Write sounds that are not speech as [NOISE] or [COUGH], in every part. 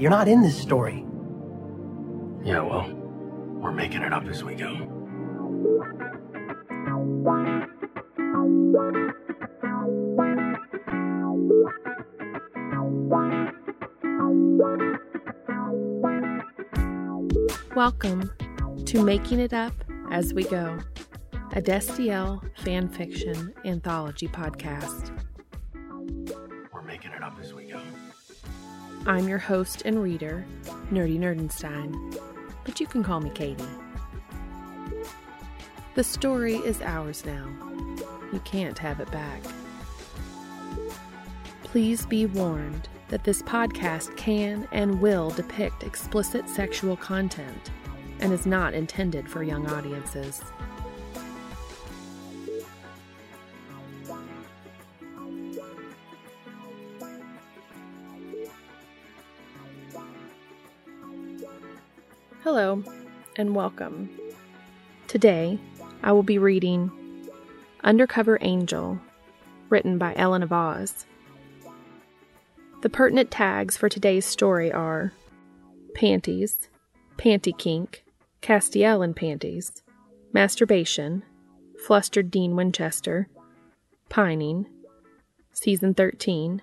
You're not in this story. Yeah, well, we're making it up as we go. Welcome to Making It Up as We Go, a Destiel fan fiction anthology podcast. I'm your host and reader, Nerdy Nerdenstein, but you can call me Katie. The story is ours now. You can't have it back. Please be warned that this podcast can and will depict explicit sexual content and is not intended for young audiences. Hello, and welcome. Today, I will be reading Undercover Angel, written by Ellen of Oz. The pertinent tags for today's story are panties, panty kink, Castiel in panties, masturbation, flustered Dean Winchester, pining, season 13,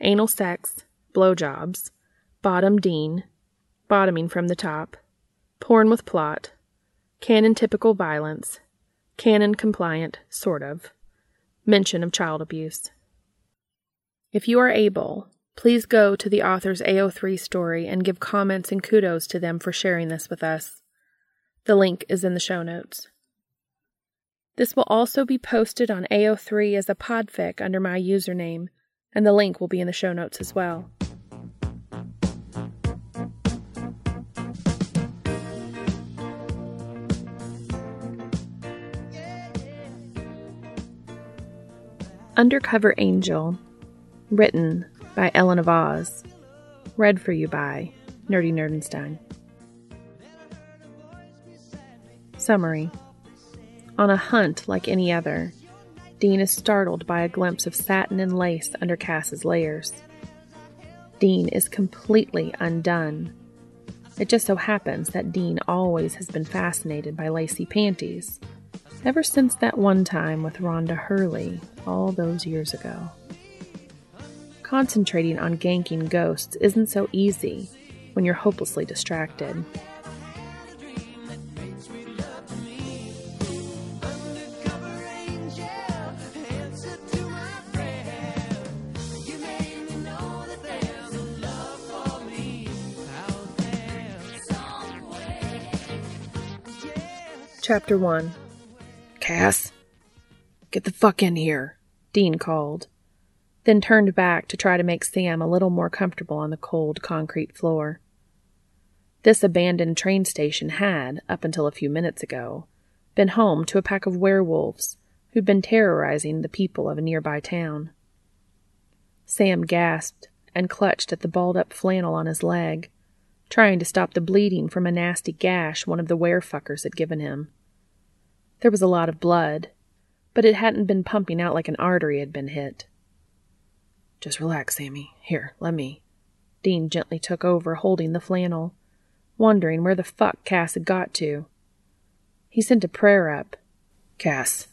anal sex, blowjobs, bottom Dean, bottoming from the top, porn with plot, canon typical violence, canon compliant, sort of, mention of child abuse. If you are able, please go to the author's AO3 story and give comments and kudos to them for sharing this with us. The link is in the show notes. This will also be posted on AO3 as a podfic under my username, and the link will be in the show notes as well. Undercover Angel, written by Ellen of Oz, read for you by Nerdy Nerdenstein. Summary On a hunt like any other, Dean is startled by a glimpse of satin and lace under Cass's layers. Dean is completely undone. It just so happens that Dean always has been fascinated by lacy panties, ever since that one time with Rhonda Hurley all those years ago. Concentrating on ganking ghosts isn't so easy when you're hopelessly distracted. Chapter 1 Cass, get the fuck in here, Dean called, then turned back to try to make Sam a little more comfortable on the cold concrete floor. This abandoned train station had, up until a few minutes ago, been home to a pack of werewolves who'd been terrorizing the people of a nearby town. Sam gasped and clutched at the balled up flannel on his leg, trying to stop the bleeding from a nasty gash one of the werefuckers had given him. There was a lot of blood, but it hadn't been pumping out like an artery had been hit. Just relax, Sammy. Here, let me. Dean gently took over, holding the flannel, wondering where the fuck Cass had got to. He sent a prayer up. Cass,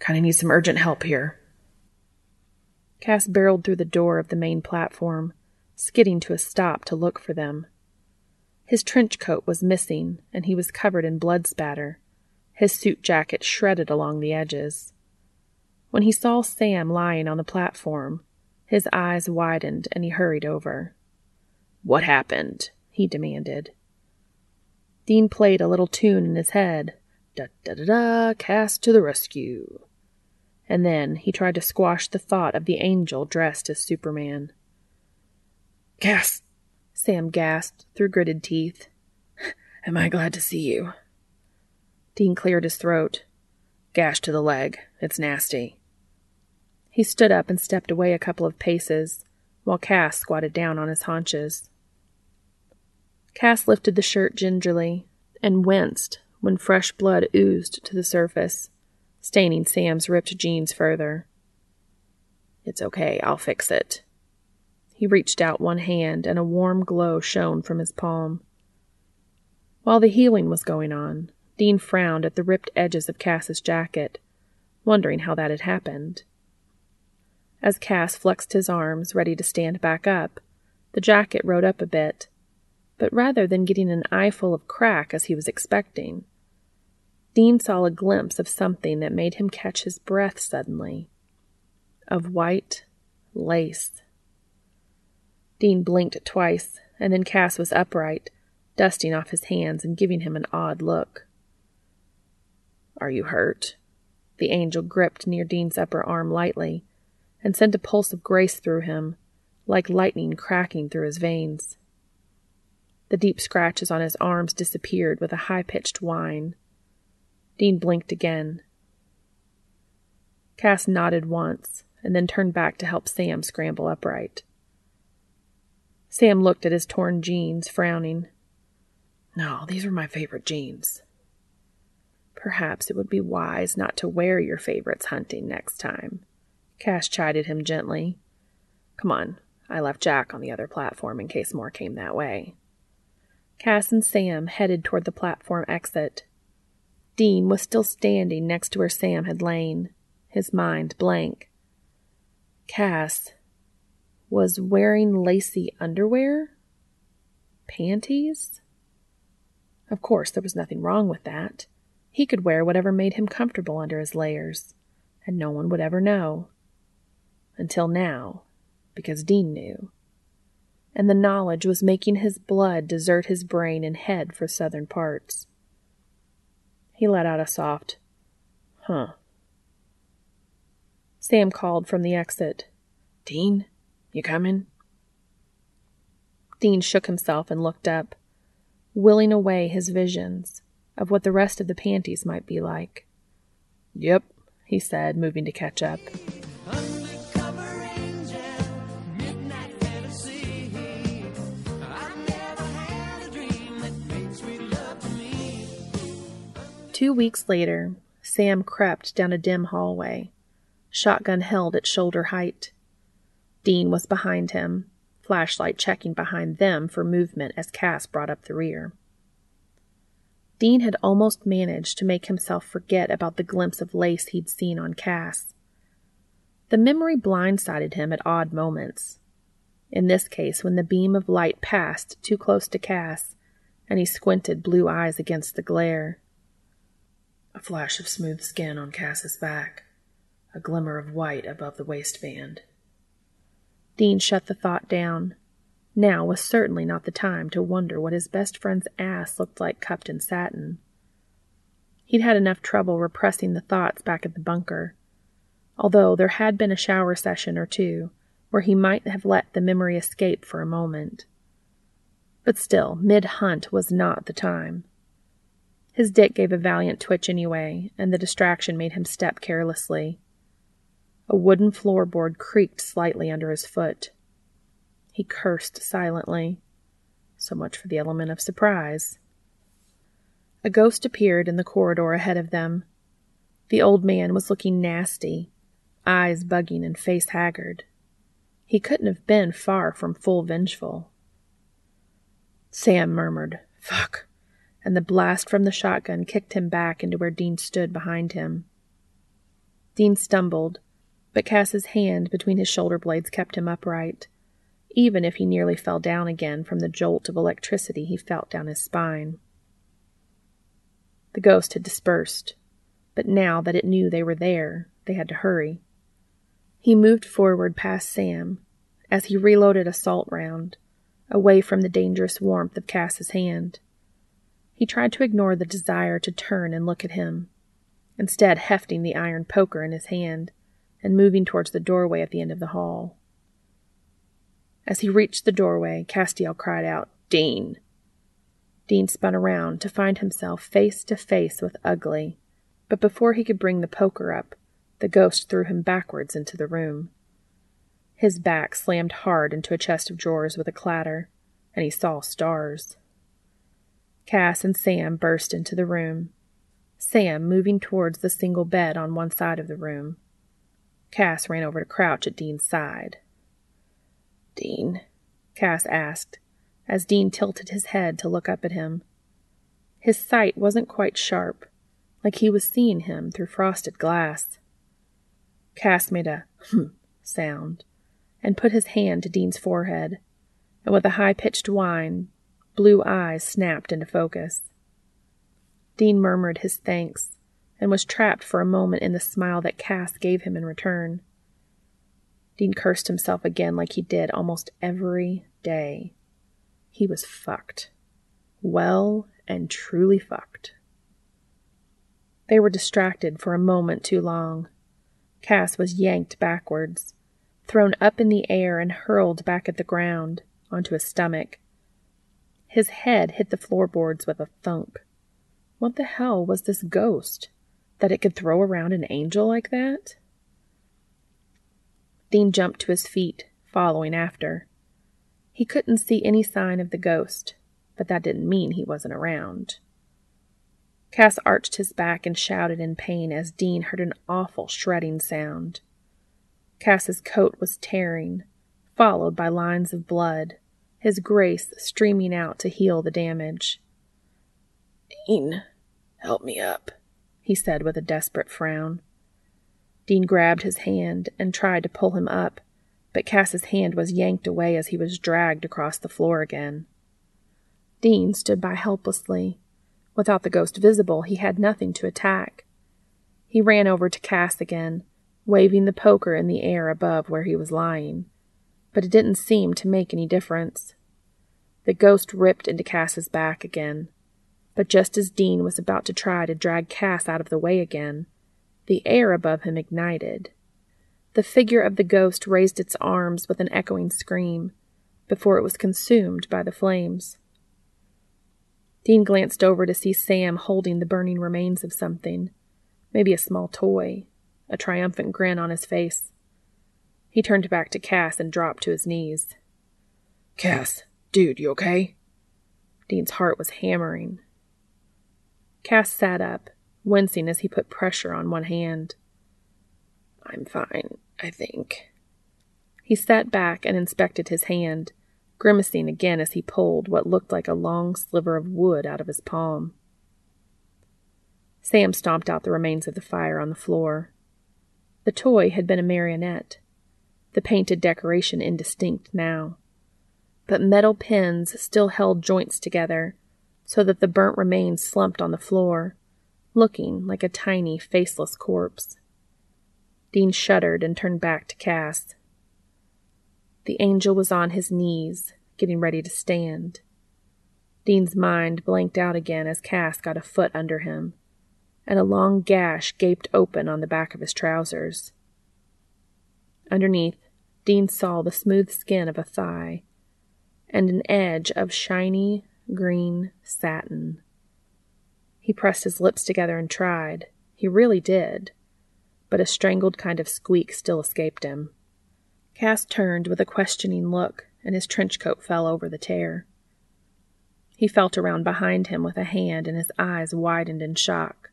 kinda need some urgent help here. Cass barreled through the door of the main platform, skidding to a stop to look for them. His trench coat was missing, and he was covered in blood spatter his suit jacket shredded along the edges. When he saw Sam lying on the platform, his eyes widened and he hurried over. What happened? he demanded. Dean played a little tune in his head. Da da da da, Cass to the rescue. And then he tried to squash the thought of the angel dressed as Superman. Cass, Sam gasped through gritted teeth. Am I glad to see you? Dean cleared his throat. Gash to the leg. It's nasty. He stood up and stepped away a couple of paces, while Cass squatted down on his haunches. Cass lifted the shirt gingerly and winced when fresh blood oozed to the surface, staining Sam's ripped jeans further. It's okay, I'll fix it. He He reached out one hand, and a warm glow shone from his palm. While the healing was going on, Dean frowned at the ripped edges of Cass's jacket, wondering how that had happened. As Cass flexed his arms, ready to stand back up, the jacket rode up a bit, but rather than getting an eyeful of crack as he was expecting, Dean saw a glimpse of something that made him catch his breath suddenly of white lace. Dean blinked twice, and then Cass was upright, dusting off his hands and giving him an odd look. Are you hurt? The angel gripped near Dean's upper arm lightly and sent a pulse of grace through him, like lightning cracking through his veins. The deep scratches on his arms disappeared with a high pitched whine. Dean blinked again. Cass nodded once and then turned back to help Sam scramble upright. Sam looked at his torn jeans, frowning. No, these were my favorite jeans. Perhaps it would be wise not to wear your favorites hunting next time. Cass chided him gently. Come on, I left Jack on the other platform in case more came that way. Cass and Sam headed toward the platform exit. Dean was still standing next to where Sam had lain, his mind blank. Cass was wearing lacy underwear? Panties? Of course, there was nothing wrong with that. He could wear whatever made him comfortable under his layers, and no one would ever know. Until now, because Dean knew. And the knowledge was making his blood desert his brain and head for southern parts. He let out a soft, huh. Sam called from the exit. Dean, you coming? Dean shook himself and looked up, willing away his visions of what the rest of the panties might be like. Yep, he said, moving to catch up. Two weeks later, Sam crept down a dim hallway, shotgun held at shoulder height. Dean was behind him, flashlight checking behind them for movement as Cass brought up the rear. Dean had almost managed to make himself forget about the glimpse of lace he'd seen on Cass. The memory blindsided him at odd moments. In this case, when the beam of light passed too close to Cass, and he squinted blue eyes against the glare. A flash of smooth skin on Cass's back, a glimmer of white above the waistband. Dean shut the thought down. Now was certainly not the time to wonder what his best friend's ass looked like cupped in satin. He'd had enough trouble repressing the thoughts back at the bunker, although there had been a shower session or two where he might have let the memory escape for a moment. But still, mid hunt was not the time. His dick gave a valiant twitch anyway, and the distraction made him step carelessly. A wooden floorboard creaked slightly under his foot. He cursed silently. So much for the element of surprise. A ghost appeared in the corridor ahead of them. The old man was looking nasty, eyes bugging and face haggard. He couldn't have been far from full vengeful. Sam murmured, Fuck and the blast from the shotgun kicked him back into where Dean stood behind him. Dean stumbled, but Cass's hand between his shoulder blades kept him upright, even if he nearly fell down again from the jolt of electricity he felt down his spine. The ghost had dispersed, but now that it knew they were there, they had to hurry. He moved forward past Sam as he reloaded a salt round, away from the dangerous warmth of Cass's hand. He tried to ignore the desire to turn and look at him, instead, hefting the iron poker in his hand and moving towards the doorway at the end of the hall. As he reached the doorway, Castiel cried out, Dean! Dean spun around to find himself face to face with Ugly, but before he could bring the poker up, the ghost threw him backwards into the room. His back slammed hard into a chest of drawers with a clatter, and he saw stars. Cass and Sam burst into the room, Sam moving towards the single bed on one side of the room. Cass ran over to crouch at Dean's side. Dean? Cass asked, as Dean tilted his head to look up at him. His sight wasn't quite sharp, like he was seeing him through frosted glass. Cass made a hm sound and put his hand to Dean's forehead, and with a high pitched whine, blue eyes snapped into focus. Dean murmured his thanks and was trapped for a moment in the smile that Cass gave him in return. Dean cursed himself again like he did almost every day. He was fucked. Well and truly fucked. They were distracted for a moment too long. Cass was yanked backwards, thrown up in the air and hurled back at the ground onto his stomach. His head hit the floorboards with a thunk. What the hell was this ghost? That it could throw around an angel like that? Dean jumped to his feet, following after. He couldn't see any sign of the ghost, but that didn't mean he wasn't around. Cass arched his back and shouted in pain as Dean heard an awful shredding sound. Cass's coat was tearing, followed by lines of blood, his grace streaming out to heal the damage. Dean, help me up, he said with a desperate frown. Dean grabbed his hand and tried to pull him up, but Cass's hand was yanked away as he was dragged across the floor again. Dean stood by helplessly. Without the ghost visible, he had nothing to attack. He ran over to Cass again, waving the poker in the air above where he was lying, but it didn't seem to make any difference. The ghost ripped into Cass's back again, but just as Dean was about to try to drag Cass out of the way again, the air above him ignited, the figure of the ghost raised its arms with an echoing scream before it was consumed by the flames. Dean glanced over to see Sam holding the burning remains of something, maybe a small toy, a triumphant grin on his face. He turned back to Cass and dropped to his knees. Cass, dude, you okay? Dean's heart was hammering. Cass sat up, wincing as he put pressure on one hand. I'm fine. I think. He sat back and inspected his hand, grimacing again as he pulled what looked like a long sliver of wood out of his palm. Sam stomped out the remains of the fire on the floor. The toy had been a marionette, the painted decoration indistinct now. But metal pins still held joints together, so that the burnt remains slumped on the floor, looking like a tiny, faceless corpse. Dean shuddered and turned back to Cass. The angel was on his knees, getting ready to stand. Dean's mind blanked out again as Cass got a foot under him, and a long gash gaped open on the back of his trousers. Underneath, Dean saw the smooth skin of a thigh and an edge of shiny green satin. He pressed his lips together and tried. He really did but a strangled kind of squeak still escaped him. Cass turned with a questioning look, and his trench coat fell over the tear. He felt around behind him with a hand, and his eyes widened in shock.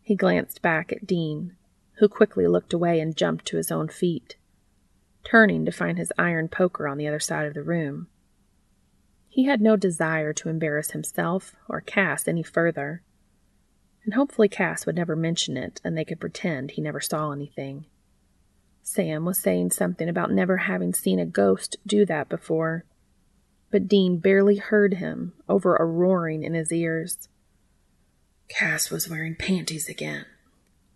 He glanced back at Dean, who quickly looked away and jumped to his own feet, turning to find his iron poker on the other side of the room. He had no desire to embarrass himself or Cass any further and hopefully Cass would never mention it and they could pretend he never saw anything. Sam was saying something about never having seen a ghost do that before, but Dean barely heard him over a roaring in his ears. Cass was wearing panties again.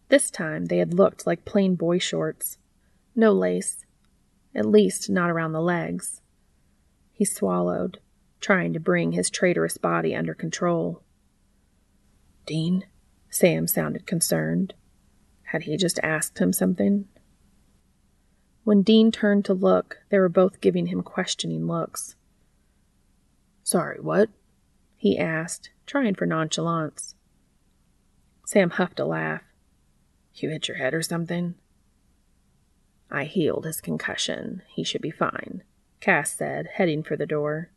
This time they had looked like plain boy shorts. No lace, at least not around the legs. He swallowed, trying to bring his traitorous body under control. Dean, Sam sounded concerned. Had he just asked him something? When Dean turned to look, they were both giving him questioning looks. Sorry, what? he asked, trying for nonchalance. Sam huffed a laugh. You hit your head or something? I healed his concussion. He should be fine, Cass said, heading for the door.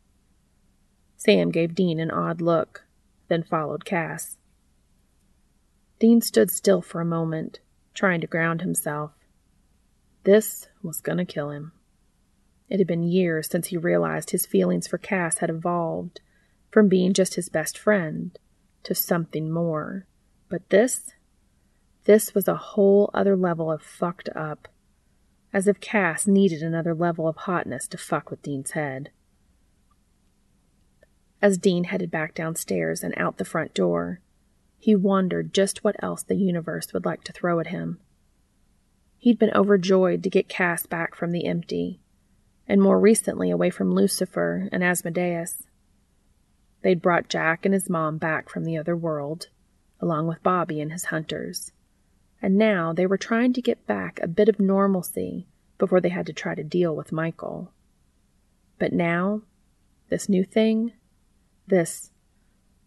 Sam gave Dean an odd look, then followed Cass. Dean stood still for a moment, trying to ground himself. This was going to kill him. It had been years since he realized his feelings for Cass had evolved from being just his best friend to something more. But this, this was a whole other level of fucked up. As if Cass needed another level of hotness to fuck with Dean's head. As Dean headed back downstairs and out the front door, he wondered just what else the universe would like to throw at him. He'd been overjoyed to get Cass back from the empty, and more recently away from Lucifer and Asmodeus. They'd brought Jack and his mom back from the other world, along with Bobby and his hunters. And now they were trying to get back a bit of normalcy before they had to try to deal with Michael. But now, this new thing, this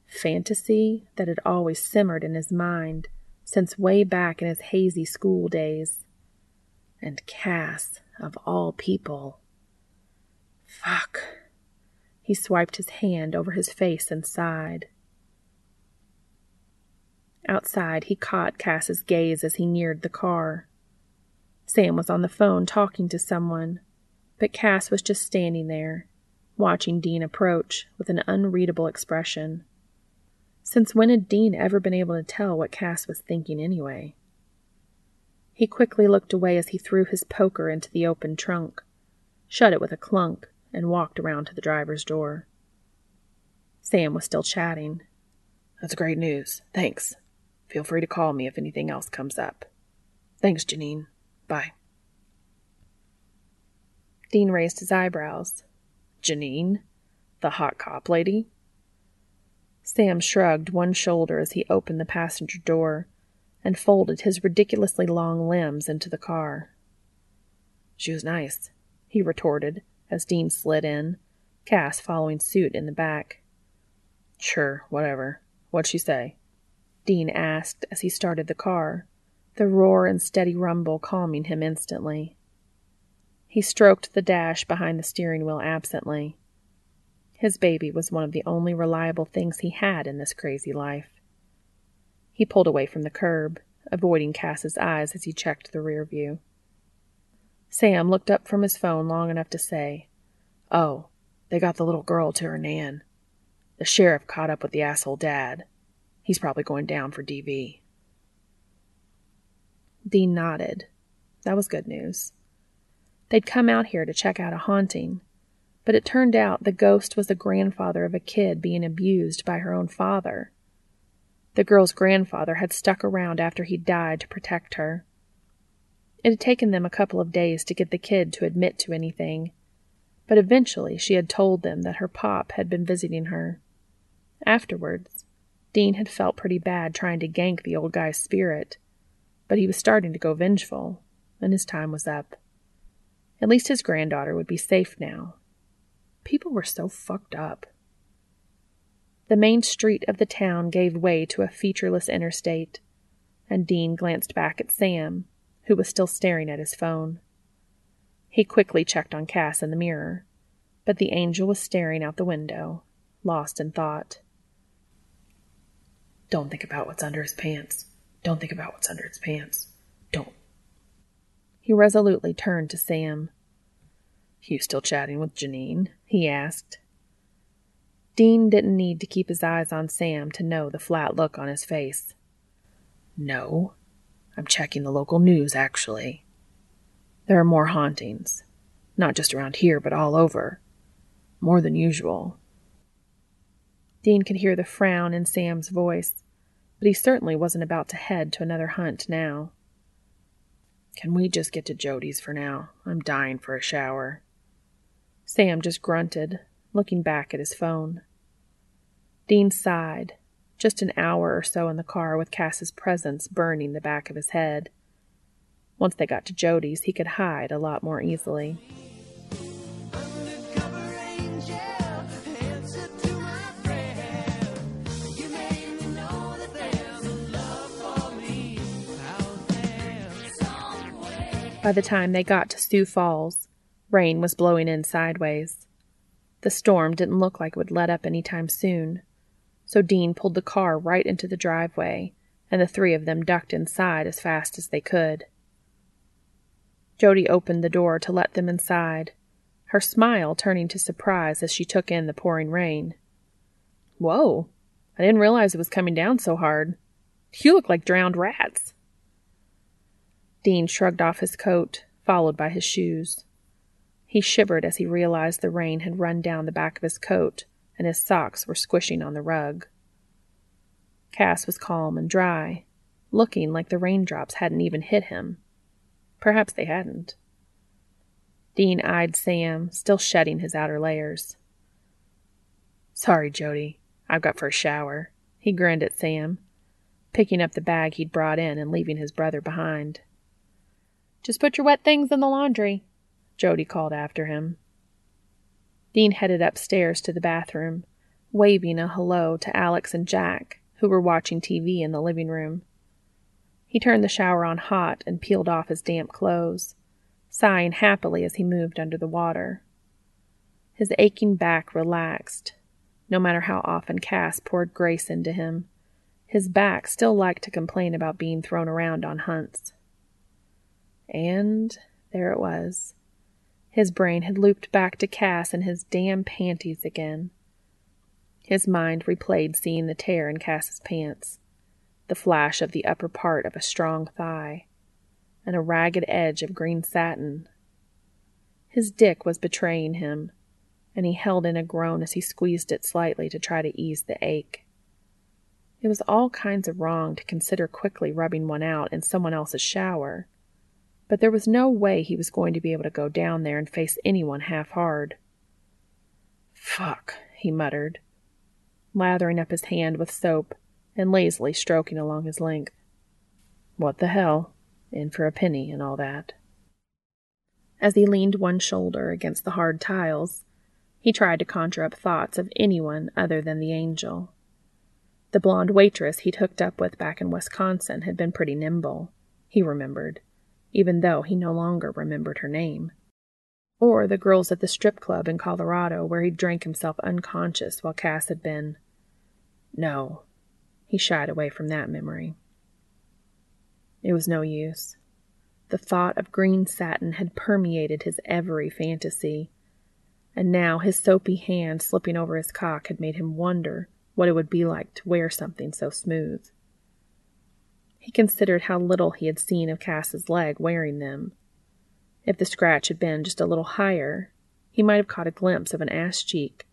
fantasy that had always simmered in his mind since way back in his hazy school days. And Cass, of all people. Fuck. He swiped his hand over his face and sighed. Outside, he caught Cass's gaze as he neared the car. Sam was on the phone talking to someone, but Cass was just standing there, watching Dean approach with an unreadable expression. Since when had Dean ever been able to tell what Cass was thinking anyway? He quickly looked away as he threw his poker into the open trunk, shut it with a clunk, and walked around to the driver's door. Sam was still chatting. That's great news. Thanks. Feel free to call me if anything else comes up. Thanks, Janine. Bye. Dean raised his eyebrows. Janine? The hot cop lady? Sam shrugged one shoulder as he opened the passenger door and folded his ridiculously long limbs into the car. She was nice, he retorted as Dean slid in, Cass following suit in the back. Sure, whatever. What'd she say? Dean asked as he started the car, the roar and steady rumble calming him instantly. He stroked the dash behind the steering wheel absently. His baby was one of the only reliable things he had in this crazy life. He pulled away from the curb, avoiding Cass's eyes as he checked the rear view. Sam looked up from his phone long enough to say, Oh, they got the little girl to her Nan. The sheriff caught up with the asshole dad. He's probably going down for DV. Dean nodded. That was good news. They'd come out here to check out a haunting, but it turned out the ghost was the grandfather of a kid being abused by her own father. The girl's grandfather had stuck around after he died to protect her. It had taken them a couple of days to get the kid to admit to anything, but eventually she had told them that her pop had been visiting her. Afterwards, Dean had felt pretty bad trying to gank the old guy's spirit, but he was starting to go vengeful, and his time was up. At least his granddaughter would be safe now. People were so fucked up. The main street of the town gave way to a featureless interstate, and Dean glanced back at Sam, who was still staring at his phone. He quickly checked on Cass in the mirror, but the angel was staring out the window, lost in thought. Don't think about what's under his pants. Don't think about what's under his pants. Don't. He resolutely turned to Sam. You still chatting with Janine? he asked. Dean didn't need to keep his eyes on Sam to know the flat look on his face. No, I'm checking the local news, actually. There are more hauntings. Not just around here, but all over. More than usual. Dean could hear the frown in Sam's voice, but he certainly wasn't about to head to another hunt now. Can we just get to Jody's for now? I'm dying for a shower. Sam just grunted, looking back at his phone. Dean sighed, just an hour or so in the car with Cass's presence burning the back of his head. Once they got to Jody's, he could hide a lot more easily. By the time they got to Sioux Falls, rain was blowing in sideways. The storm didn't look like it would let up any time soon, so Dean pulled the car right into the driveway, and the three of them ducked inside as fast as they could. Jody opened the door to let them inside, her smile turning to surprise as she took in the pouring rain. Whoa, I didn't realize it was coming down so hard. You look like drowned rats. Dean shrugged off his coat, followed by his shoes. He shivered as he realized the rain had run down the back of his coat and his socks were squishing on the rug. Cass was calm and dry, looking like the raindrops hadn't even hit him. Perhaps they hadn't. Dean eyed Sam, still shedding his outer layers. Sorry, Jody. I've got for a shower. He grinned at Sam, picking up the bag he'd brought in and leaving his brother behind. Just put your wet things in the laundry, Jody called after him. Dean headed upstairs to the bathroom, waving a hello to Alex and Jack, who were watching TV in the living room. He turned the shower on hot and peeled off his damp clothes, sighing happily as he moved under the water. His aching back relaxed. No matter how often Cass poured grace into him, his back still liked to complain about being thrown around on hunts. And there it was. His brain had looped back to Cass and his damn panties again. His mind replayed seeing the tear in Cass's pants, the flash of the upper part of a strong thigh, and a ragged edge of green satin. His dick was betraying him, and he held in a groan as he squeezed it slightly to try to ease the ache. It was all kinds of wrong to consider quickly rubbing one out in someone else's shower but there was no way he was going to be able to go down there and face anyone half hard. Fuck, he muttered, lathering up his hand with soap and lazily stroking along his length. What the hell? In for a penny and all that. As he leaned one shoulder against the hard tiles, he tried to conjure up thoughts of anyone other than the angel. The blonde waitress he'd hooked up with back in Wisconsin had been pretty nimble, he remembered even though he no longer remembered her name. Or the girls at the strip club in Colorado where he'd drank himself unconscious while Cass had been. No, he shied away from that memory. It was no use. The thought of green satin had permeated his every fantasy, and now his soapy hand slipping over his cock had made him wonder what it would be like to wear something so smooth. He considered how little he had seen of Cass's leg wearing them. If the scratch had been just a little higher, he might have caught a glimpse of an ass cheek,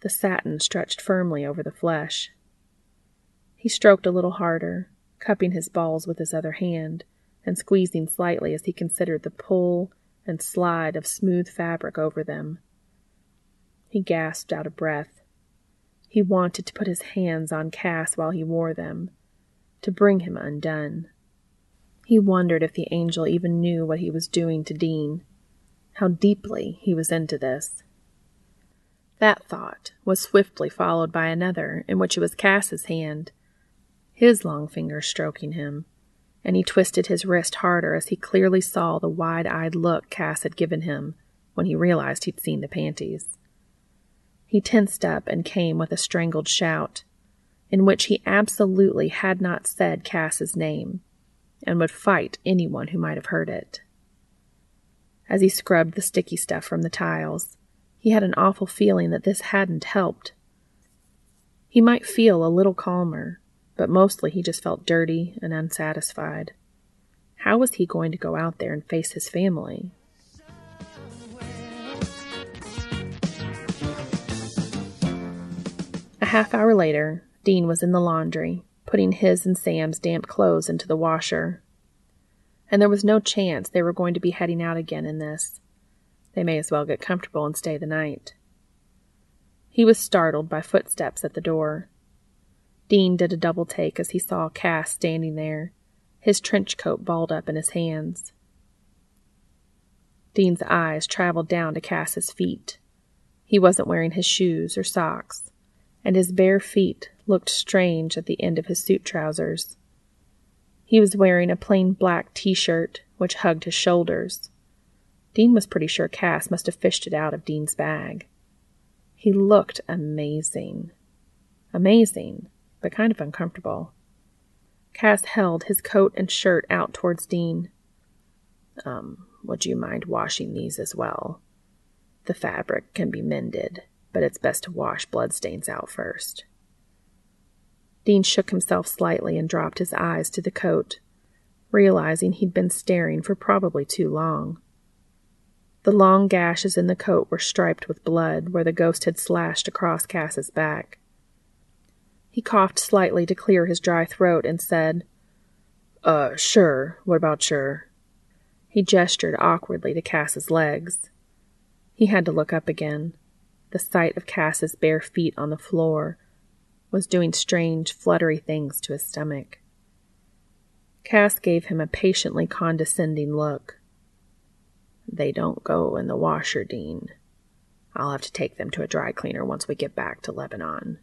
the satin stretched firmly over the flesh. He stroked a little harder, cupping his balls with his other hand and squeezing slightly as he considered the pull and slide of smooth fabric over them. He gasped out of breath. He wanted to put his hands on Cass while he wore them, to bring him undone. He wondered if the angel even knew what he was doing to Dean, how deeply he was into this. That thought was swiftly followed by another in which it was Cass's hand, his long fingers stroking him, and he twisted his wrist harder as he clearly saw the wide eyed look Cass had given him when he realized he'd seen the panties. He tensed up and came with a strangled shout in which he absolutely had not said Cass's name and would fight anyone who might have heard it. As he scrubbed the sticky stuff from the tiles, he had an awful feeling that this hadn't helped. He might feel a little calmer, but mostly he just felt dirty and unsatisfied. How was he going to go out there and face his family? A half hour later, Dean was in the laundry, putting his and Sam's damp clothes into the washer. And there was no chance they were going to be heading out again in this. They may as well get comfortable and stay the night. He was startled by footsteps at the door. Dean did a double take as he saw Cass standing there, his trench coat balled up in his hands. Dean's eyes traveled down to Cass's feet. He wasn't wearing his shoes or socks, and his bare feet looked strange at the end of his suit trousers. He was wearing a plain black t shirt, which hugged his shoulders. Dean was pretty sure Cass must have fished it out of Dean's bag. He looked amazing. Amazing, but kind of uncomfortable. Cass held his coat and shirt out towards Dean. Um, would you mind washing these as well? The fabric can be mended, but it's best to wash bloodstains out first. Dean shook himself slightly and dropped his eyes to the coat, realizing he'd been staring for probably too long. The long gashes in the coat were striped with blood where the ghost had slashed across Cass's back. He coughed slightly to clear his dry throat and said, Uh, sure. What about sure? He gestured awkwardly to Cass's legs. He had to look up again. The sight of Cass's bare feet on the floor was doing strange, fluttery things to his stomach. Cass gave him a patiently condescending look. They don't go in the washer, Dean. I'll have to take them to a dry cleaner once we get back to Lebanon.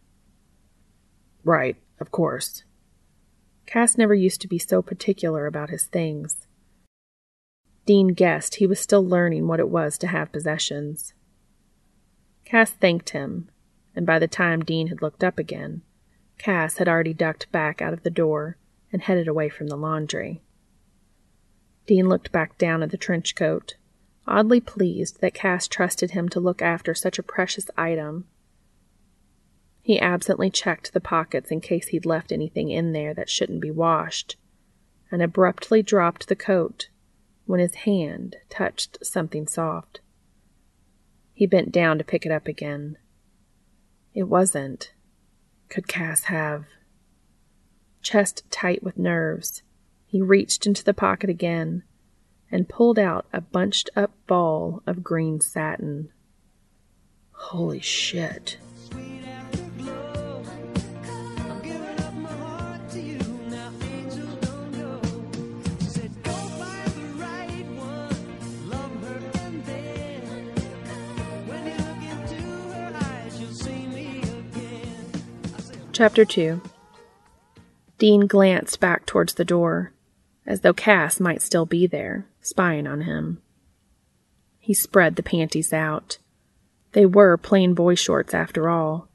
Right, of course. Cass never used to be so particular about his things. Dean guessed he was still learning what it was to have possessions. Cass thanked him and by the time Dean had looked up again, Cass had already ducked back out of the door and headed away from the laundry. Dean looked back down at the trench coat, oddly pleased that Cass trusted him to look after such a precious item. He absently checked the pockets in case he'd left anything in there that shouldn't be washed, and abruptly dropped the coat when his hand touched something soft. He bent down to pick it up again it wasn't. Could Cass have? Chest tight with nerves, he reached into the pocket again and pulled out a bunched up ball of green satin. Holy shit. Chapter 2 Dean glanced back towards the door, as though Cass might still be there, spying on him. He spread the panties out. They were plain boy shorts after all,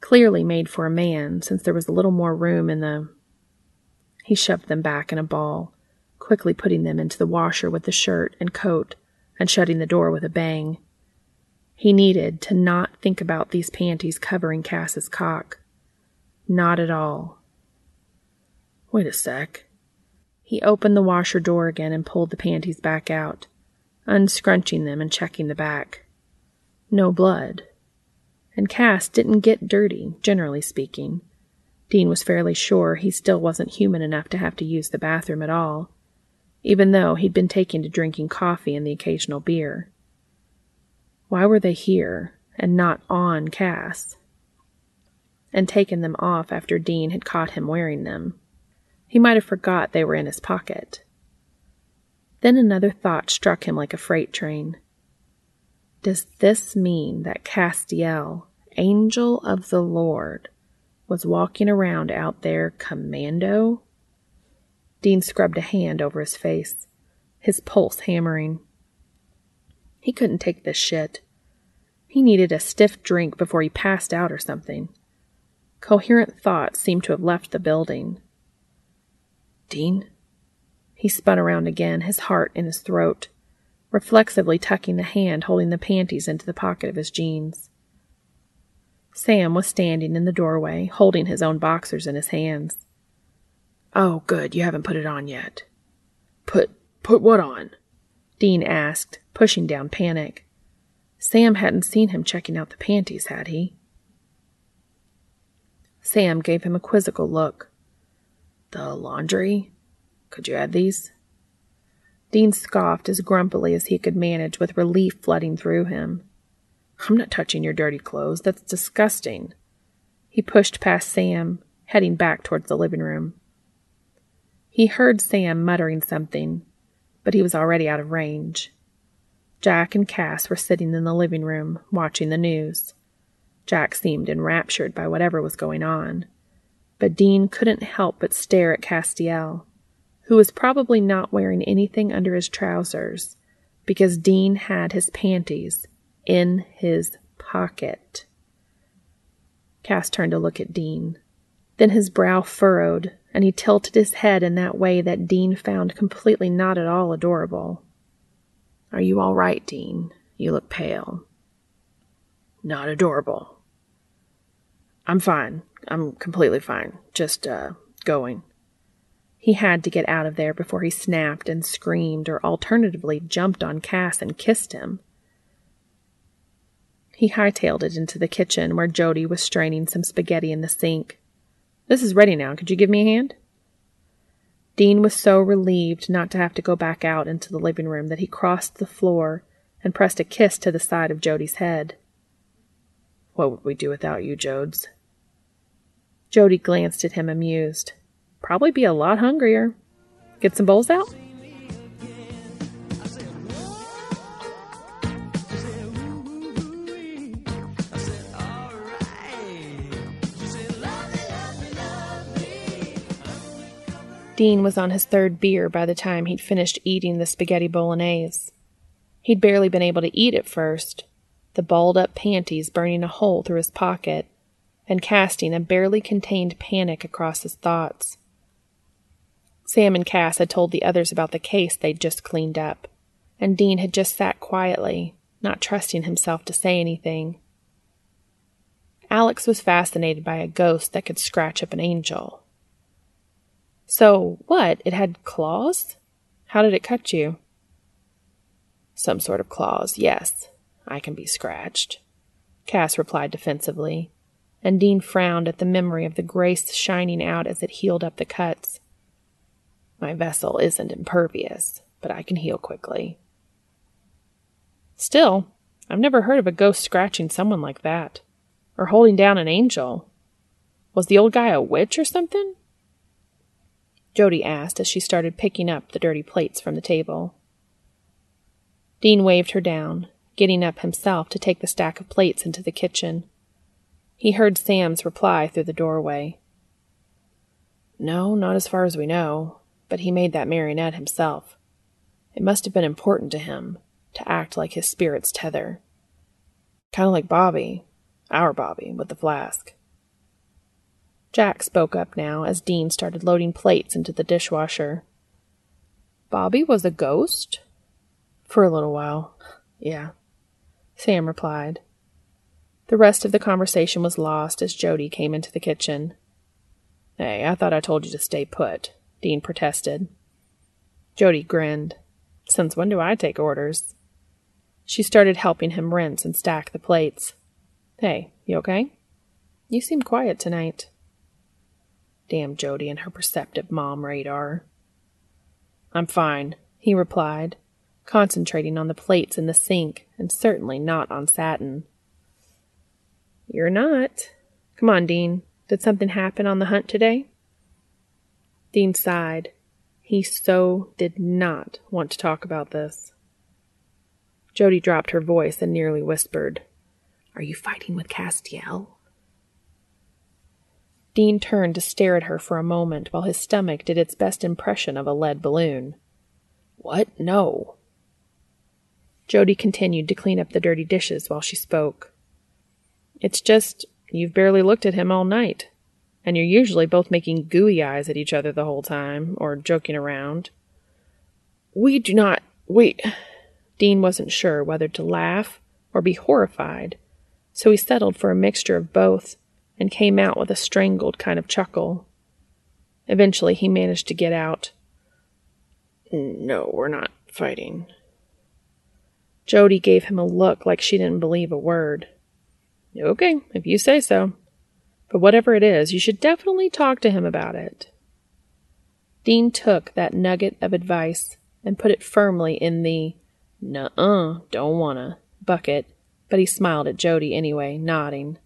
clearly made for a man, since there was a little more room in the. He shoved them back in a ball, quickly putting them into the washer with the shirt and coat and shutting the door with a bang. He needed to not think about these panties covering Cass's cock. Not at all. Wait a sec. He opened the washer door again and pulled the panties back out, unscrunching them and checking the back. No blood. And Cass didn't get dirty, generally speaking. Dean was fairly sure he still wasn't human enough to have to use the bathroom at all, even though he'd been taken to drinking coffee and the occasional beer. Why were they here and not on Cass? And taken them off after Dean had caught him wearing them. He might have forgot they were in his pocket. Then another thought struck him like a freight train. Does this mean that Castiel, angel of the Lord, was walking around out there commando? Dean scrubbed a hand over his face, his pulse hammering. He couldn't take this shit. He needed a stiff drink before he passed out or something. Coherent thoughts seemed to have left the building. Dean? He spun around again, his heart in his throat, reflexively tucking the hand holding the panties into the pocket of his jeans. Sam was standing in the doorway, holding his own boxers in his hands. Oh, good, you haven't put it on yet. Put put what on? Dean asked, pushing down panic. Sam hadn't seen him checking out the panties, had he? Sam gave him a quizzical look. The laundry? Could you add these? Dean scoffed as grumpily as he could manage with relief flooding through him. I'm not touching your dirty clothes. That's disgusting. He pushed past Sam, heading back towards the living room. He heard Sam muttering something, but he was already out of range. Jack and Cass were sitting in the living room, watching the news. Jack seemed enraptured by whatever was going on, but Dean couldn't help but stare at Castiel, who was probably not wearing anything under his trousers because Dean had his panties in his pocket. Cass turned to look at Dean. Then his brow furrowed, and he tilted his head in that way that Dean found completely not at all adorable. Are you all right, Dean? You look pale. Not adorable. I'm fine. I'm completely fine. Just, uh, going. He had to get out of there before he snapped and screamed or alternatively jumped on Cass and kissed him. He hightailed it into the kitchen where Jody was straining some spaghetti in the sink. This is ready now. Could you give me a hand? Dean was so relieved not to have to go back out into the living room that he crossed the floor and pressed a kiss to the side of Jody's head. What would we do without you, Jodes? Jody glanced at him amused. Probably be a lot hungrier. Get some bowls out? Dean was on his third beer by the time he'd finished eating the spaghetti bolognese. He'd barely been able to eat at first, the balled up panties burning a hole through his pocket and casting a barely contained panic across his thoughts. Sam and Cass had told the others about the case they'd just cleaned up, and Dean had just sat quietly, not trusting himself to say anything. Alex was fascinated by a ghost that could scratch up an angel. So, what? It had claws? How did it cut you? Some sort of claws, yes. I can be scratched. Cass replied defensively, and Dean frowned at the memory of the grace shining out as it healed up the cuts. My vessel isn't impervious, but I can heal quickly. Still, I've never heard of a ghost scratching someone like that, or holding down an angel. Was the old guy a witch or something? Jody asked as she started picking up the dirty plates from the table. Dean waved her down, getting up himself to take the stack of plates into the kitchen. He heard Sam's reply through the doorway. No, not as far as we know, but he made that marionette himself. It must have been important to him to act like his spirit's tether. Kind of like Bobby, our Bobby, with the flask. Jack spoke up now as Dean started loading plates into the dishwasher. Bobby was a ghost? For a little while, yeah. Sam replied. The rest of the conversation was lost as Jody came into the kitchen. Hey, I thought I told you to stay put, Dean protested. Jody grinned. Since when do I take orders? She started helping him rinse and stack the plates. Hey, you okay? You seem quiet tonight. Damn Jody and her perceptive mom radar. I'm fine, he replied, concentrating on the plates in the sink and certainly not on satin. You're not. Come on, Dean. Did something happen on the hunt today? Dean sighed. He so did not want to talk about this. Jody dropped her voice and nearly whispered, Are you fighting with Castiel? Dean turned to stare at her for a moment while his stomach did its best impression of a lead balloon. What? No. Jody continued to clean up the dirty dishes while she spoke. It's just you've barely looked at him all night, and you're usually both making gooey eyes at each other the whole time, or joking around. We do not. We. Dean wasn't sure whether to laugh or be horrified, so he settled for a mixture of both and came out with a strangled kind of chuckle. Eventually, he managed to get out. No, we're not fighting. Jody gave him a look like she didn't believe a word. Okay, if you say so. But whatever it is, you should definitely talk to him about it. Dean took that nugget of advice and put it firmly in the nuh-uh, don't wanna bucket, but he smiled at Jody anyway, nodding.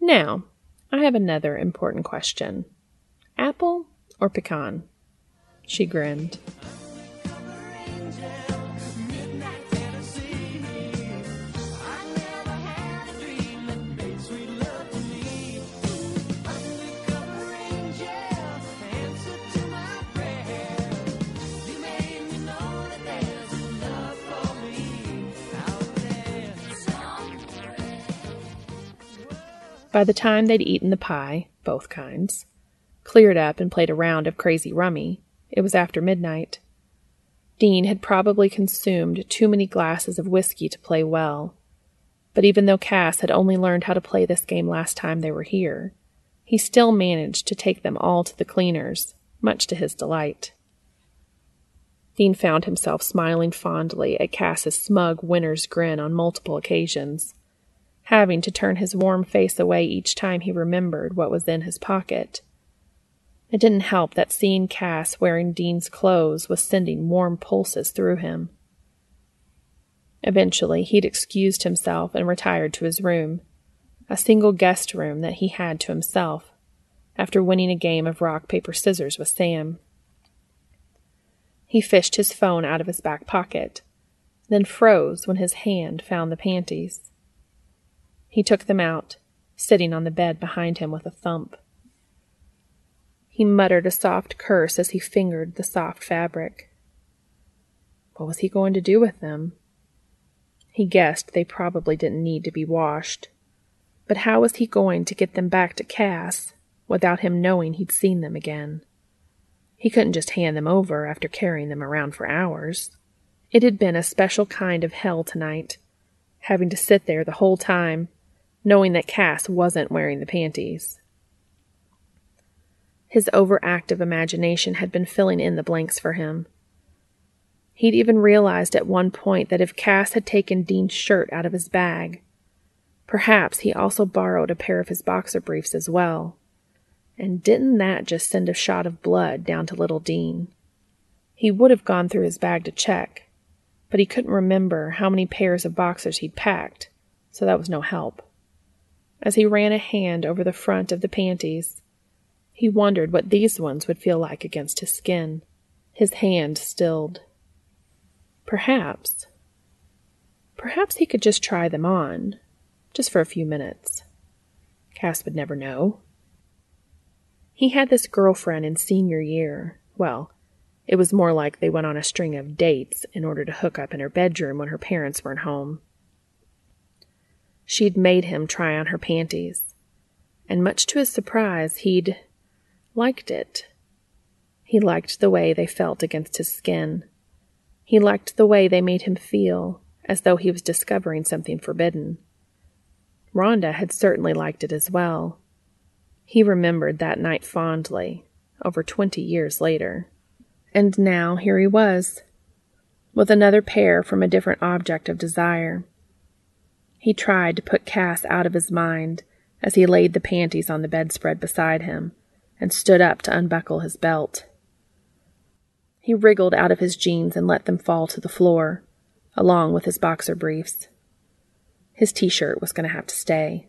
Now, I have another important question. Apple or pecan? She grinned. By the time they'd eaten the pie, both kinds, cleared up and played a round of crazy rummy, it was after midnight. Dean had probably consumed too many glasses of whiskey to play well, But even though Cass had only learned how to play this game last time they were here, he still managed to take them all to the cleaners, much to his delight. Dean found himself smiling fondly at Cass's smug winner's grin on multiple occasions, having to turn his warm face away each time he remembered what was in his pocket. It didn't help that seeing Cass wearing Dean's clothes was sending warm pulses through him. Eventually, he'd excused himself and retired to his room, a single guest room that he had to himself, after winning a game of rock, paper, scissors with Sam. He fished his phone out of his back pocket, then froze when his hand found the panties. He took them out, sitting on the bed behind him with a thump. He muttered a soft curse as he fingered the soft fabric. What was he going to do with them? He guessed they probably didn't need to be washed. But how was he going to get them back to Cass without him knowing he'd seen them again? He couldn't just hand them over after carrying them around for hours. It had been a special kind of hell tonight, having to sit there the whole time, knowing that Cass wasn't wearing the panties. His overactive imagination had been filling in the blanks for him. He'd even realized at one point that if Cass had taken Dean's shirt out of his bag, perhaps he also borrowed a pair of his boxer briefs as well. And didn't that just send a shot of blood down to little Dean? He would have gone through his bag to check, but he couldn't remember how many pairs of boxers he'd packed, so that was no help. As he ran a hand over the front of the panties, he wondered what these ones would feel like against his skin. His hand stilled. Perhaps. Perhaps he could just try them on, just for a few minutes. Cass would never know. He had this girlfriend in senior year. Well, it was more like they went on a string of dates in order to hook up in her bedroom when her parents weren't home. She'd made him try on her panties, and much to his surprise, he'd liked it. He liked the way they felt against his skin. He liked the way they made him feel, as though he was discovering something forbidden. Rhonda had certainly liked it as well. He remembered that night fondly, over twenty years later. And now here he was, with another pair from a different object of desire. He tried to put Cass out of his mind as he laid the panties on the bedspread beside him and stood up to unbuckle his belt. He wriggled out of his jeans and let them fall to the floor, along with his boxer briefs. His t shirt was going to have to stay.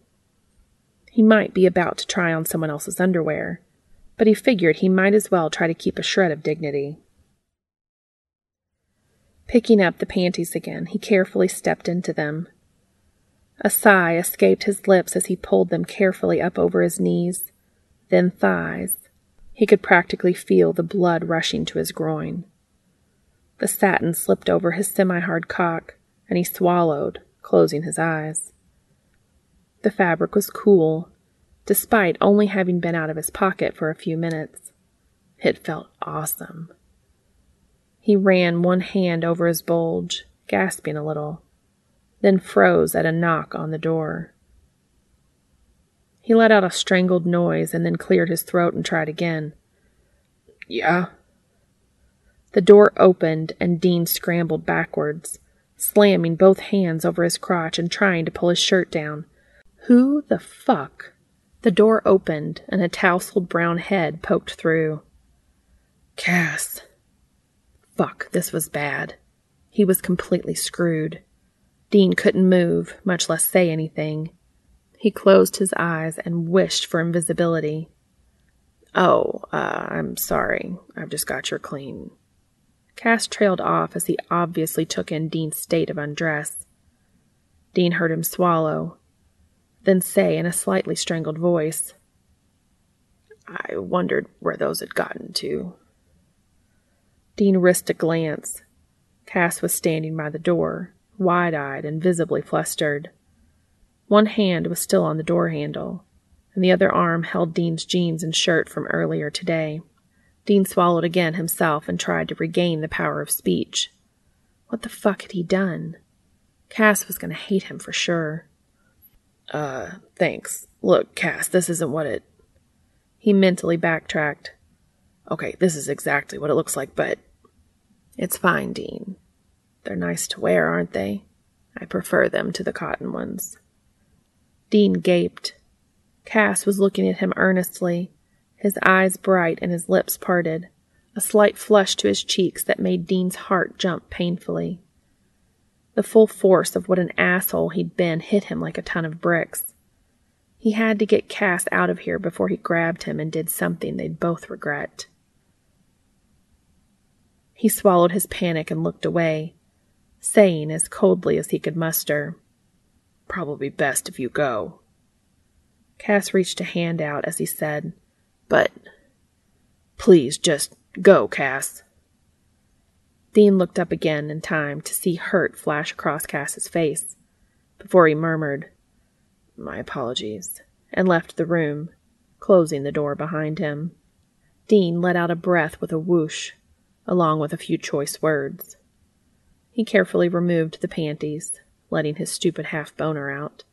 He might be about to try on someone else's underwear, but he figured he might as well try to keep a shred of dignity. Picking up the panties again, he carefully stepped into them. A sigh escaped his lips as he pulled them carefully up over his knees, then thighs, he could practically feel the blood rushing to his groin. The satin slipped over his semi hard cock, and he swallowed, closing his eyes. The fabric was cool, despite only having been out of his pocket for a few minutes. It felt awesome. He ran one hand over his bulge, gasping a little, then froze at a knock on the door. He let out a strangled noise and then cleared his throat and tried again. Yeah. The door opened and Dean scrambled backwards, slamming both hands over his crotch and trying to pull his shirt down. Who the fuck? The door opened and a tousled brown head poked through. Cass. Fuck, this was bad. He was completely screwed. Dean couldn't move, much less say anything. He closed his eyes and wished for invisibility. Oh, uh, I'm sorry. I've just got your clean. Cass trailed off as he obviously took in Dean's state of undress. Dean heard him swallow, then say in a slightly strangled voice, I wondered where those had gotten to. Dean risked a glance. Cass was standing by the door, wide eyed and visibly flustered. One hand was still on the door handle, and the other arm held Dean's jeans and shirt from earlier today. Dean swallowed again himself and tried to regain the power of speech. What the fuck had he done? Cass was going to hate him for sure. Uh, thanks. Look, Cass, this isn't what it. He mentally backtracked. Okay, this is exactly what it looks like, but. It's fine, Dean. They're nice to wear, aren't they? I prefer them to the cotton ones. Dean gaped. Cass was looking at him earnestly, his eyes bright and his lips parted, a slight flush to his cheeks that made Dean's heart jump painfully. The full force of what an asshole he'd been hit him like a ton of bricks. He had to get Cass out of here before he grabbed him and did something they'd both regret. He swallowed his panic and looked away, saying as coldly as he could muster, Probably best if you go. Cass reached a hand out as he said, But please just go, Cass. Dean looked up again in time to see hurt flash across Cass's face before he murmured, My apologies, and left the room, closing the door behind him. Dean let out a breath with a whoosh, along with a few choice words. He carefully removed the panties, letting his stupid half boner out,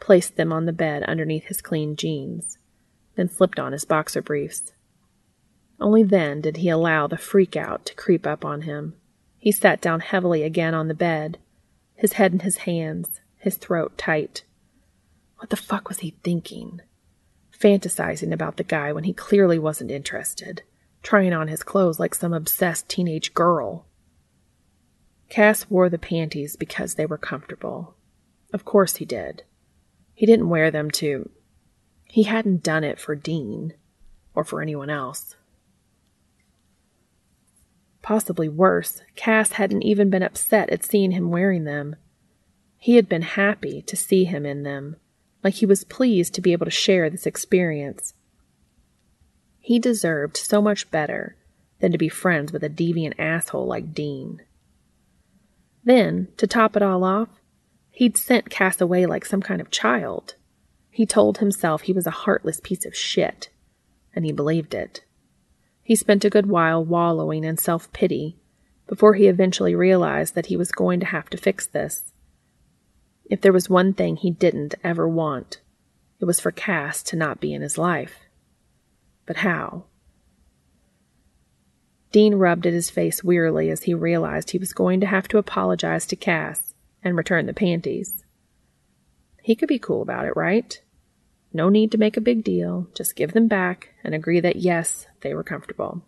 placed them on the bed underneath his clean jeans, then slipped on his boxer briefs. Only then did he allow the freak out to creep up on him. He sat down heavily again on the bed, his head in his hands, his throat tight. What the fuck was he thinking? Fantasizing about the guy when he clearly wasn't interested, trying on his clothes like some obsessed teenage girl. Cass wore the panties because they were comfortable. Of course he did. He didn't wear them to. He hadn't done it for Dean or for anyone else. Possibly worse, Cass hadn't even been upset at seeing him wearing them. He had been happy to see him in them, like he was pleased to be able to share this experience. He deserved so much better than to be friends with a deviant asshole like Dean. Then, to top it all off, he'd sent Cass away like some kind of child. He told himself he was a heartless piece of shit, and he believed it. He spent a good while wallowing in self pity before he eventually realized that he was going to have to fix this. If there was one thing he didn't ever want, it was for Cass to not be in his life. But how? Dean rubbed at his face wearily as he realized he was going to have to apologize to Cass and return the panties. He could be cool about it, right? No need to make a big deal, just give them back and agree that yes, they were comfortable.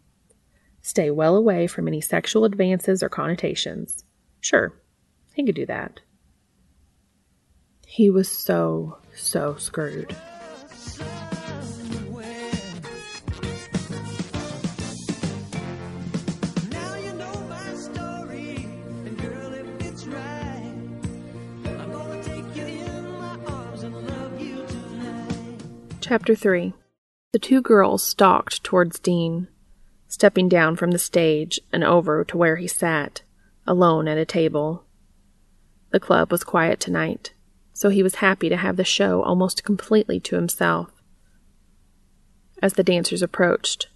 Stay well away from any sexual advances or connotations. Sure, he could do that. He was so, so screwed. Chapter 3 The two girls stalked towards Dean, stepping down from the stage and over to where he sat, alone at a table. The club was quiet tonight, so he was happy to have the show almost completely to himself. As the dancers approached,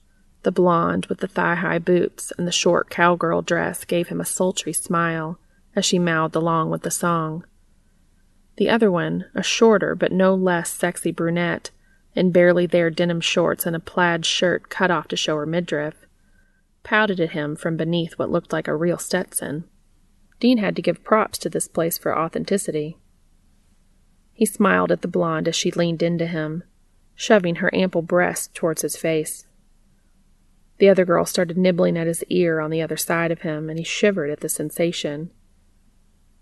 the blonde with the thigh high boots and the short cowgirl dress gave him a sultry smile as she mouthed along with the song. The other one, a shorter but no less sexy brunette, in barely there denim shorts and a plaid shirt cut off to show her midriff, pouted at him from beneath what looked like a real Stetson. Dean had to give props to this place for authenticity. He smiled at the blonde as she leaned into him, shoving her ample breast towards his face. The other girl started nibbling at his ear on the other side of him, and he shivered at the sensation.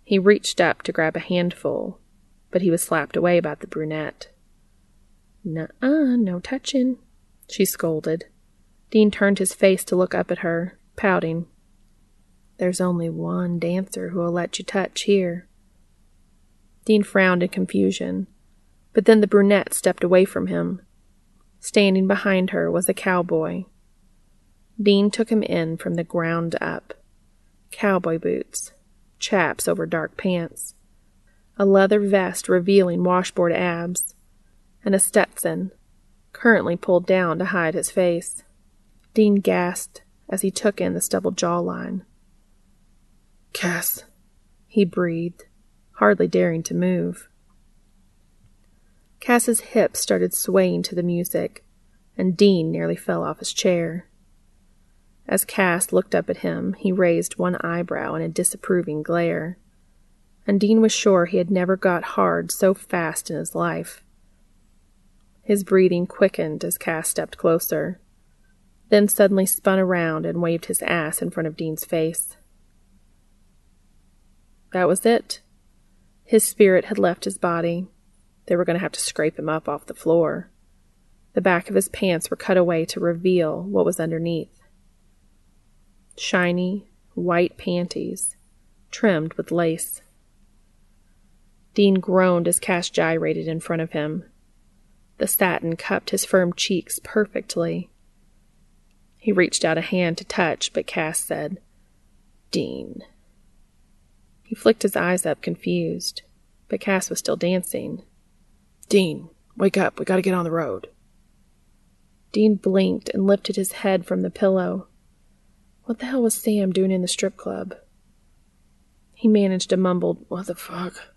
He reached up to grab a handful, but he was slapped away by the brunette. Nuh-uh, no touching, she scolded. Dean turned his face to look up at her, pouting. There's only one dancer who'll let you touch here. Dean frowned in confusion, but then the brunette stepped away from him. Standing behind her was a cowboy. Dean took him in from the ground up. Cowboy boots, chaps over dark pants, a leather vest revealing washboard abs, and a Stetson, currently pulled down to hide his face. Dean gasped as he took in the stubbled jawline. Cass, he breathed, hardly daring to move. Cass's hips started swaying to the music, and Dean nearly fell off his chair. As Cass looked up at him, he raised one eyebrow in a disapproving glare, and Dean was sure he had never got hard so fast in his life. His breathing quickened as Cass stepped closer, then suddenly spun around and waved his ass in front of Dean's face. That was it. His spirit had left his body. They were going to have to scrape him up off the floor. The back of his pants were cut away to reveal what was underneath shiny, white panties, trimmed with lace. Dean groaned as Cass gyrated in front of him. The satin cupped his firm cheeks perfectly. He reached out a hand to touch, but Cass said, Dean. He flicked his eyes up, confused, but Cass was still dancing. Dean, wake up. We gotta get on the road. Dean blinked and lifted his head from the pillow. What the hell was Sam doing in the strip club? He managed a mumbled, What the fuck?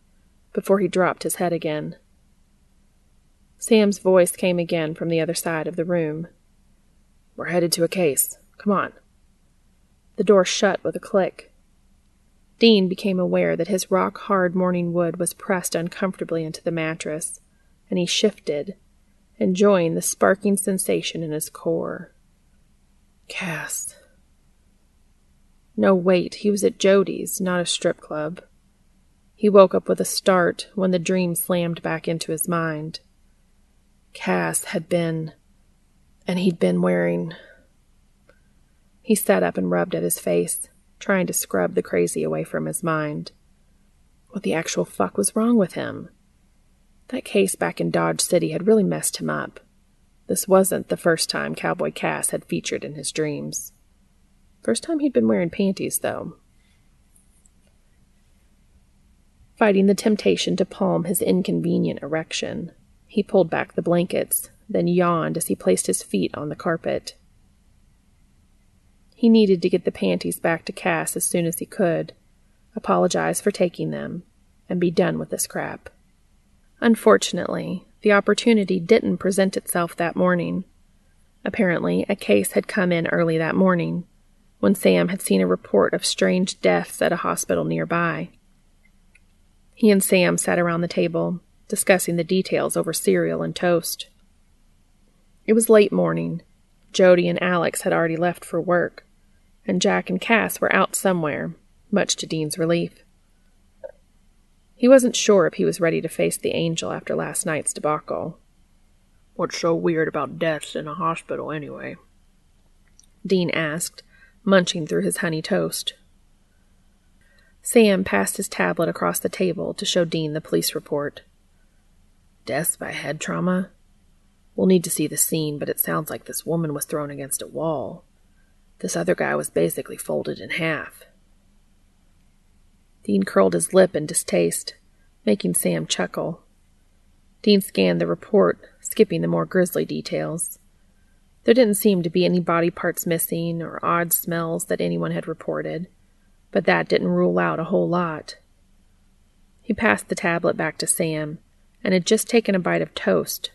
before he dropped his head again. Sam's voice came again from the other side of the room. We're headed to a case. Come on. The door shut with a click. Dean became aware that his rock hard morning wood was pressed uncomfortably into the mattress, and he shifted, enjoying the sparking sensation in his core. Cass. No, wait, he was at Jody's, not a strip club. He woke up with a start when the dream slammed back into his mind. Cass had been. and he'd been wearing. He sat up and rubbed at his face, trying to scrub the crazy away from his mind. What the actual fuck was wrong with him? That case back in Dodge City had really messed him up. This wasn't the first time Cowboy Cass had featured in his dreams. First time he'd been wearing panties, though. Fighting the temptation to palm his inconvenient erection, he pulled back the blankets, then yawned as he placed his feet on the carpet. He needed to get the panties back to Cass as soon as he could, apologize for taking them, and be done with this crap. Unfortunately, the opportunity didn't present itself that morning. Apparently, a case had come in early that morning, when Sam had seen a report of strange deaths at a hospital nearby. He and Sam sat around the table, discussing the details over cereal and toast. It was late morning. Jody and Alex had already left for work, and Jack and Cass were out somewhere, much to Dean's relief. He wasn't sure if he was ready to face the angel after last night's debacle. What's so weird about deaths in a hospital, anyway? Dean asked, munching through his honey toast. Sam passed his tablet across the table to show Dean the police report. Deaths by head trauma? We'll need to see the scene, but it sounds like this woman was thrown against a wall. This other guy was basically folded in half. Dean curled his lip in distaste, making Sam chuckle. Dean scanned the report, skipping the more grisly details. There didn't seem to be any body parts missing or odd smells that anyone had reported, but that didn't rule out a whole lot. He passed the tablet back to Sam and had just taken a bite of toast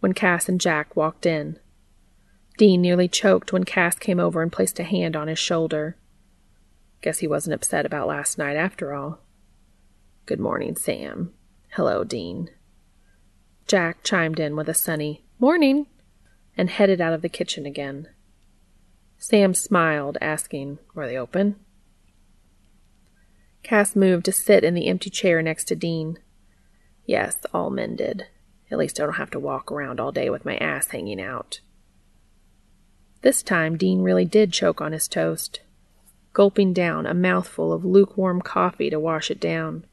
when Cass and Jack walked in. Dean nearly choked when Cass came over and placed a hand on his shoulder. Guess he wasn't upset about last night after all. Good morning, Sam. Hello, Dean. Jack chimed in with a sunny morning and headed out of the kitchen again. Sam smiled, asking, Were they open? Cass moved to sit in the empty chair next to Dean. Yes, all mended. At least I don't have to walk around all day with my ass hanging out. This time, Dean really did choke on his toast, gulping down a mouthful of lukewarm coffee to wash it down.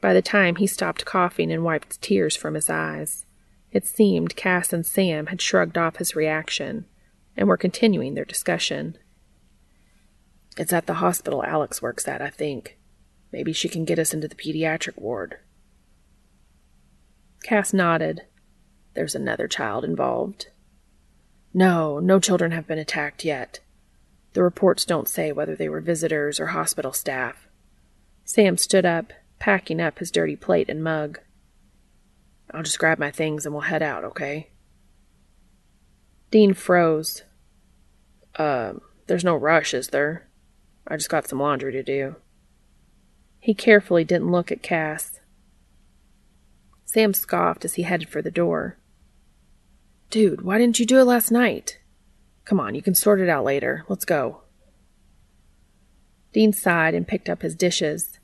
By the time he stopped coughing and wiped tears from his eyes, it seemed Cass and Sam had shrugged off his reaction and were continuing their discussion. It's at the hospital Alex works at, I think. Maybe she can get us into the pediatric ward. Cass nodded. There's another child involved. No, no children have been attacked yet. The reports don't say whether they were visitors or hospital staff. Sam stood up, packing up his dirty plate and mug. I'll just grab my things and we'll head out, okay? Dean froze. Uh, there's no rush, is there? I just got some laundry to do. He carefully didn't look at Cass. Sam scoffed as he headed for the door. Dude, why didn't you do it last night? Come on, you can sort it out later. Let's go. Dean sighed and picked up his dishes,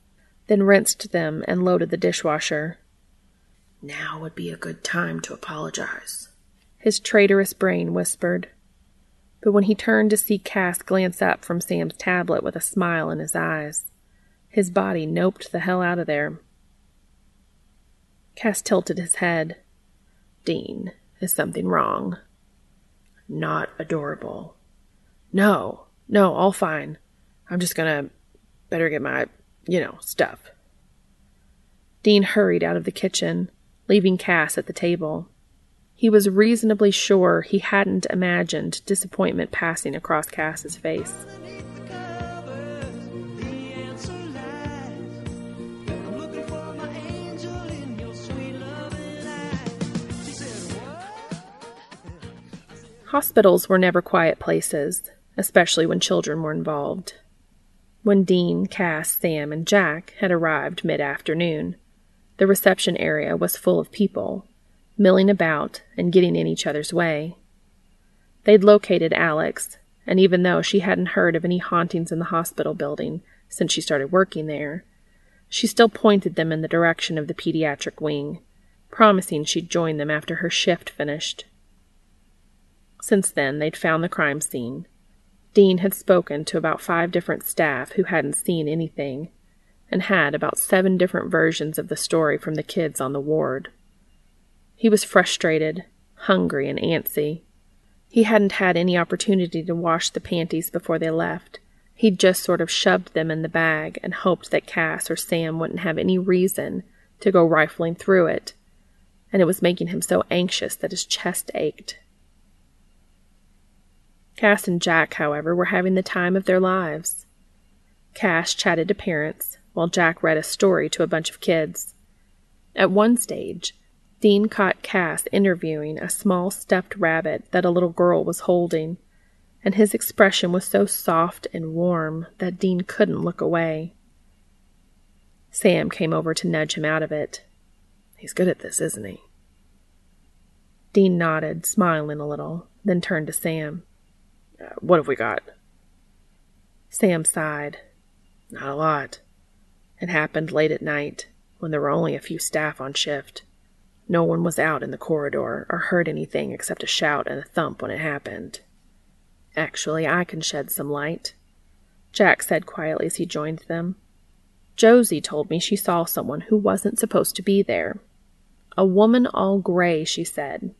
then rinsed them and loaded the dishwasher. Now would be a good time to apologize, his traitorous brain whispered. But when he turned to see Cass glance up from Sam's tablet with a smile in his eyes, his body noped the hell out of there. Cass tilted his head. Dean, is something wrong? Not adorable. No, no, all fine. I'm just gonna better get my, you know, stuff. Dean hurried out of the kitchen, leaving Cass at the table. He was reasonably sure he hadn't imagined disappointment passing across Cass's face. Hospitals were never quiet places, especially when children were involved. When Dean, Cass, Sam, and Jack had arrived mid afternoon, the reception area was full of people, milling about and getting in each other's way. They'd located Alex, and even though she hadn't heard of any hauntings in the hospital building since she started working there, she still pointed them in the direction of the pediatric wing, promising she'd join them after her shift finished. Since then, they'd found the crime scene. Dean had spoken to about five different staff who hadn't seen anything, and had about seven different versions of the story from the kids on the ward. He was frustrated, hungry, and antsy. He hadn't had any opportunity to wash the panties before they left. He'd just sort of shoved them in the bag and hoped that Cass or Sam wouldn't have any reason to go rifling through it, and it was making him so anxious that his chest ached. Cass and Jack, however, were having the time of their lives. Cass chatted to parents, while Jack read a story to a bunch of kids. At one stage, Dean caught Cass interviewing a small stuffed rabbit that a little girl was holding, and his expression was so soft and warm that Dean couldn't look away. Sam came over to nudge him out of it. He's good at this, isn't he? Dean nodded, smiling a little, then turned to Sam. Uh, what have we got? Sam sighed. Not a lot. It happened late at night, when there were only a few staff on shift. No one was out in the corridor or heard anything except a shout and a thump when it happened. Actually, I can shed some light, Jack said quietly as he joined them. Josie told me she saw someone who wasn't supposed to be there. A woman all gray, she said.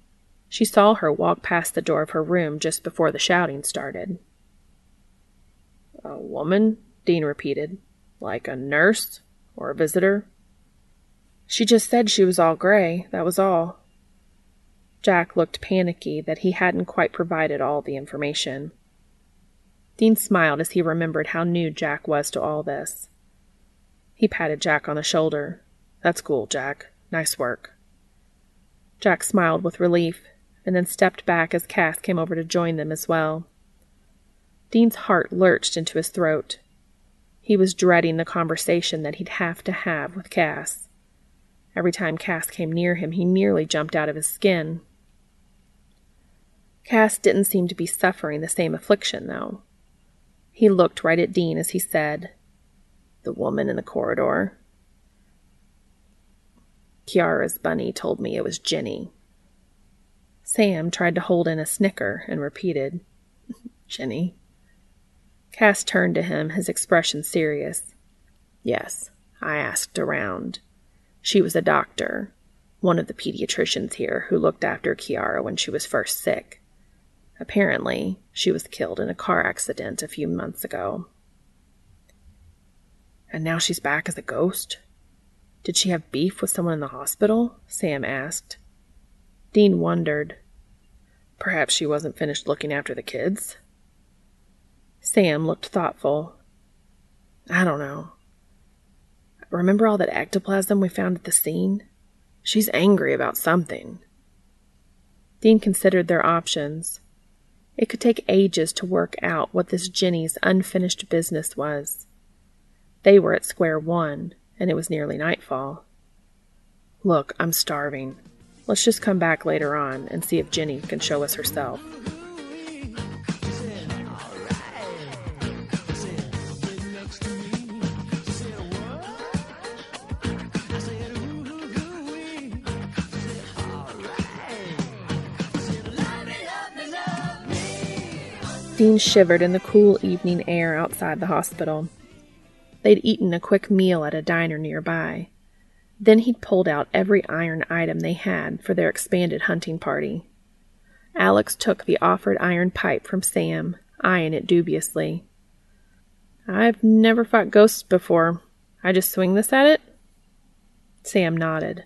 She saw her walk past the door of her room just before the shouting started. A woman? Dean repeated. Like a nurse or a visitor? She just said she was all gray, that was all. Jack looked panicky that he hadn't quite provided all the information. Dean smiled as he remembered how new Jack was to all this. He patted Jack on the shoulder. That's cool, Jack. Nice work. Jack smiled with relief and then stepped back as Cass came over to join them as well. Dean's heart lurched into his throat. He was dreading the conversation that he'd have to have with Cass. Every time Cass came near him, he nearly jumped out of his skin. Cass didn't seem to be suffering the same affliction, though. He looked right at Dean as he said, The woman in the corridor. Kiara's bunny told me it was Jenny. Sam tried to hold in a snicker and repeated, Jenny. Cass turned to him, his expression serious. Yes, I asked around. She was a doctor, one of the pediatricians here who looked after Kiara when she was first sick. Apparently, she was killed in a car accident a few months ago. And now she's back as a ghost? Did she have beef with someone in the hospital? Sam asked. Dean wondered. Perhaps she wasn't finished looking after the kids? Sam looked thoughtful. I don't know. Remember all that ectoplasm we found at the scene? She's angry about something. Dean considered their options. It could take ages to work out what this Jenny's unfinished business was. They were at square one, and it was nearly nightfall. Look, I'm starving. Let's just come back later on and see if Jenny can show us herself. Dean shivered in the cool evening air outside the hospital. They'd eaten a quick meal at a diner nearby. Then he'd pulled out every iron item they had for their expanded hunting party. Alex took the offered iron pipe from Sam, eyeing it dubiously. I've never fought ghosts before. I just swing this at it? Sam nodded.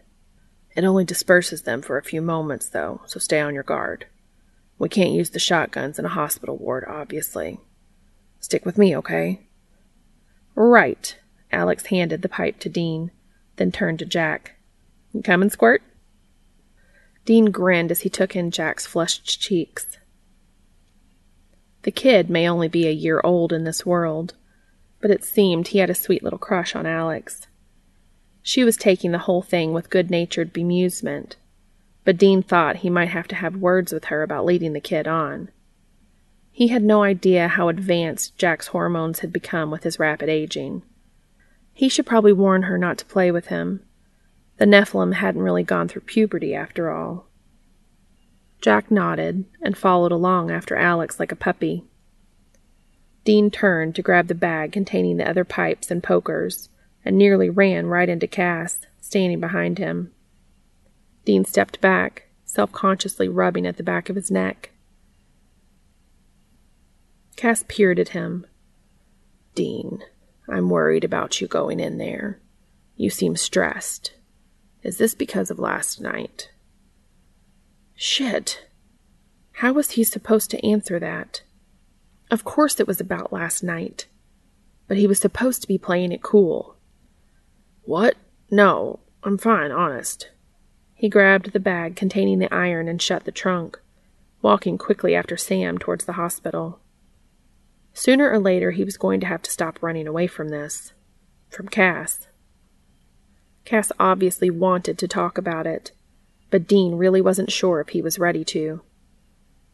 It only disperses them for a few moments, though, so stay on your guard. We can't use the shotguns in a hospital ward, obviously. Stick with me, okay? Right. Alex handed the pipe to Dean, then turned to Jack. You coming, Squirt? Dean grinned as he took in Jack's flushed cheeks. The kid may only be a year old in this world, but it seemed he had a sweet little crush on Alex. She was taking the whole thing with good natured bemusement, but Dean thought he might have to have words with her about leading the kid on. He had no idea how advanced Jack's hormones had become with his rapid aging. He should probably warn her not to play with him. The Nephilim hadn't really gone through puberty after all. Jack nodded and followed along after Alex like a puppy. Dean turned to grab the bag containing the other pipes and pokers and nearly ran right into Cass, standing behind him. Dean stepped back, self consciously rubbing at the back of his neck. Cass peered at him. Dean, I'm worried about you going in there. You seem stressed. Is this because of last night? Shit. How was he supposed to answer that? Of course it was about last night. But he was supposed to be playing it cool. What? No, I'm fine, honest. He grabbed the bag containing the iron and shut the trunk, walking quickly after Sam towards the hospital. Sooner or later, he was going to have to stop running away from this. From Cass. Cass obviously wanted to talk about it, but Dean really wasn't sure if he was ready to.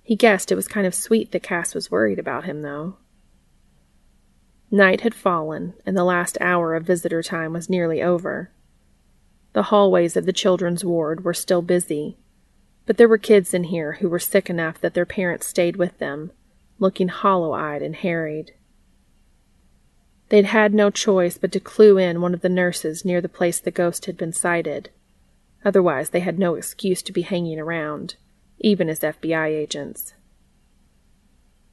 He guessed it was kind of sweet that Cass was worried about him, though. Night had fallen, and the last hour of visitor time was nearly over. The hallways of the children's ward were still busy, but there were kids in here who were sick enough that their parents stayed with them, looking hollow eyed and harried. They'd had no choice but to clue in one of the nurses near the place the ghost had been sighted. Otherwise, they had no excuse to be hanging around, even as FBI agents.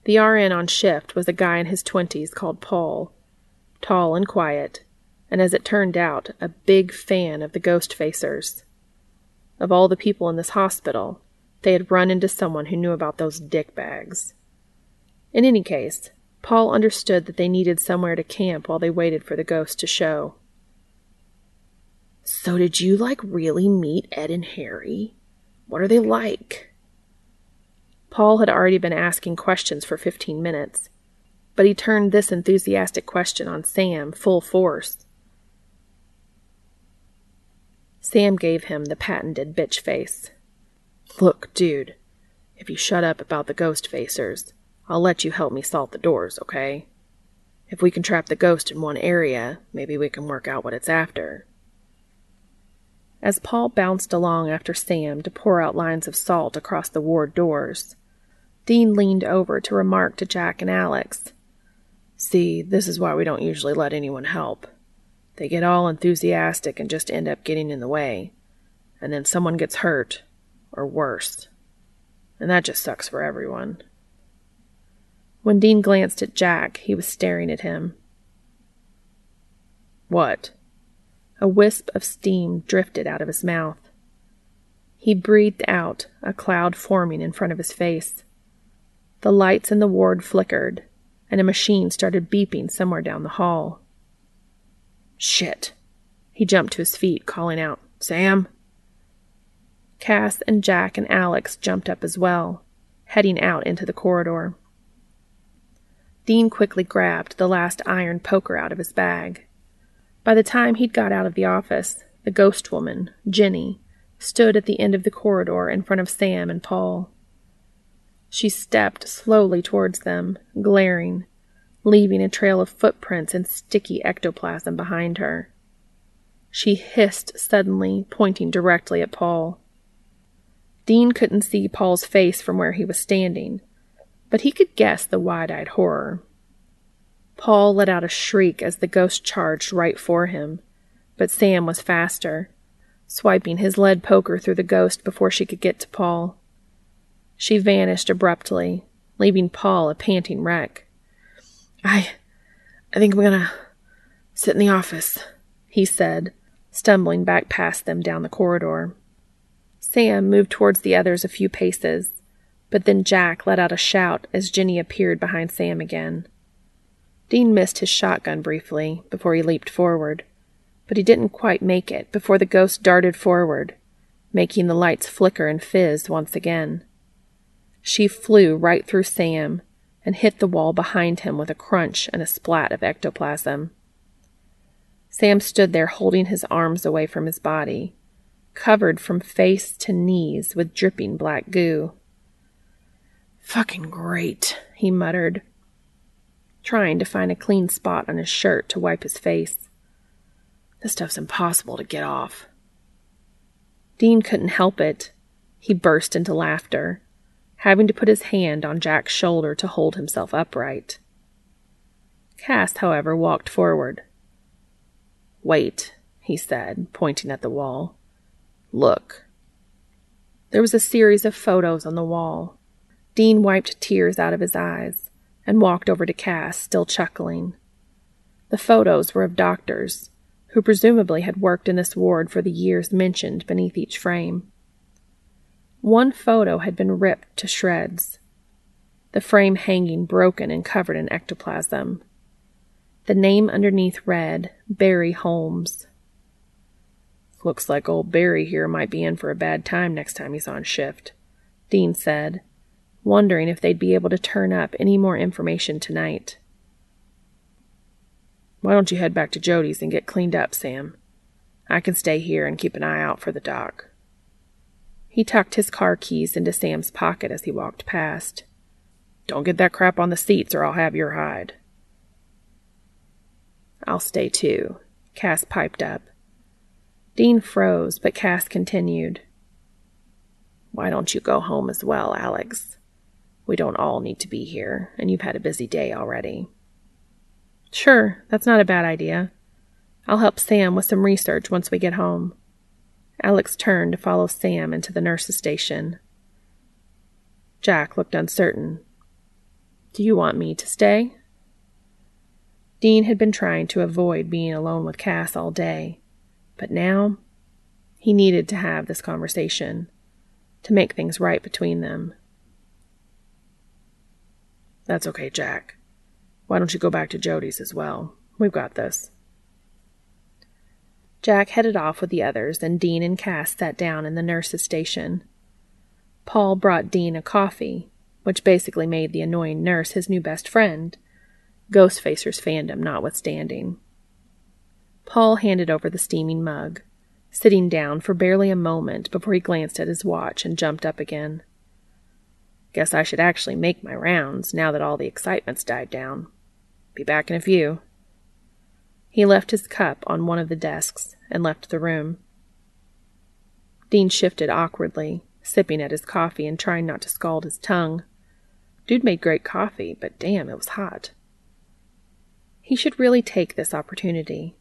The RN on shift was a guy in his twenties called Paul, tall and quiet, and as it turned out, a big fan of the ghost facers. Of all the people in this hospital, they had run into someone who knew about those dick bags. In any case, Paul understood that they needed somewhere to camp while they waited for the ghost to show. So, did you like really meet Ed and Harry? What are they like? Paul had already been asking questions for fifteen minutes, but he turned this enthusiastic question on Sam full force. Sam gave him the patented bitch face. Look, dude, if you shut up about the ghost facers, I'll let you help me salt the doors, okay? If we can trap the ghost in one area, maybe we can work out what it's after. As Paul bounced along after Sam to pour out lines of salt across the ward doors, Dean leaned over to remark to Jack and Alex. See, this is why we don't usually let anyone help. They get all enthusiastic and just end up getting in the way. And then someone gets hurt, or worse. And that just sucks for everyone. When Dean glanced at Jack, he was staring at him. What? A wisp of steam drifted out of his mouth. He breathed out, a cloud forming in front of his face. The lights in the ward flickered, and a machine started beeping somewhere down the hall. Shit. He jumped to his feet, calling out, Sam? Cass and Jack and Alex jumped up as well, heading out into the corridor. Dean quickly grabbed the last iron poker out of his bag. By the time he'd got out of the office, the ghost woman, Jenny, stood at the end of the corridor in front of Sam and Paul. She stepped slowly towards them, glaring, leaving a trail of footprints and sticky ectoplasm behind her. She hissed suddenly, pointing directly at Paul. Dean couldn't see Paul's face from where he was standing, but he could guess the wide eyed horror. Paul let out a shriek as the ghost charged right for him, but Sam was faster, swiping his lead poker through the ghost before she could get to Paul. She vanished abruptly, leaving Paul a panting wreck. I. I think I'm gonna sit in the office, he said, stumbling back past them down the corridor. Sam moved towards the others a few paces, but then Jack let out a shout as Jenny appeared behind Sam again. Dean missed his shotgun briefly before he leaped forward, but he didn't quite make it before the ghost darted forward, making the lights flicker and fizz once again. She flew right through Sam and hit the wall behind him with a crunch and a splat of ectoplasm. Sam stood there holding his arms away from his body, covered from face to knees with dripping black goo. Fucking great, he muttered, trying to find a clean spot on his shirt to wipe his face. This stuff's impossible to get off. Dean couldn't help it. He burst into laughter having to put his hand on Jack's shoulder to hold himself upright. Cass, however, walked forward. Wait, he said, pointing at the wall. Look. There was a series of photos on the wall. Dean wiped tears out of his eyes and walked over to Cass, still chuckling. The photos were of doctors, who presumably had worked in this ward for the years mentioned beneath each frame. One photo had been ripped to shreds, the frame hanging broken and covered in ectoplasm. The name underneath read Barry Holmes. Looks like old Barry here might be in for a bad time next time he's on shift, Dean said, wondering if they'd be able to turn up any more information tonight. Why don't you head back to Jody's and get cleaned up, Sam? I can stay here and keep an eye out for the doc. He tucked his car keys into Sam's pocket as he walked past. Don't get that crap on the seats or I'll have your hide. I'll stay too, Cass piped up. Dean froze, but Cass continued. Why don't you go home as well, Alex? We don't all need to be here, and you've had a busy day already. Sure, that's not a bad idea. I'll help Sam with some research once we get home. Alex turned to follow Sam into the nurse's station. Jack looked uncertain. Do you want me to stay? Dean had been trying to avoid being alone with Cass all day, but now he needed to have this conversation to make things right between them. That's okay, Jack. Why don't you go back to Jody's as well? We've got this. Jack headed off with the others, and Dean and Cass sat down in the nurse's station. Paul brought Dean a coffee, which basically made the annoying nurse his new best friend, Ghostfacer's fandom notwithstanding. Paul handed over the steaming mug, sitting down for barely a moment before he glanced at his watch and jumped up again. Guess I should actually make my rounds now that all the excitement's died down. Be back in a few. He left his cup on one of the desks and left the room. Dean shifted awkwardly, sipping at his coffee and trying not to scald his tongue. Dude made great coffee, but damn, it was hot. He should really take this opportunity.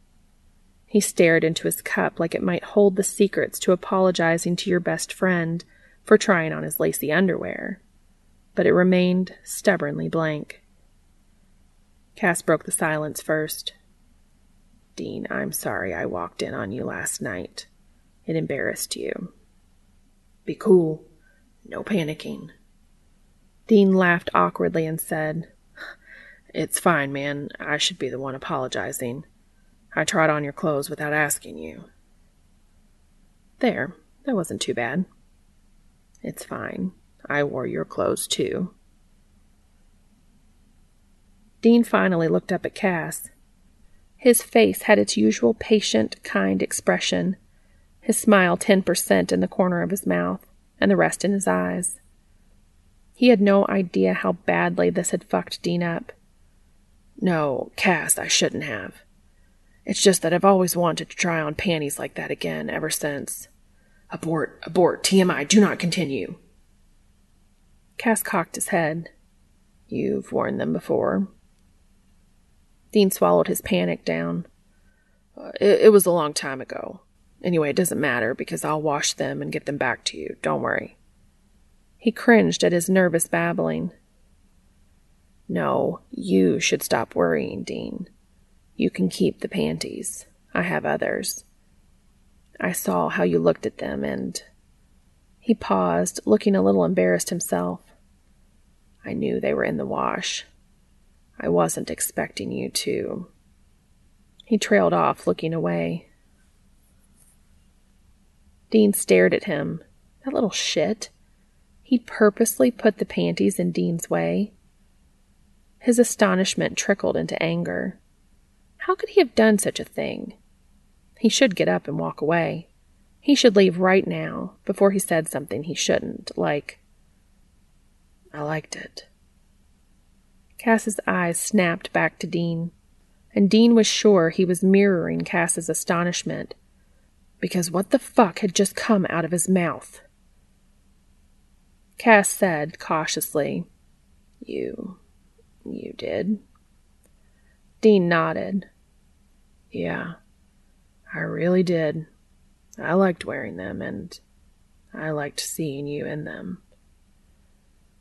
He stared into his cup like it might hold the secrets to apologizing to your best friend for trying on his lacy underwear, but it remained stubbornly blank. Cass broke the silence first. Dean, I'm sorry I walked in on you last night. It embarrassed you. Be cool. No panicking. Dean laughed awkwardly and said, It's fine, man. I should be the one apologizing. I tried on your clothes without asking you. There, that wasn't too bad. It's fine. I wore your clothes too. Dean finally looked up at Cass. His face had its usual patient, kind expression, his smile 10% in the corner of his mouth, and the rest in his eyes. He had no idea how badly this had fucked Dean up. No, Cass, I shouldn't have. It's just that I've always wanted to try on panties like that again ever since. Abort, abort, TMI, do not continue. Cass cocked his head. You've worn them before. Dean swallowed his panic down. Uh, it, it was a long time ago. Anyway, it doesn't matter because I'll wash them and get them back to you. Don't worry. He cringed at his nervous babbling. No, you should stop worrying, Dean. You can keep the panties. I have others. I saw how you looked at them, and. He paused, looking a little embarrassed himself. I knew they were in the wash. I wasn't expecting you to. He trailed off, looking away. Dean stared at him. That little shit. He'd purposely put the panties in Dean's way. His astonishment trickled into anger. How could he have done such a thing? He should get up and walk away. He should leave right now, before he said something he shouldn't, like, I liked it. Cass's eyes snapped back to Dean, and Dean was sure he was mirroring Cass's astonishment, because what the fuck had just come out of his mouth? Cass said cautiously, You. you did? Dean nodded. Yeah, I really did. I liked wearing them, and I liked seeing you in them.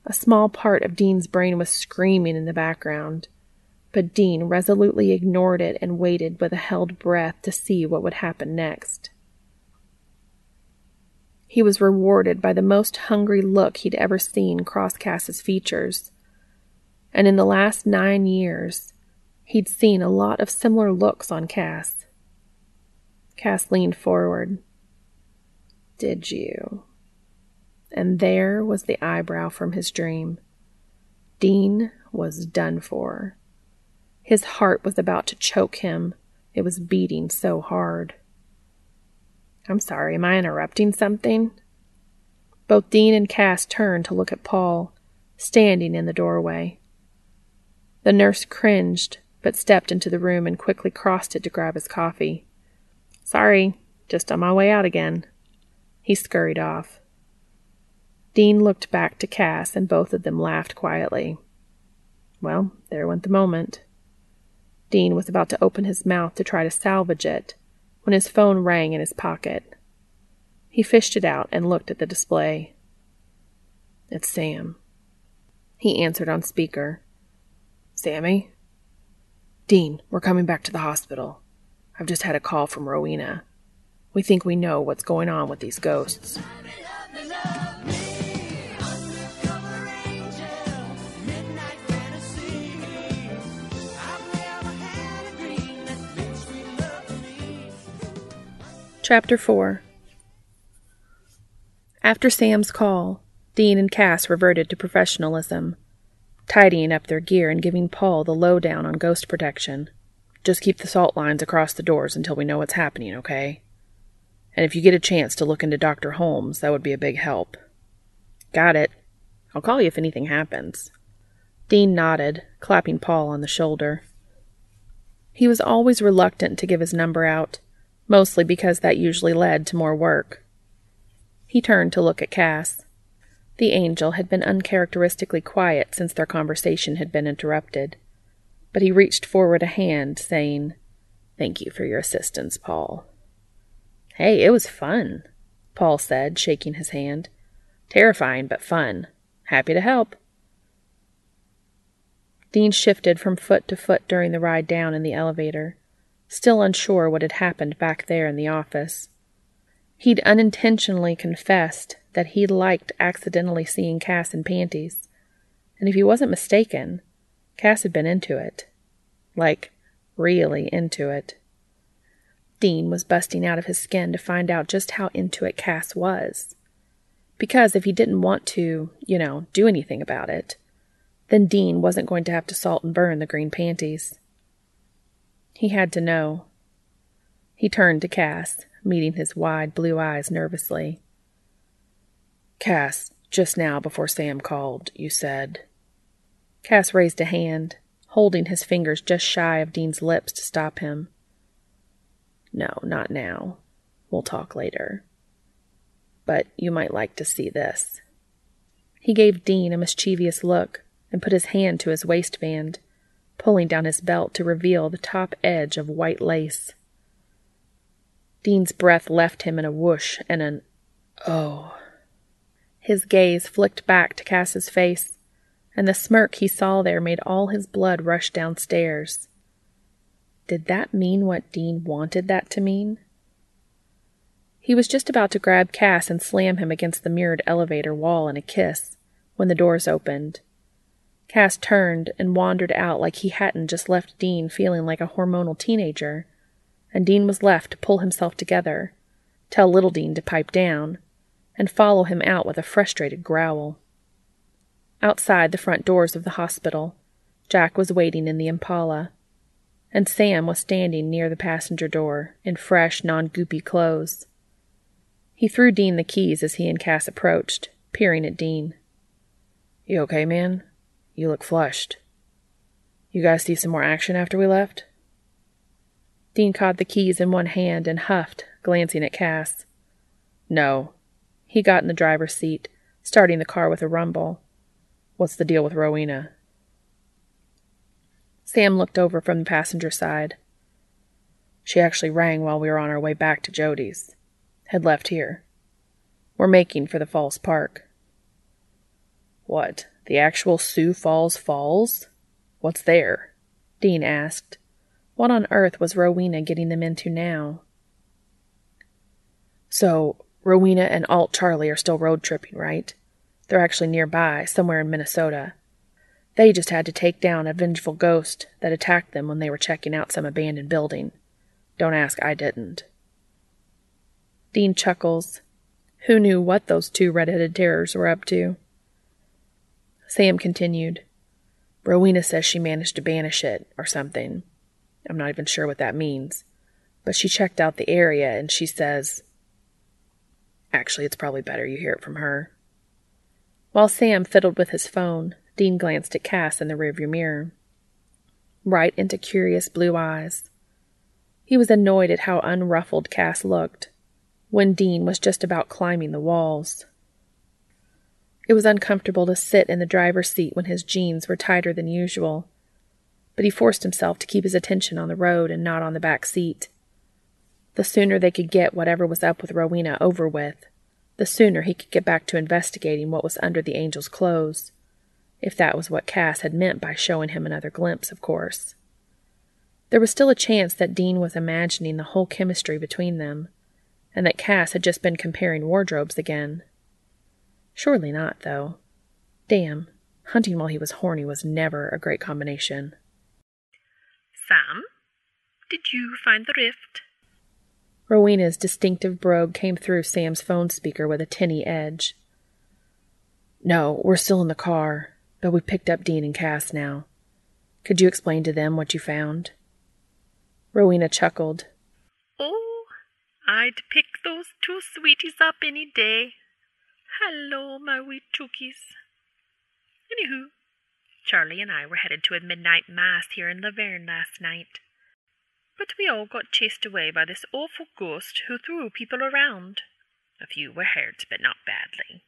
A small part of Dean's brain was screaming in the background, but Dean resolutely ignored it and waited with a held breath to see what would happen next. He was rewarded by the most hungry look he'd ever seen cross Cass's features. And in the last nine years, he'd seen a lot of similar looks on Cass. Cass leaned forward. Did you? And there was the eyebrow from his dream. Dean was done for. His heart was about to choke him. It was beating so hard. I'm sorry, am I interrupting something? Both Dean and Cass turned to look at Paul, standing in the doorway. The nurse cringed, but stepped into the room and quickly crossed it to grab his coffee. Sorry, just on my way out again. He scurried off. Dean looked back to Cass, and both of them laughed quietly. Well, there went the moment. Dean was about to open his mouth to try to salvage it when his phone rang in his pocket. He fished it out and looked at the display. It's Sam. He answered on speaker. Sammy? Dean, we're coming back to the hospital. I've just had a call from Rowena. We think we know what's going on with these ghosts. Chapter 4 After Sam's call, Dean and Cass reverted to professionalism, tidying up their gear and giving Paul the lowdown on ghost protection. Just keep the salt lines across the doors until we know what's happening, okay? And if you get a chance to look into Dr. Holmes, that would be a big help. Got it. I'll call you if anything happens. Dean nodded, clapping Paul on the shoulder. He was always reluctant to give his number out mostly because that usually led to more work. He turned to look at Cass. The angel had been uncharacteristically quiet since their conversation had been interrupted, but he reached forward a hand, saying, Thank you for your assistance, Paul. Hey, it was fun, Paul said, shaking his hand. Terrifying, but fun. Happy to help. Dean shifted from foot to foot during the ride down in the elevator still unsure what had happened back there in the office. He'd unintentionally confessed that he liked accidentally seeing Cass in panties, and if he wasn't mistaken, Cass had been into it. Like, really into it. Dean was busting out of his skin to find out just how into it Cass was. Because if he didn't want to, you know, do anything about it, then Dean wasn't going to have to salt and burn the green panties. He had to know. He turned to Cass, meeting his wide blue eyes nervously. Cass, just now before Sam called, you said. Cass raised a hand, holding his fingers just shy of Dean's lips to stop him. No, not now. We'll talk later but you might like to see this. He gave Dean a mischievous look and put his hand to his waistband, pulling down his belt to reveal the top edge of white lace. Dean's breath left him in a whoosh and an oh. His gaze flicked back to Cass's face, and the smirk he saw there made all his blood rush downstairs. Did that mean what Dean wanted that to mean? He was just about to grab Cass and slam him against the mirrored elevator wall in a kiss when the doors opened. Cass turned and wandered out like he hadn't just left Dean feeling like a hormonal teenager, and Dean was left to pull himself together, tell little Dean to pipe down, and follow him out with a frustrated growl. Outside the front doors of the hospital, Jack was waiting in the Impala, and Sam was standing near the passenger door in fresh, non goopy clothes. He threw Dean the keys as he and Cass approached, peering at Dean. You okay, man? You look flushed. You guys see some more action after we left? Dean caught the keys in one hand and huffed, glancing at Cass. No. He got in the driver's seat, starting the car with a rumble. What's the deal with Rowena? Sam looked over from the passenger side. She actually rang while we were on our way back to Jody's had left here. We're making for the Falls Park. What, the actual Sioux Falls Falls? What's there? Dean asked. What on earth was Rowena getting them into now? So, Rowena and Alt Charlie are still road tripping, right? They're actually nearby, somewhere in Minnesota. They just had to take down a vengeful ghost that attacked them when they were checking out some abandoned building. Don't ask, I didn't. Dean chuckles. Who knew what those two red-headed terrors were up to? Sam continued. Rowena says she managed to banish it, or something. I'm not even sure what that means. But she checked out the area, and she says... Actually, it's probably better you hear it from her. While Sam fiddled with his phone, Dean glanced at Cass in the rearview mirror. Right into curious blue eyes. He was annoyed at how unruffled Cass looked when Dean was just about climbing the walls. It was uncomfortable to sit in the driver's seat when his jeans were tighter than usual, but he forced himself to keep his attention on the road and not on the back seat. The sooner they could get whatever was up with Rowena over with, the sooner he could get back to investigating what was under the angel's clothes, if that was what Cass had meant by showing him another glimpse, of course. There was still a chance that Dean was imagining the whole chemistry between them and that Cass had just been comparing wardrobes again. Surely not, though. Damn, hunting while he was horny was never a great combination. Sam, did you find the rift? Rowena's distinctive brogue came through Sam's phone speaker with a tinny edge. No, we're still in the car, but we picked up Dean and Cass now. Could you explain to them what you found? Rowena chuckled. Oh, I'd pick those two sweeties up any day. Hello, my wee chookies. Anywho, Charlie and I were headed to a midnight mass here in Luverne last night. But we all got chased away by this awful ghost who threw people around. A few were hurt, but not badly.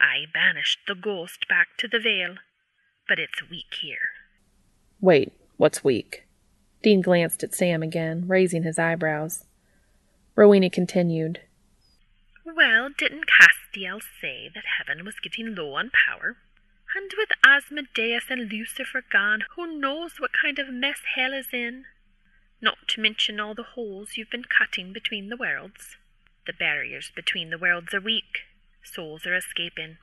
I banished the ghost back to the Veil, but it's weak here. Wait, what's weak? Dean glanced at Sam again, raising his eyebrows. Rowena continued. Well, didn't Castiel say that heaven was getting low on power? And with Asmodeus and Lucifer gone, who knows what kind of mess hell is in? Not to mention all the holes you've been cutting between the worlds. The barriers between the worlds are weak. Souls are escaping.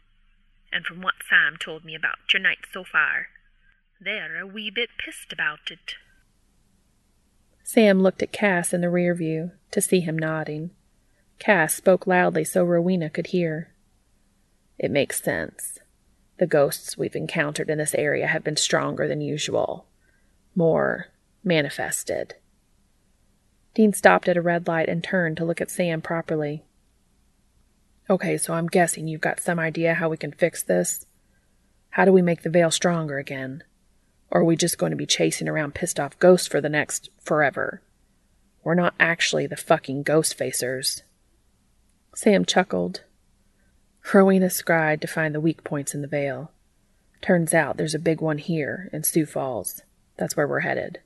And from what Sam told me about your night so far, they're a wee bit pissed about it. Sam looked at Cass in the rear view to see him nodding. Cass spoke loudly so Rowena could hear. It makes sense. The ghosts we've encountered in this area have been stronger than usual, more manifested. Dean stopped at a red light and turned to look at Sam properly. Okay, so I'm guessing you've got some idea how we can fix this? How do we make the veil stronger again? Or are we just going to be chasing around pissed off ghosts for the next forever? We're not actually the fucking ghost facers. Sam chuckled. Rowena scryed to find the weak points in the veil. Turns out there's a big one here in Sioux Falls. That's where we're headed.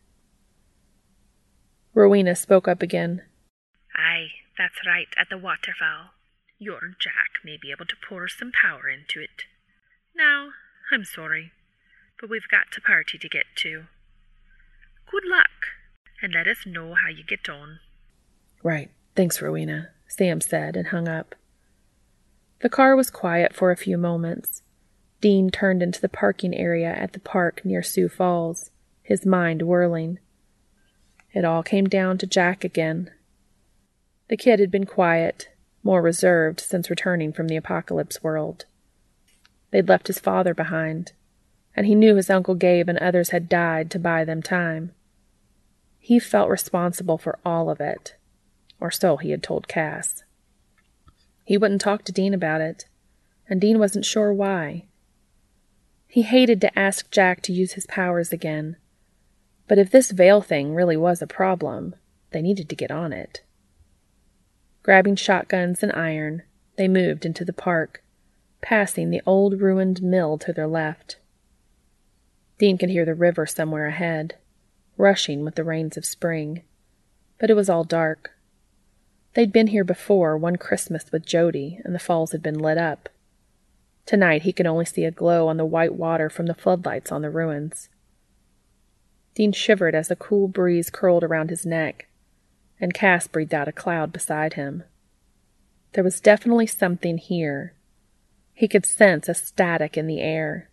Rowena spoke up again. Aye, that's right, at the waterfall. Your Jack may be able to pour some power into it. Now, I'm sorry, but we've got a party to get to. Good luck, and let us know how you get on. Right. Thanks, Rowena, Sam said and hung up. The car was quiet for a few moments. Dean turned into the parking area at the park near Sioux Falls, his mind whirling. It all came down to Jack again. The kid had been quiet, more reserved since returning from the apocalypse world. They'd left his father behind, and he knew his Uncle Gabe and others had died to buy them time. He felt responsible for all of it, or so he had told Cass. He wouldn't talk to Dean about it, and Dean wasn't sure why. He hated to ask Jack to use his powers again, but if this veil thing really was a problem, they needed to get on it. Grabbing shotguns and iron, they moved into the park, passing the old ruined mill to their left. Dean could hear the river somewhere ahead, rushing with the rains of spring, but it was all dark. They'd been here before one Christmas with Jody, and the falls had been lit up. Tonight he could only see a glow on the white water from the floodlights on the ruins. Dean shivered as a cool breeze curled around his neck, and Cass breathed out a cloud beside him. There was definitely something here. He could sense a static in the air,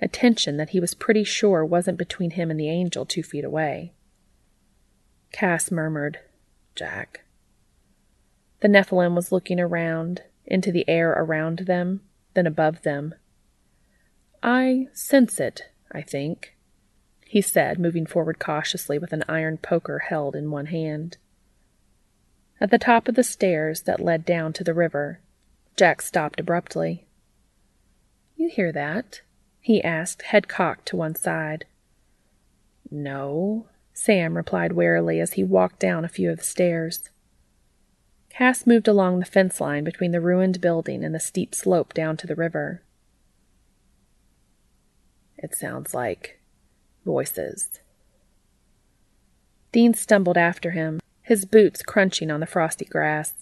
a tension that he was pretty sure wasn't between him and the angel two feet away. Cass murmured, Jack. The Nephilim was looking around, into the air around them, then above them. I sense it, I think he said, moving forward cautiously with an iron poker held in one hand. At the top of the stairs that led down to the river, Jack stopped abruptly. You hear that? he asked, head cocked to one side. No, Sam replied warily as he walked down a few of the stairs. Cass moved along the fence line between the ruined building and the steep slope down to the river. It sounds like voices. Dean stumbled after him, his boots crunching on the frosty grass.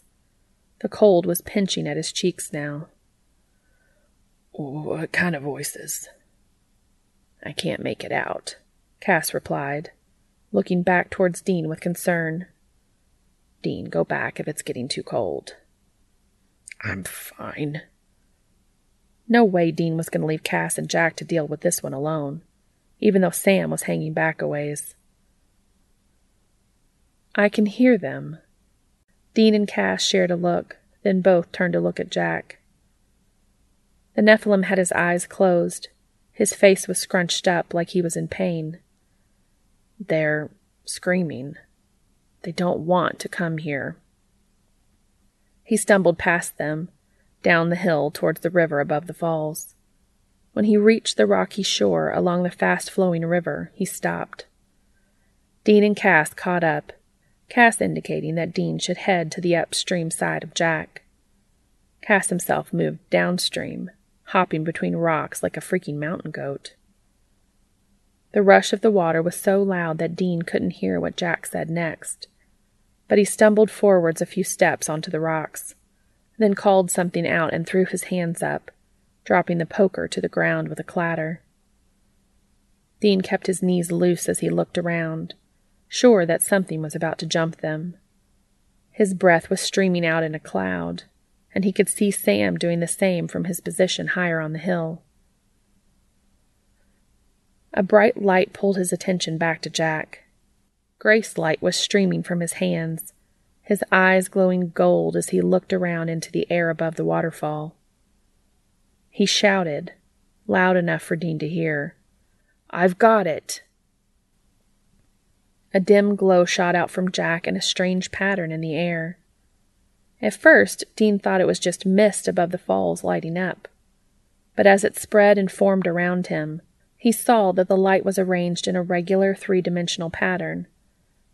The cold was pinching at his cheeks now. What kind of voices? I can't make it out, Cass replied, looking back towards Dean with concern. Dean, go back if it's getting too cold. I'm fine. No way Dean was going to leave Cass and Jack to deal with this one alone even though Sam was hanging back a ways. I can hear them. Dean and Cass shared a look, then both turned to look at Jack. The Nephilim had his eyes closed. His face was scrunched up like he was in pain. They're screaming. They don't want to come here. He stumbled past them, down the hill towards the river above the falls. When he reached the rocky shore along the fast flowing river, he stopped. Dean and Cass caught up, Cass indicating that Dean should head to the upstream side of Jack. Cass himself moved downstream, hopping between rocks like a freaking mountain goat. The rush of the water was so loud that Dean couldn't hear what Jack said next, but he stumbled forwards a few steps onto the rocks, then called something out and threw his hands up, dropping the poker to the ground with a clatter. Dean kept his knees loose as he looked around, sure that something was about to jump them. His breath was streaming out in a cloud, and he could see Sam doing the same from his position higher on the hill. A bright light pulled his attention back to Jack. Grace light was streaming from his hands, his eyes glowing gold as he looked around into the air above the waterfall. He shouted, loud enough for Dean to hear. I've got it! A dim glow shot out from Jack in a strange pattern in the air. At first, Dean thought it was just mist above the falls lighting up. But as it spread and formed around him, he saw that the light was arranged in a regular three dimensional pattern,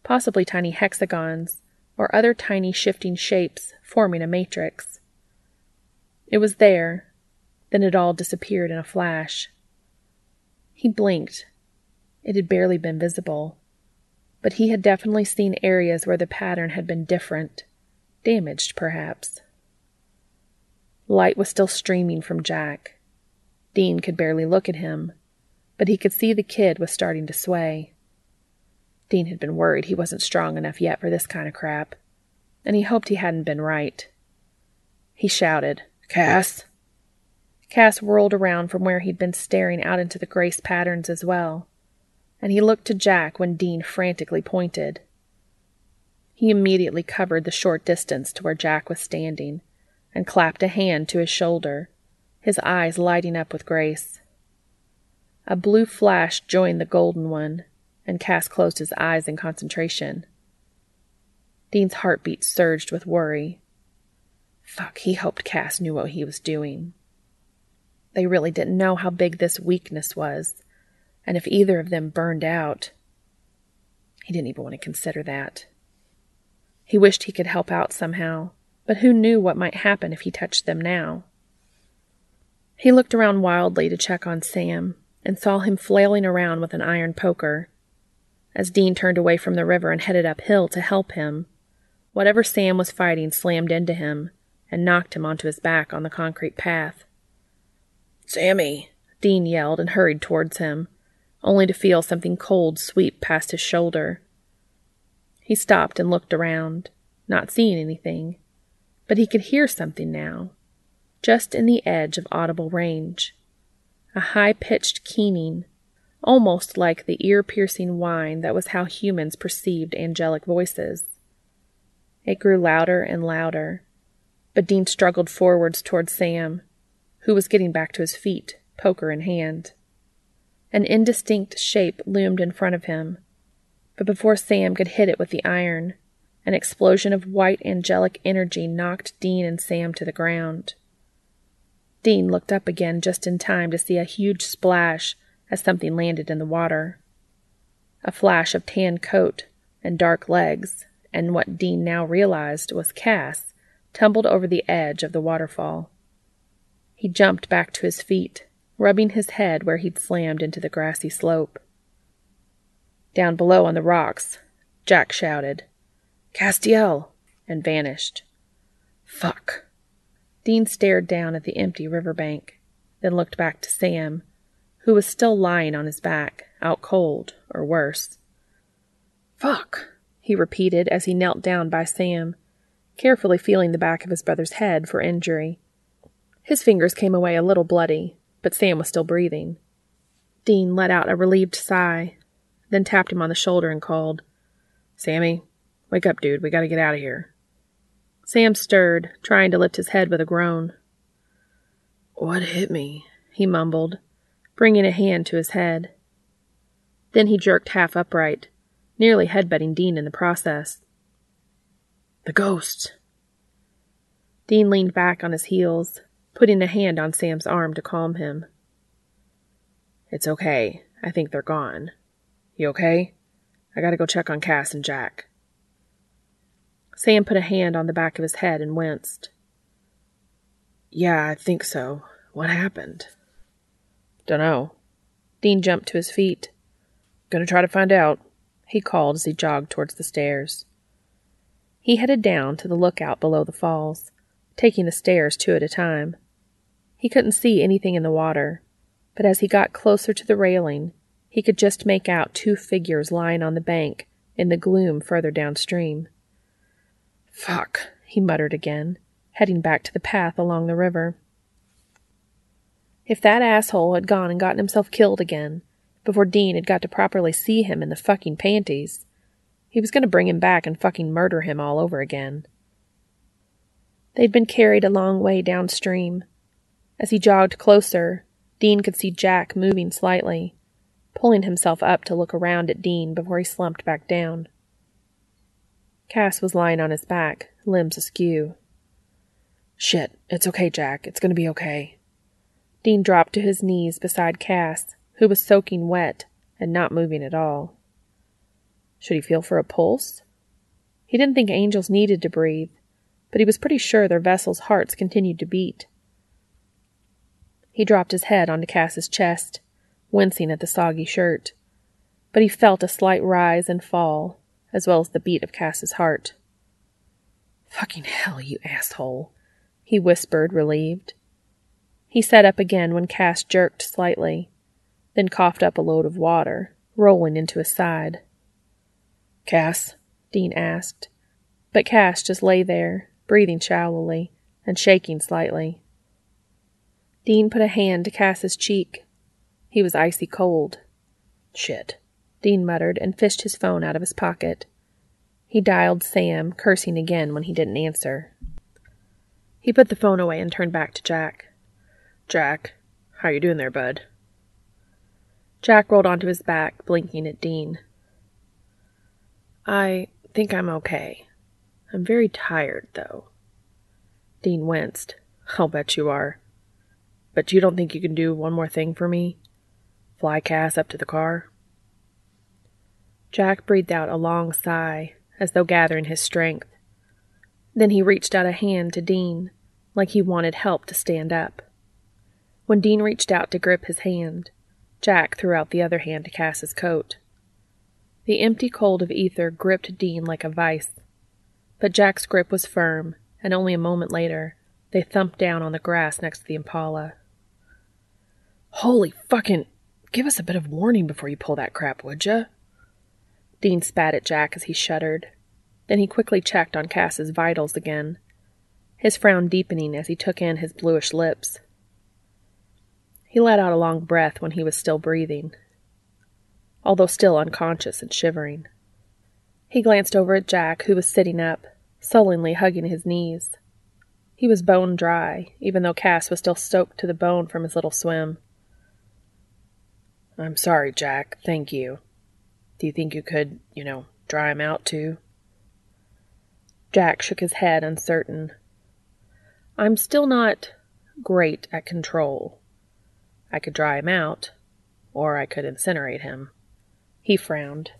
possibly tiny hexagons or other tiny shifting shapes forming a matrix. It was there, then it all disappeared in a flash. He blinked. It had barely been visible, but he had definitely seen areas where the pattern had been different, damaged perhaps. Light was still streaming from Jack. Dean could barely look at him, but he could see the kid was starting to sway. Dean had been worried he wasn't strong enough yet for this kind of crap, and he hoped he hadn't been right. He shouted, Cass! Cass whirled around from where he'd been staring out into the grace patterns as well, and he looked to Jack when Dean frantically pointed. He immediately covered the short distance to where Jack was standing and clapped a hand to his shoulder, his eyes lighting up with grace. A blue flash joined the golden one, and Cass closed his eyes in concentration. Dean's heartbeat surged with worry. Fuck, he hoped Cass knew what he was doing. They really didn't know how big this weakness was, and if either of them burned out. He didn't even want to consider that. He wished he could help out somehow, but who knew what might happen if he touched them now? He looked around wildly to check on Sam and saw him flailing around with an iron poker. As Dean turned away from the river and headed uphill to help him, whatever Sam was fighting slammed into him and knocked him onto his back on the concrete path. Sammy! Dean yelled and hurried towards him, only to feel something cold sweep past his shoulder. He stopped and looked around, not seeing anything, but he could hear something now, just in the edge of audible range. A high pitched keening, almost like the ear piercing whine that was how humans perceived angelic voices. It grew louder and louder, but Dean struggled forwards toward Sam, who was getting back to his feet, poker in hand. An indistinct shape loomed in front of him, but before Sam could hit it with the iron, an explosion of white angelic energy knocked Dean and Sam to the ground. Dean looked up again just in time to see a huge splash as something landed in the water. A flash of tan coat and dark legs, and what Dean now realized was Cass, tumbled over the edge of the waterfall. He jumped back to his feet, rubbing his head where he'd slammed into the grassy slope. Down below on the rocks, Jack shouted, Castiel! and vanished. Fuck. Dean stared down at the empty river bank, then looked back to Sam, who was still lying on his back, out cold, or worse. Fuck, he repeated as he knelt down by Sam, carefully feeling the back of his brother's head for injury. His fingers came away a little bloody, but Sam was still breathing. Dean let out a relieved sigh, then tapped him on the shoulder and called, Sammy, wake up, dude. We gotta get out of here. Sam stirred, trying to lift his head with a groan. What hit me? he mumbled, bringing a hand to his head. Then he jerked half upright, nearly headbutting Dean in the process. The ghost. Dean leaned back on his heels, putting a hand on Sam's arm to calm him. It's okay. I think they're gone. You okay? I gotta go check on Cass and Jack. Sam put a hand on the back of his head and winced. Yeah, I think so. What happened? Dunno. Dean jumped to his feet. Gonna try to find out, he called as he jogged towards the stairs. He headed down to the lookout below the falls, taking the stairs two at a time. He couldn't see anything in the water, but as he got closer to the railing, he could just make out two figures lying on the bank in the gloom further downstream. Fuck, he muttered again, heading back to the path along the river. If that asshole had gone and gotten himself killed again, before Dean had got to properly see him in the fucking panties, he was going to bring him back and fucking murder him all over again. They'd been carried a long way downstream, As he jogged closer, Dean could see Jack moving slightly, pulling himself up to look around at Dean before he slumped back down. Cass was lying on his back, limbs askew. Shit, it's okay, Jack. It's gonna be okay. Dean dropped to his knees beside Cass, who was soaking wet and not moving at all. Should he feel for a pulse? He didn't think angels needed to breathe, but he was pretty sure their vessels' hearts continued to beat. He dropped his head onto Cass's chest, wincing at the soggy shirt, but he felt a slight rise and fall, as well as the beat of Cass's heart. Fucking hell, you asshole, he whispered, relieved. He sat up again when Cass jerked slightly, then coughed up a load of water, rolling into his side. Cass? Dean asked, but Cass just lay there, breathing shallowly and shaking slightly. Dean put a hand to Cass's cheek. He was icy cold. Shit, Dean muttered and fished his phone out of his pocket. He dialed Sam, cursing again when he didn't answer. He put the phone away and turned back to Jack. Jack, how you doing there, bud? Jack rolled onto his back, blinking at Dean. I think I'm okay. I'm very tired, though. Dean winced. I'll bet you are. But you don't think you can do one more thing for me? Fly Cass up to the car? Jack breathed out a long sigh, as though gathering his strength. Then he reached out a hand to Dean, like he wanted help to stand up. When Dean reached out to grip his hand, Jack threw out the other hand to Cass's coat. The empty cold of ether gripped Dean like a vice. But Jack's grip was firm, and only a moment later, they thumped down on the grass next to the Impala. Holy fucking. Give us a bit of warning before you pull that crap, would ya? Dean spat at Jack as he shuddered. Then he quickly checked on Cass's vitals again, his frown deepening as he took in his bluish lips. He let out a long breath when he was still breathing, although still unconscious and shivering. He glanced over at Jack, who was sitting up, sullenly hugging his knees. He was bone dry, even though Cass was still soaked to the bone from his little swim. I'm sorry, Jack. Thank you. Do you think you could, you know, dry him out too? Jack shook his head, uncertain. I'm still not great at control. I could dry him out, or I could incinerate him. He frowned.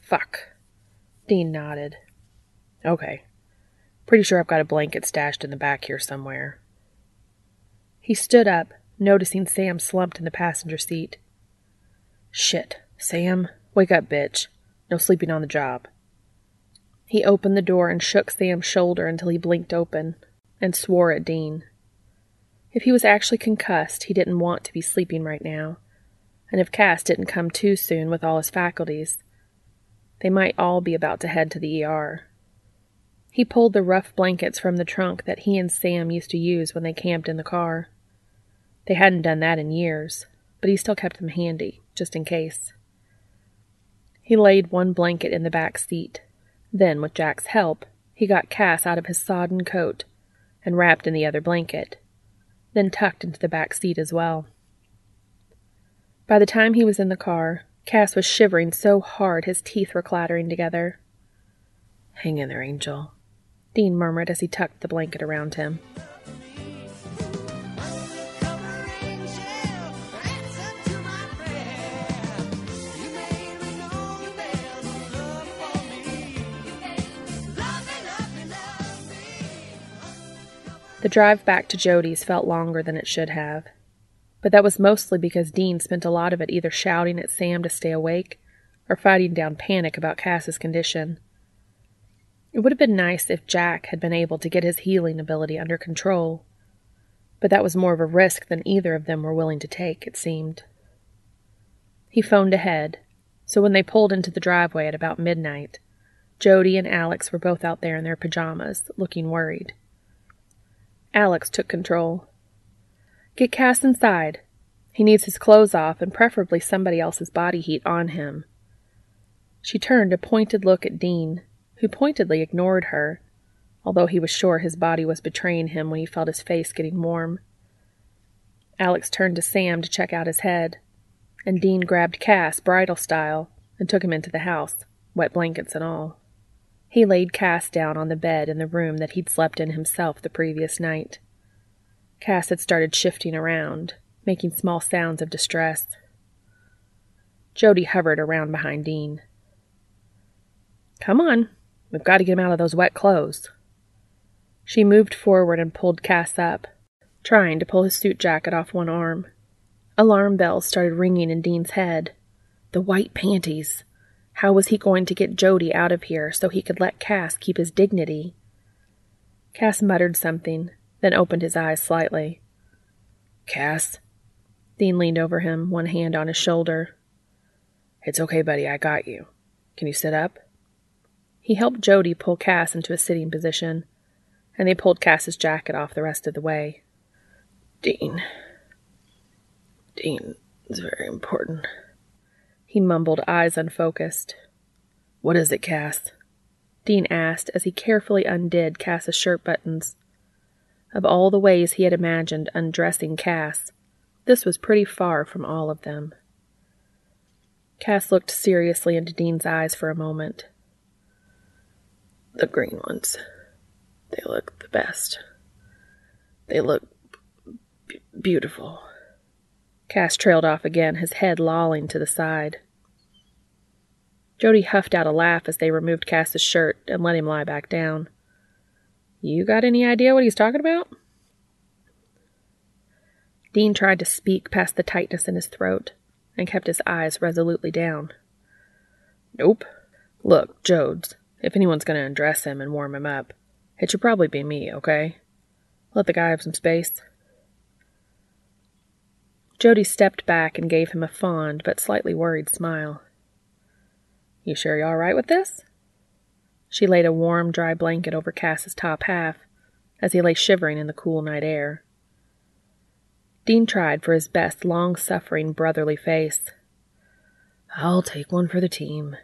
Fuck. Dean nodded. Okay. Pretty sure I've got a blanket stashed in the back here somewhere. He stood up, noticing Sam slumped in the passenger seat. Shit. Sam, wake up, bitch. No sleeping on the job. He opened the door and shook Sam's shoulder until he blinked open, and swore at Dean. If he was actually concussed, he didn't want to be sleeping right now. And if Cass didn't come too soon with all his faculties, they might all be about to head to the ER. He pulled the rough blankets from the trunk that he and Sam used to use when they camped in the car. They hadn't done that in years, but he still kept them handy, just in case. He laid one blanket in the back seat. Then, with Jack's help, he got Cass out of his sodden coat and wrapped in the other blanket then tucked into the back seat as well. By the time he was in the car, Cass was shivering so hard his teeth were clattering together. Hang in there, Angel, Dean murmured as he tucked the blanket around him. The drive back to Jody's felt longer than it should have. But that was mostly because Dean spent a lot of it either shouting at Sam to stay awake or fighting down panic about Cass's condition. It would have been nice if Jack had been able to get his healing ability under control, but that was more of a risk than either of them were willing to take, it seemed. He phoned ahead, so when they pulled into the driveway at about midnight, Jody and Alex were both out there in their pajamas, looking worried. Alex took control. Get Cass inside. He needs his clothes off and preferably somebody else's body heat on him. She turned a pointed look at Dean, who pointedly ignored her, although he was sure his body was betraying him when he felt his face getting warm. Alex turned to Sam to check out his head, and Dean grabbed Cass, bridal style, and took him into the house, wet blankets and all. He laid Cass down on the bed in the room that he'd slept in himself the previous night. Cass had started shifting around, making small sounds of distress. Jody hovered around behind Dean. Come on, we've got to get him out of those wet clothes. She moved forward and pulled Cass up, trying to pull his suit jacket off one arm. Alarm bells started ringing in Dean's head. The white panties. How was he going to get Jody out of here so he could let Cass keep his dignity? Cass muttered something, then opened his eyes slightly. Cass? Dean leaned over him, one hand on his shoulder. It's okay, buddy, I got you. Can you sit up? He helped Jody pull Cass into a sitting position, and they pulled Cass's jacket off the rest of the way. Dean. Dean is very important. He mumbled, eyes unfocused. What is it, Cass? Dean asked as he carefully undid Cass's shirt buttons. Of all the ways he had imagined undressing Cass, this was pretty far from all of them. Cass looked seriously into Dean's eyes for a moment. The green ones. They look the best. They look b- beautiful. Cass trailed off again, his head lolling to the side. Jody huffed out a laugh as they removed Cass's shirt and let him lie back down. You got any idea what he's talking about? Dean tried to speak past the tightness in his throat and kept his eyes resolutely down. Nope. Look, Jodes, if anyone's going to undress him and warm him up, it should probably be me, okay? Let the guy have some space. Jody stepped back and gave him a fond but slightly worried smile. You sure you're all right with this? She laid a warm, dry blanket over Cass's top half as he lay shivering in the cool night air. Dean tried for his best long suffering brotherly face. I'll take one for the team.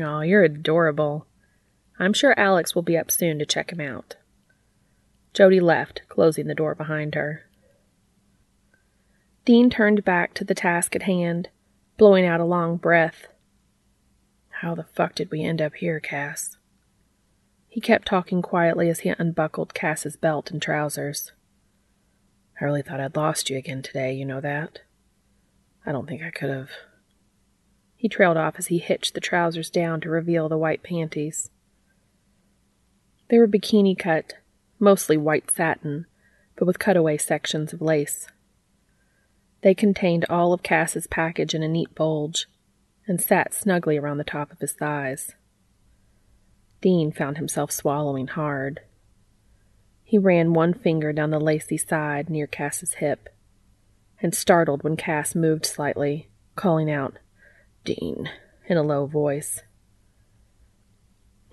Oh, you're adorable. I'm sure Alex will be up soon to check him out. Jody left, closing the door behind her. Dean turned back to the task at hand, blowing out a long breath. How the fuck did we end up here, Cass? He kept talking quietly as he unbuckled Cass's belt and trousers. I really thought I'd lost you again today, you know that? I don't think I could have. He trailed off as he hitched the trousers down to reveal the white panties. They were bikini cut, mostly white satin, but with cutaway sections of lace. They contained all of Cass's package in a neat bulge and sat snugly around the top of his thighs. Dean found himself swallowing hard. He ran one finger down the lacy side near Cass's hip, and startled when Cass moved slightly, calling out, Dean, in a low voice.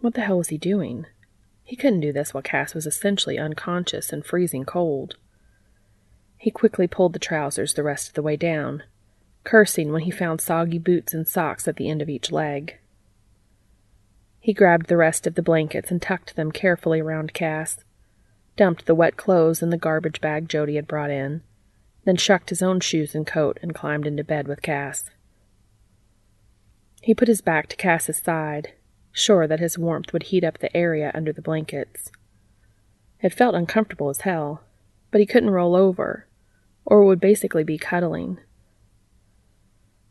What the hell was he doing? He couldn't do this while Cass was essentially unconscious and freezing cold. He quickly pulled the trousers the rest of the way down, cursing when he found soggy boots and socks at the end of each leg. He grabbed the rest of the blankets and tucked them carefully around Cass, dumped the wet clothes in the garbage bag Jody had brought in, then shucked his own shoes and coat and climbed into bed with Cass. He put his back to Cass's side, sure that his warmth would heat up the area under the blankets. It felt uncomfortable as hell, but he couldn't roll over, or would basically be cuddling.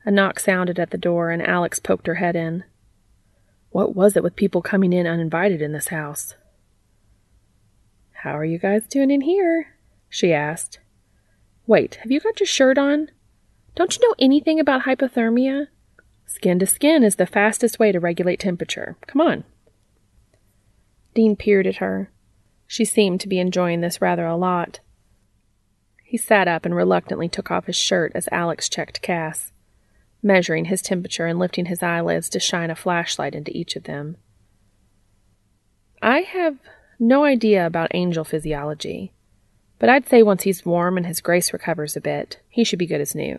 A knock sounded at the door, and Alex poked her head in. What was it with people coming in uninvited in this house? How are you guys doing in here? she asked. Wait, have you got your shirt on? Don't you know anything about hypothermia? Skin to skin is the fastest way to regulate temperature. Come on. Dean peered at her. She seemed to be enjoying this rather a lot. He sat up and reluctantly took off his shirt as Alex checked Cass, measuring his temperature and lifting his eyelids to shine a flashlight into each of them. I have no idea about angel physiology, but I'd say once he's warm and his grace recovers a bit, he should be good as new.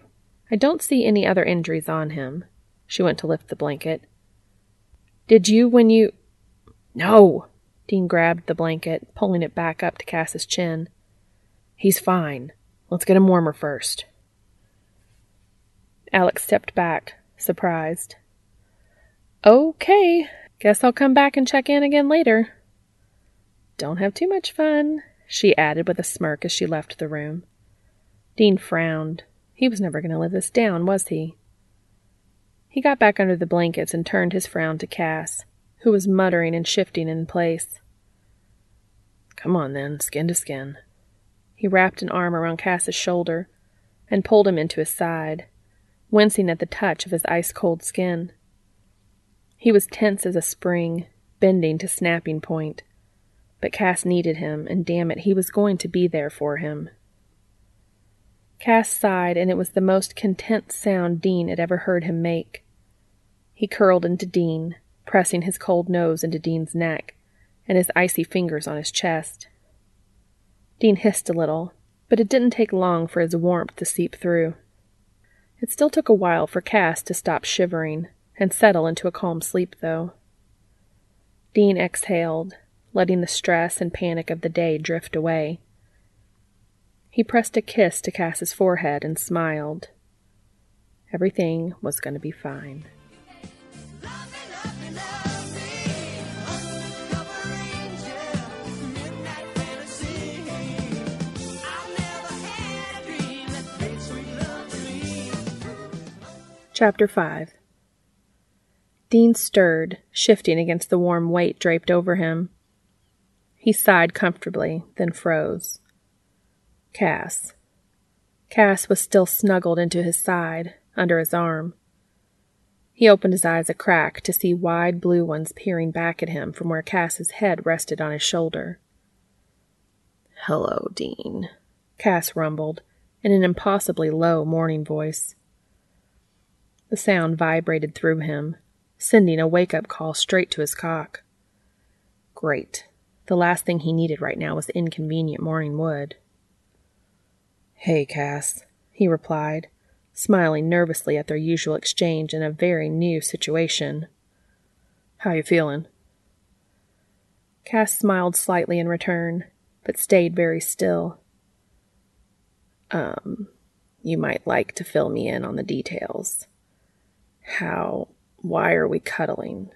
I don't see any other injuries on him. She went to lift the blanket. Did you when you. No! Dean grabbed the blanket, pulling it back up to Cass's chin. He's fine. Let's get him warmer first. Alex stepped back, surprised. Okay, guess I'll come back and check in again later. Don't have too much fun, she added with a smirk as she left the room. Dean frowned. He was never going to live this down, was he? He got back under the blankets and turned his frown to Cass, who was muttering and shifting in place. Come on, then, skin to skin. He wrapped an arm around Cass's shoulder and pulled him into his side, wincing at the touch of his ice cold skin. He was tense as a spring, bending to snapping point, but Cass needed him, and damn it, he was going to be there for him. Cass sighed, and it was the most content sound Dean had ever heard him make. He curled into Dean, pressing his cold nose into Dean's neck and his icy fingers on his chest. Dean hissed a little, but it didn't take long for his warmth to seep through. It still took a while for Cass to stop shivering and settle into a calm sleep, though. Dean exhaled, letting the stress and panic of the day drift away. He pressed a kiss to Cass's forehead and smiled. Everything was going to be fine. Chapter 5 Dean stirred, shifting against the warm weight draped over him. He sighed comfortably, then froze. Cass. Cass was still snuggled into his side, under his arm. He opened his eyes a crack to see wide blue ones peering back at him from where Cass's head rested on his shoulder. Hello, Dean, Cass rumbled, in an impossibly low morning voice. The sound vibrated through him, sending a wake up call straight to his cock. Great. The last thing he needed right now was inconvenient morning wood. Hey, Cass, he replied, smiling nervously at their usual exchange in a very new situation. How you feeling? Cass smiled slightly in return, but stayed very still. Um, you might like to fill me in on the details. How, why are we cuddling?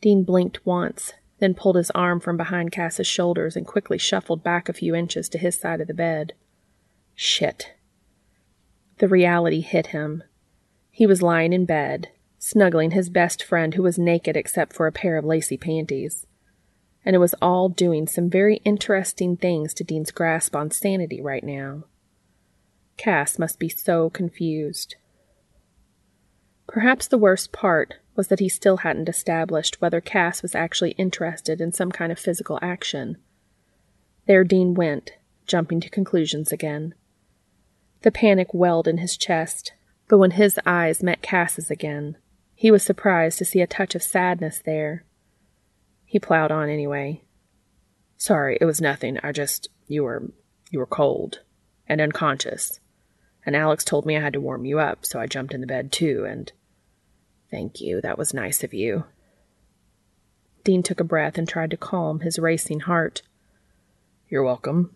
Dean blinked once, then pulled his arm from behind Cass's shoulders and quickly shuffled back a few inches to his side of the bed. Shit. The reality hit him. He was lying in bed, snuggling his best friend who was naked except for a pair of lacy panties. And it was all doing some very interesting things to Dean's grasp on sanity right now. Cass must be so confused. Perhaps the worst part was that he still hadn't established whether Cass was actually interested in some kind of physical action. There Dean went, jumping to conclusions again. The panic welled in his chest, but when his eyes met Cass's again, he was surprised to see a touch of sadness there. He plowed on anyway. Sorry, it was nothing. I just you were you were cold and unconscious. And Alex told me I had to warm you up, so I jumped in the bed too, and Thank you. That was nice of you. Dean took a breath and tried to calm his racing heart. You're welcome.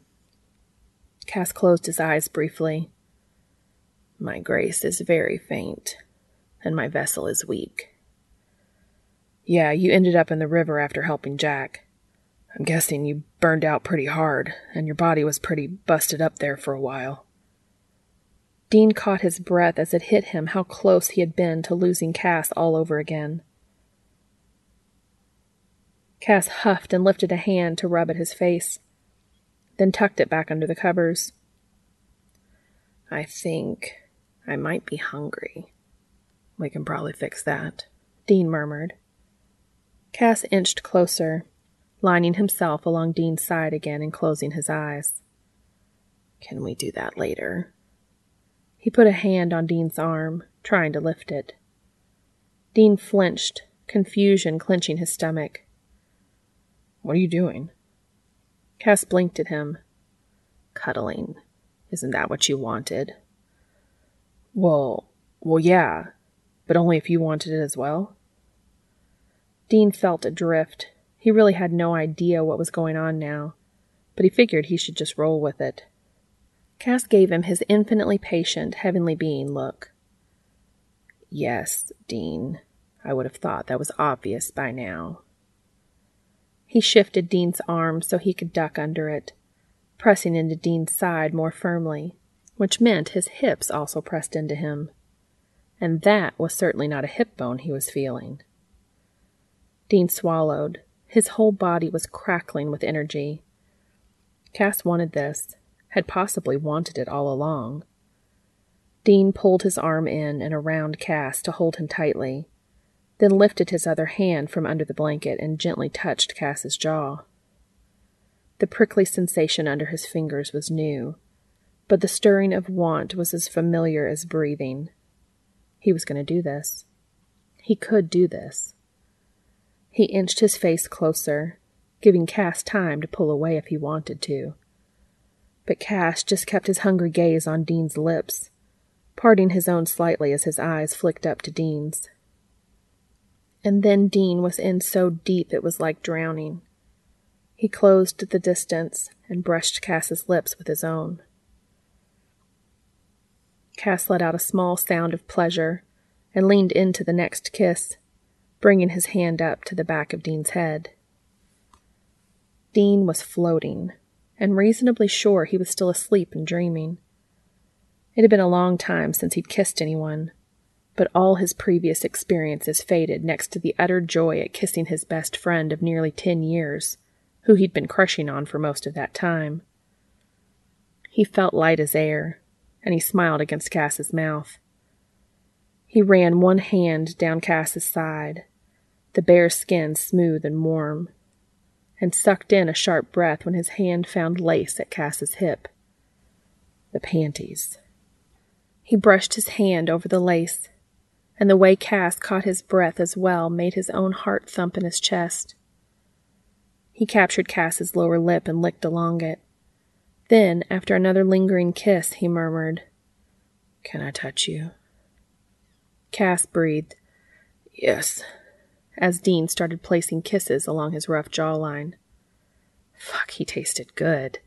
Cass closed his eyes briefly. My grace is very faint, and my vessel is weak. Yeah, you ended up in the river after helping Jack. I'm guessing you burned out pretty hard, and your body was pretty busted up there for a while. Dean caught his breath as it hit him how close he had been to losing Cass all over again. Cass huffed and lifted a hand to rub at his face, then tucked it back under the covers. I think I might be hungry. We can probably fix that, Dean murmured. Cass inched closer, lining himself along Dean's side again and closing his eyes. Can we do that later? He put a hand on Dean's arm, trying to lift it. Dean flinched, confusion clenching his stomach. What are you doing? Cass blinked at him. Cuddling. Isn't that what you wanted? Well, well, yeah, but only if you wanted it as well. Dean felt adrift. He really had no idea what was going on now, but he figured he should just roll with it. Cass gave him his infinitely patient, heavenly being look. Yes, Dean. I would have thought that was obvious by now. He shifted Dean's arm so he could duck under it, pressing into Dean's side more firmly, which meant his hips also pressed into him. And that was certainly not a hip bone he was feeling. Dean swallowed. His whole body was crackling with energy. Cass wanted this, had possibly wanted it all along. Dean pulled his arm in and around Cass to hold him tightly, then lifted his other hand from under the blanket and gently touched Cass's jaw. The prickly sensation under his fingers was new, but the stirring of want was as familiar as breathing. He was going to do this. He could do this. He inched his face closer, giving Cass time to pull away if he wanted to. But Cass just kept his hungry gaze on Dean's lips, parting his own slightly as his eyes flicked up to Dean's. And then Dean was in so deep it was like drowning. He closed the distance and brushed Cass's lips with his own. Cass let out a small sound of pleasure and leaned into the next kiss, bringing his hand up to the back of Dean's head. Dean was floating, and reasonably sure he was still asleep and dreaming. It had been a long time since he'd kissed anyone, but all his previous experiences faded next to the utter joy at kissing his best friend of nearly ten years, who he'd been crushing on for most of that time. He felt light as air, and he smiled against Cass's mouth. He ran one hand down Cass's side, the bare skin smooth and warm, and sucked in a sharp breath when his hand found lace at Cass's hip. The panties. He brushed his hand over the lace and the way Cass caught his breath as well made his own heart thump in his chest. He captured Cass's lower lip and licked along it. Then, after another lingering kiss, he murmured, Can I touch you? Cass breathed, Yes, as Dean started placing kisses along his rough jawline. Fuck, he tasted good.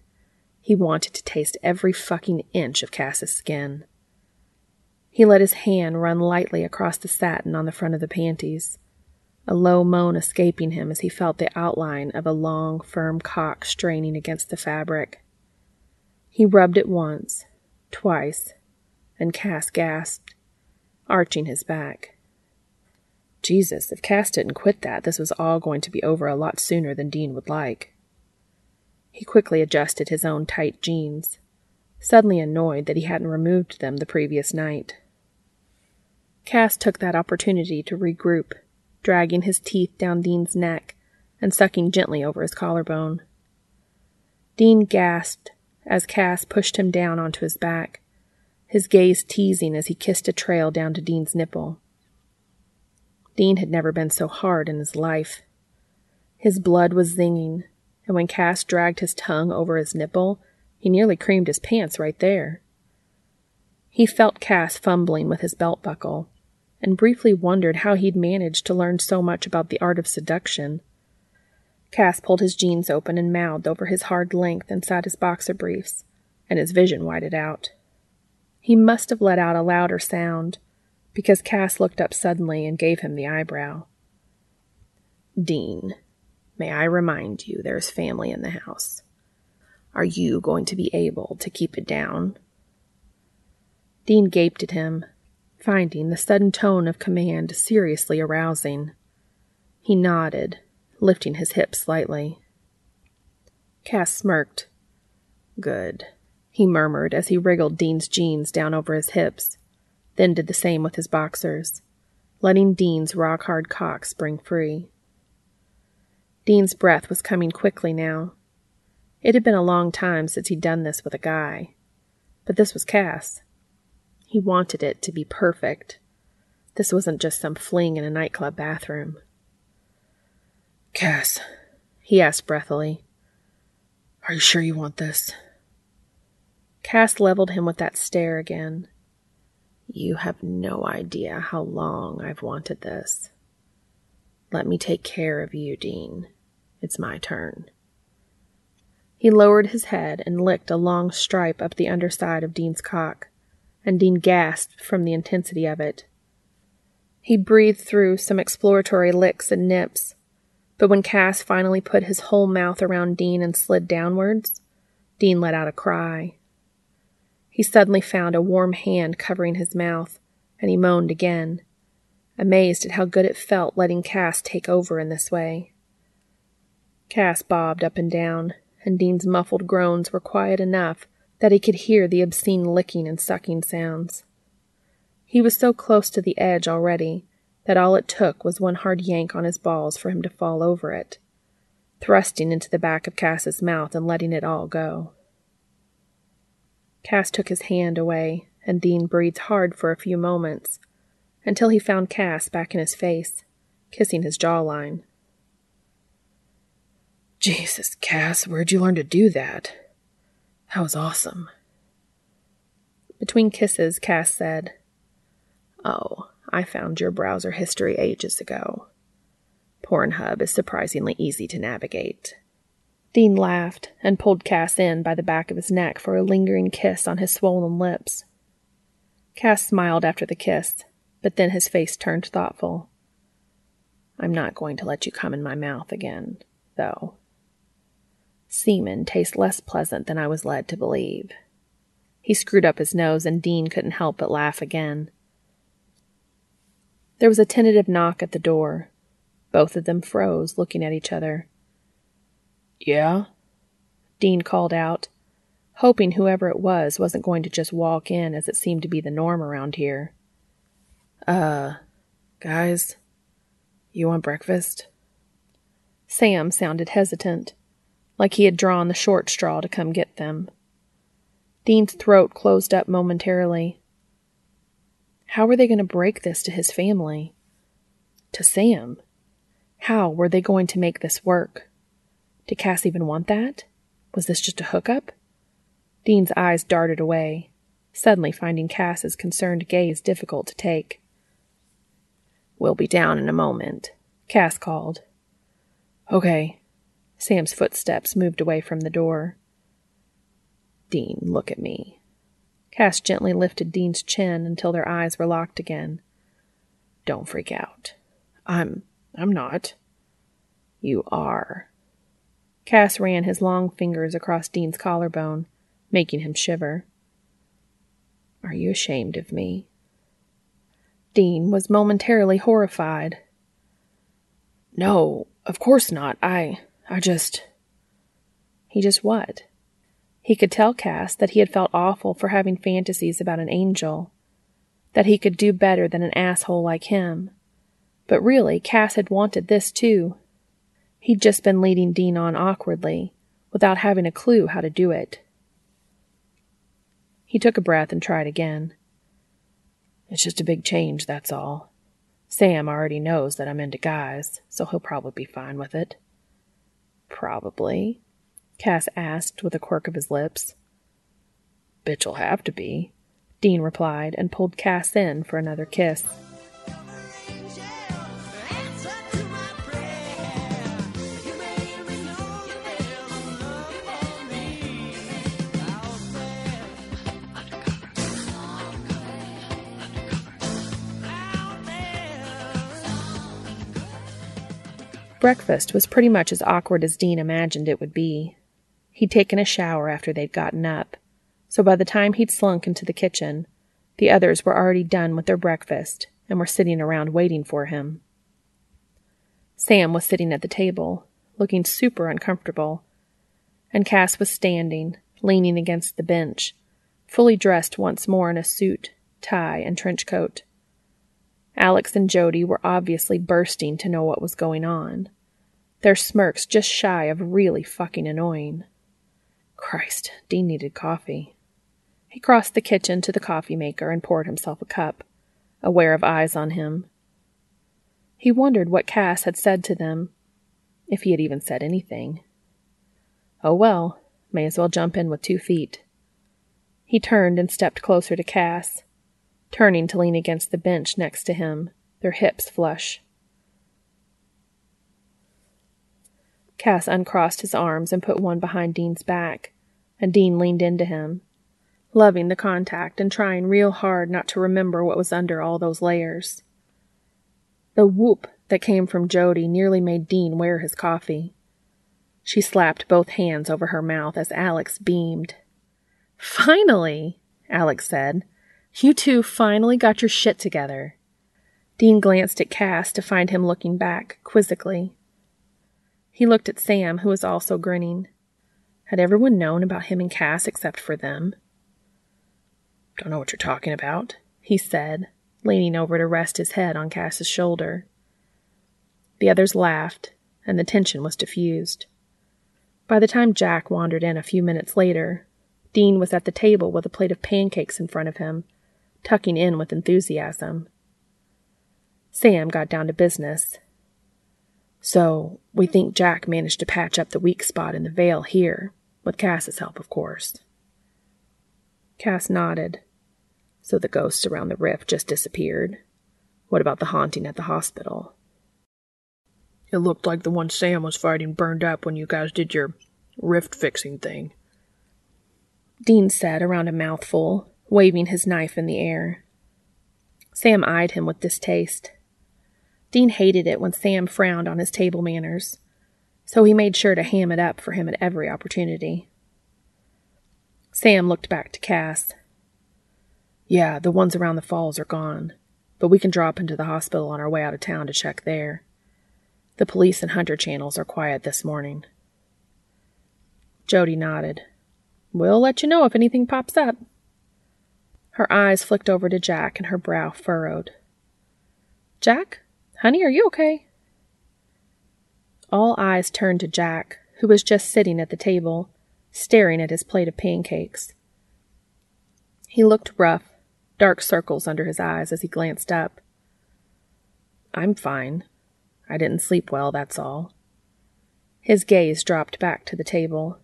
He wanted to taste every fucking inch of Cass's skin. He let his hand run lightly across the satin on the front of the panties, a low moan escaping him as he felt the outline of a long, firm cock straining against the fabric. He rubbed it once, twice, and Cass gasped, arching his back. Jesus, if Cass didn't quit that, this was all going to be over a lot sooner than Dean would like. He quickly adjusted his own tight jeans suddenly annoyed that he hadn't removed them the previous night. Cass took that opportunity to regroup, dragging his teeth down Dean's neck and sucking gently over his collarbone. Dean gasped as Cass pushed him down onto his back, his gaze teasing as he kissed a trail down to Dean's nipple. Dean had never been so hard in his life. His blood was zinging, and when Cass dragged his tongue over his nipple, he nearly creamed his pants right there. He felt Cass fumbling with his belt buckle, and briefly wondered how he'd managed to learn so much about the art of seduction. Cass pulled his jeans open and mouthed over his hard length inside his boxer briefs, and his vision widened out. He must have let out a louder sound, because Cass looked up suddenly and gave him the eyebrow. Dean, may I remind you there's family in the house. Are you going to be able to keep it down? Dean gaped at him, finding the sudden tone of command seriously arousing. He nodded, lifting his hips slightly. Cass smirked. Good, he murmured as he wriggled Dean's jeans down over his hips, then did the same with his boxers, letting Dean's rock hard cock spring free. Dean's breath was coming quickly now, it had been a long time since he'd done this with a guy. But this was Cass. He wanted it to be perfect. This wasn't just some fling in a nightclub bathroom. Cass, he asked breathily, are you sure you want this? Cass leveled him with that stare again. You have no idea how long I've wanted this. Let me take care of you, Dean. It's my turn. He lowered his head and licked a long stripe up the underside of Dean's cock, and Dean gasped from the intensity of it. He breathed through some exploratory licks and nips, but when Cass finally put his whole mouth around Dean and slid downwards, Dean let out a cry. He suddenly found a warm hand covering his mouth, and he moaned again, amazed at how good it felt letting Cass take over in this way. Cass bobbed up and down, and Dean's muffled groans were quiet enough that he could hear the obscene licking and sucking sounds. He was so close to the edge already that all it took was one hard yank on his balls for him to fall over it, thrusting into the back of Cass's mouth and letting it all go. Cass took his hand away, and Dean breathed hard for a few moments, until he found Cass back in his face, kissing his jawline. Jesus, Cass, where'd you learn to do that? That was awesome. Between kisses, Cass said, Oh, I found your browser history ages ago. Pornhub is surprisingly easy to navigate. Dean laughed and pulled Cass in by the back of his neck for a lingering kiss on his swollen lips. Cass smiled after the kiss, but then his face turned thoughtful. I'm not going to let you come in my mouth again, though. Semen tastes less pleasant than I was led to believe. He screwed up his nose, and Dean couldn't help but laugh again. There was a tentative knock at the door. Both of them froze, looking at each other. Yeah? Dean called out, hoping whoever it was wasn't going to just walk in as it seemed to be the norm around here. Uh, guys, you want breakfast? Sam sounded hesitant like he had drawn the short straw to come get them. Dean's throat closed up momentarily. How were they going to break this to his family? To Sam? How were they going to make this work? Did Cass even want that? Was this just a hookup? Dean's eyes darted away, suddenly finding Cass's concerned gaze difficult to take. We'll be down in a moment, Cass called. Okay, Sam's footsteps moved away from the door. Dean, look at me. Cass gently lifted Dean's chin until their eyes were locked again. Don't freak out. I'm. I'm not. You are. Cass ran his long fingers across Dean's collarbone, making him shiver. Are you ashamed of me? Dean was momentarily horrified. No, of course not. I. I just. He just what? He could tell Cass that he had felt awful for having fantasies about an angel, that he could do better than an asshole like him. But really, Cass had wanted this too. He'd just been leading Dean on awkwardly, without having a clue how to do it. He took a breath and tried again. It's just a big change, that's all. Sam already knows that I'm into guys, so he'll probably be fine with it. Probably, Cass asked with a quirk of his lips. Bitch'll have to be, Dean replied and pulled Cass in for another kiss. Breakfast was pretty much as awkward as Dean imagined it would be. He'd taken a shower after they'd gotten up, so by the time he'd slunk into the kitchen, the others were already done with their breakfast and were sitting around waiting for him. Sam was sitting at the table, looking super uncomfortable, and Cass was standing, leaning against the bench, fully dressed once more in a suit, tie, and trench coat. Alex and Jody were obviously bursting to know what was going on. Their smirks just shy of really fucking annoying. Christ, Dean needed coffee. He crossed the kitchen to the coffee maker and poured himself a cup, aware of eyes on him. He wondered what Cass had said to them, if he had even said anything. Oh well, may as well jump in with two feet. He turned and stepped closer to Cass, turning to lean against the bench next to him, their hips flush. Cass uncrossed his arms and put one behind Dean's back, and Dean leaned into him, loving the contact and trying real hard not to remember what was under all those layers. The whoop that came from Jody nearly made Dean wear his coffee. She slapped both hands over her mouth as Alex beamed. Finally, Alex said. You two finally got your shit together. Dean glanced at Cass to find him looking back quizzically. He looked at Sam, who was also grinning. Had everyone known about him and Cass except for them? Don't know what you're talking about, he said, leaning over to rest his head on Cass's shoulder. The others laughed, and the tension was diffused. By the time Jack wandered in a few minutes later, Dean was at the table with a plate of pancakes in front of him, tucking in with enthusiasm. Sam got down to business. So, we think Jack managed to patch up the weak spot in the veil here, with Cass's help, of course. Cass nodded. So the ghosts around the rift just disappeared. What about the haunting at the hospital? It looked like the one Sam was fighting burned up when you guys did your rift fixing thing. Dean said around a mouthful, waving his knife in the air. Sam eyed him with distaste. Dean hated it when Sam frowned on his table manners, so he made sure to ham it up for him at every opportunity. Sam looked back to Cass. Yeah, the ones around the falls are gone, but we can drop into the hospital on our way out of town to check there. The police and hunter channels are quiet this morning. Jody nodded. We'll let you know if anything pops up. Her eyes flicked over to Jack and her brow furrowed. Jack? Honey, are you okay? All eyes turned to Jack, who was just sitting at the table, staring at his plate of pancakes. He looked rough, dark circles under his eyes as he glanced up. I'm fine. I didn't sleep well, that's all. His gaze dropped back to the table.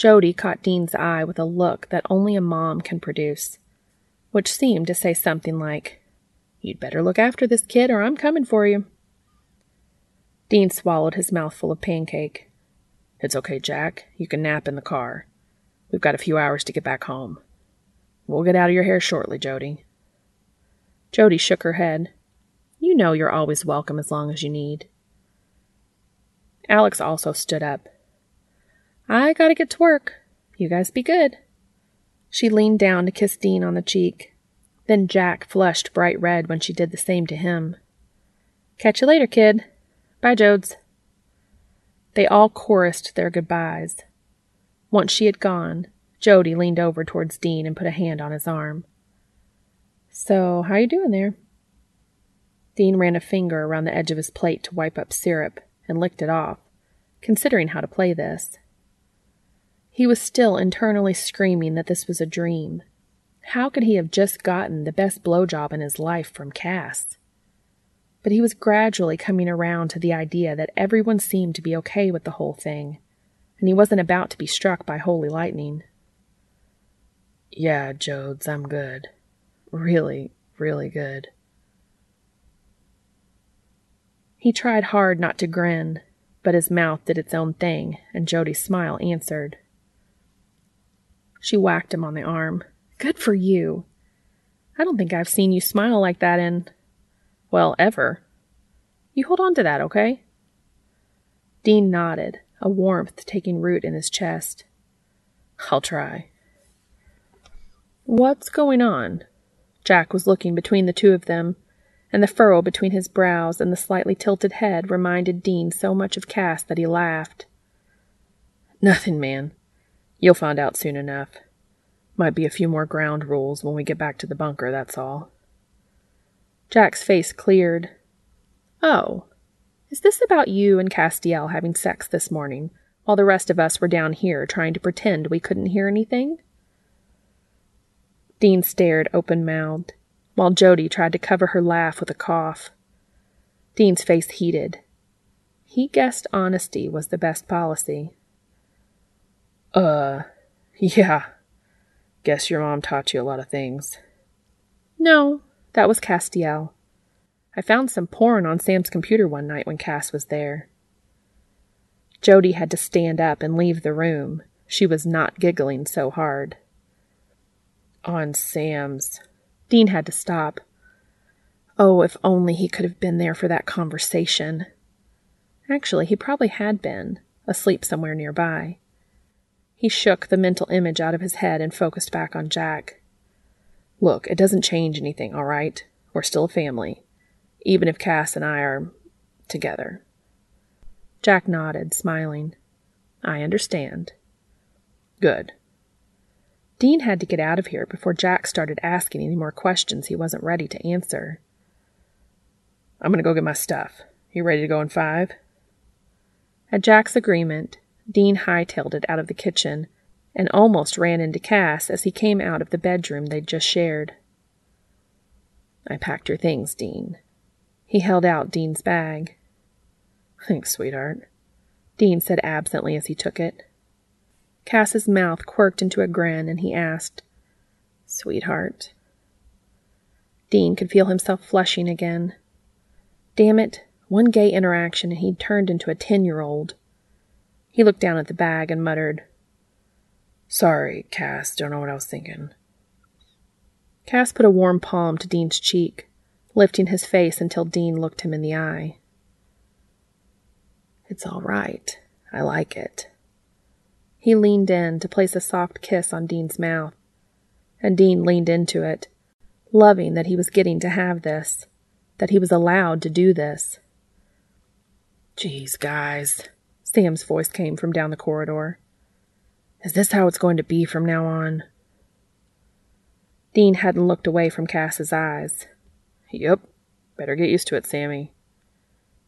Jody caught Dean's eye with a look that only a mom can produce, which seemed to say something like, You'd better look after this kid, or I'm coming for you. Dean swallowed his mouthful of pancake. It's okay, Jack. You can nap in the car. We've got a few hours to get back home. We'll get out of your hair shortly, Jody. Jody shook her head. You know you're always welcome as long as you need. Alex also stood up. I gotta get to work. You guys be good. She leaned down to kiss Dean on the cheek. Then Jack flushed bright red when she did the same to him. Catch you later, kid. Bye, Jodes. They all chorused their goodbyes. Once she had gone, Jody leaned over towards Dean and put a hand on his arm. So, how you doing there? Dean ran a finger around the edge of his plate to wipe up syrup and licked it off, considering how to play this. He was still internally screaming that this was a dream, how could he have just gotten the best blowjob in his life from Cass? But he was gradually coming around to the idea that everyone seemed to be okay with the whole thing, and he wasn't about to be struck by holy lightning. Yeah, Jodes, I'm good. Really, really good. He tried hard not to grin, but his mouth did its own thing, and Jody's smile answered. She whacked him on the arm. Good for you. I don't think I've seen you smile like that in, well, ever. You hold on to that, okay? Dean nodded, a warmth taking root in his chest. I'll try. What's going on? Jack was looking between the two of them, and the furrow between his brows and the slightly tilted head reminded Dean so much of Cass that he laughed. Nothing, man. You'll find out soon enough. Might be a few more ground rules when we get back to the bunker, that's all. Jack's face cleared. Oh, is this about you and Castiel having sex this morning, while the rest of us were down here trying to pretend we couldn't hear anything? Dean stared open mouthed, while Jody tried to cover her laugh with a cough. Dean's face heated. He guessed honesty was the best policy. Uh, [LAUGHS] yeah, Guess your mom taught you a lot of things. No, that was Castiel. I found some porn on Sam's computer one night when Cass was there. Jody had to stand up and leave the room. She was not giggling so hard. On Sam's. Dean had to stop. Oh, if only he could have been there for that conversation. Actually, he probably had been, asleep somewhere nearby. He shook the mental image out of his head and focused back on Jack. Look, it doesn't change anything, all right? We're still a family, even if Cass and I are together. Jack nodded, smiling. I understand. Good. Dean had to get out of here before Jack started asking any more questions he wasn't ready to answer. I'm going to go get my stuff. You ready to go in five? At Jack's agreement, Dean hightailed it out of the kitchen and almost ran into Cass as he came out of the bedroom they'd just shared. I packed your things, Dean. He held out Dean's bag. Thanks, sweetheart, Dean said absently as he took it. Cass's mouth quirked into a grin and he asked, Sweetheart. Dean could feel himself flushing again. Damn it, one gay interaction and he'd turned into a ten year old. He looked down at the bag and muttered, Sorry, Cass, don't know what I was thinking. Cass put a warm palm to Dean's cheek, lifting his face until Dean looked him in the eye. It's all right. I like it. He leaned in to place a soft kiss on Dean's mouth, and Dean leaned into it, loving that he was getting to have this, that he was allowed to do this. Geez, guys, Sam's voice came from down the corridor. Is this how it's going to be from now on? Dean hadn't looked away from Cass's eyes. Yep. Better get used to it, Sammy.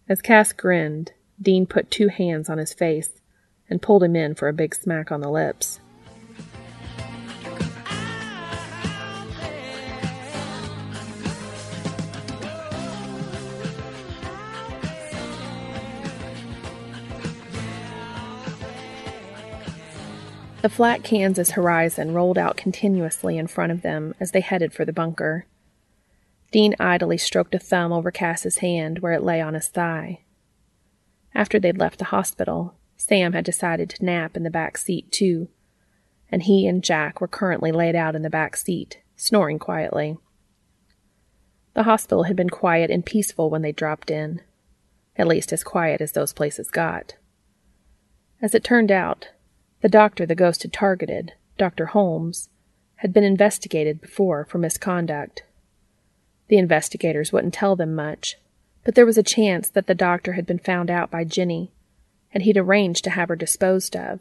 As Cass grinned, Dean put two hands on his face and pulled him in for a big smack on the lips. The flat Kansas horizon rolled out continuously in front of them as they headed for the bunker. Dean idly stroked a thumb over Cass's hand where it lay on his thigh. After they'd left the hospital, Sam had decided to nap in the back seat, too, and he and Jack were currently laid out in the back seat, snoring quietly. The hospital had been quiet and peaceful when they dropped in, at least as quiet as those places got. As it turned out, the doctor the ghost had targeted, Dr. Holmes, had been investigated before for misconduct. The investigators wouldn't tell them much, but there was a chance that the doctor had been found out by Ginny, and he'd arranged to have her disposed of.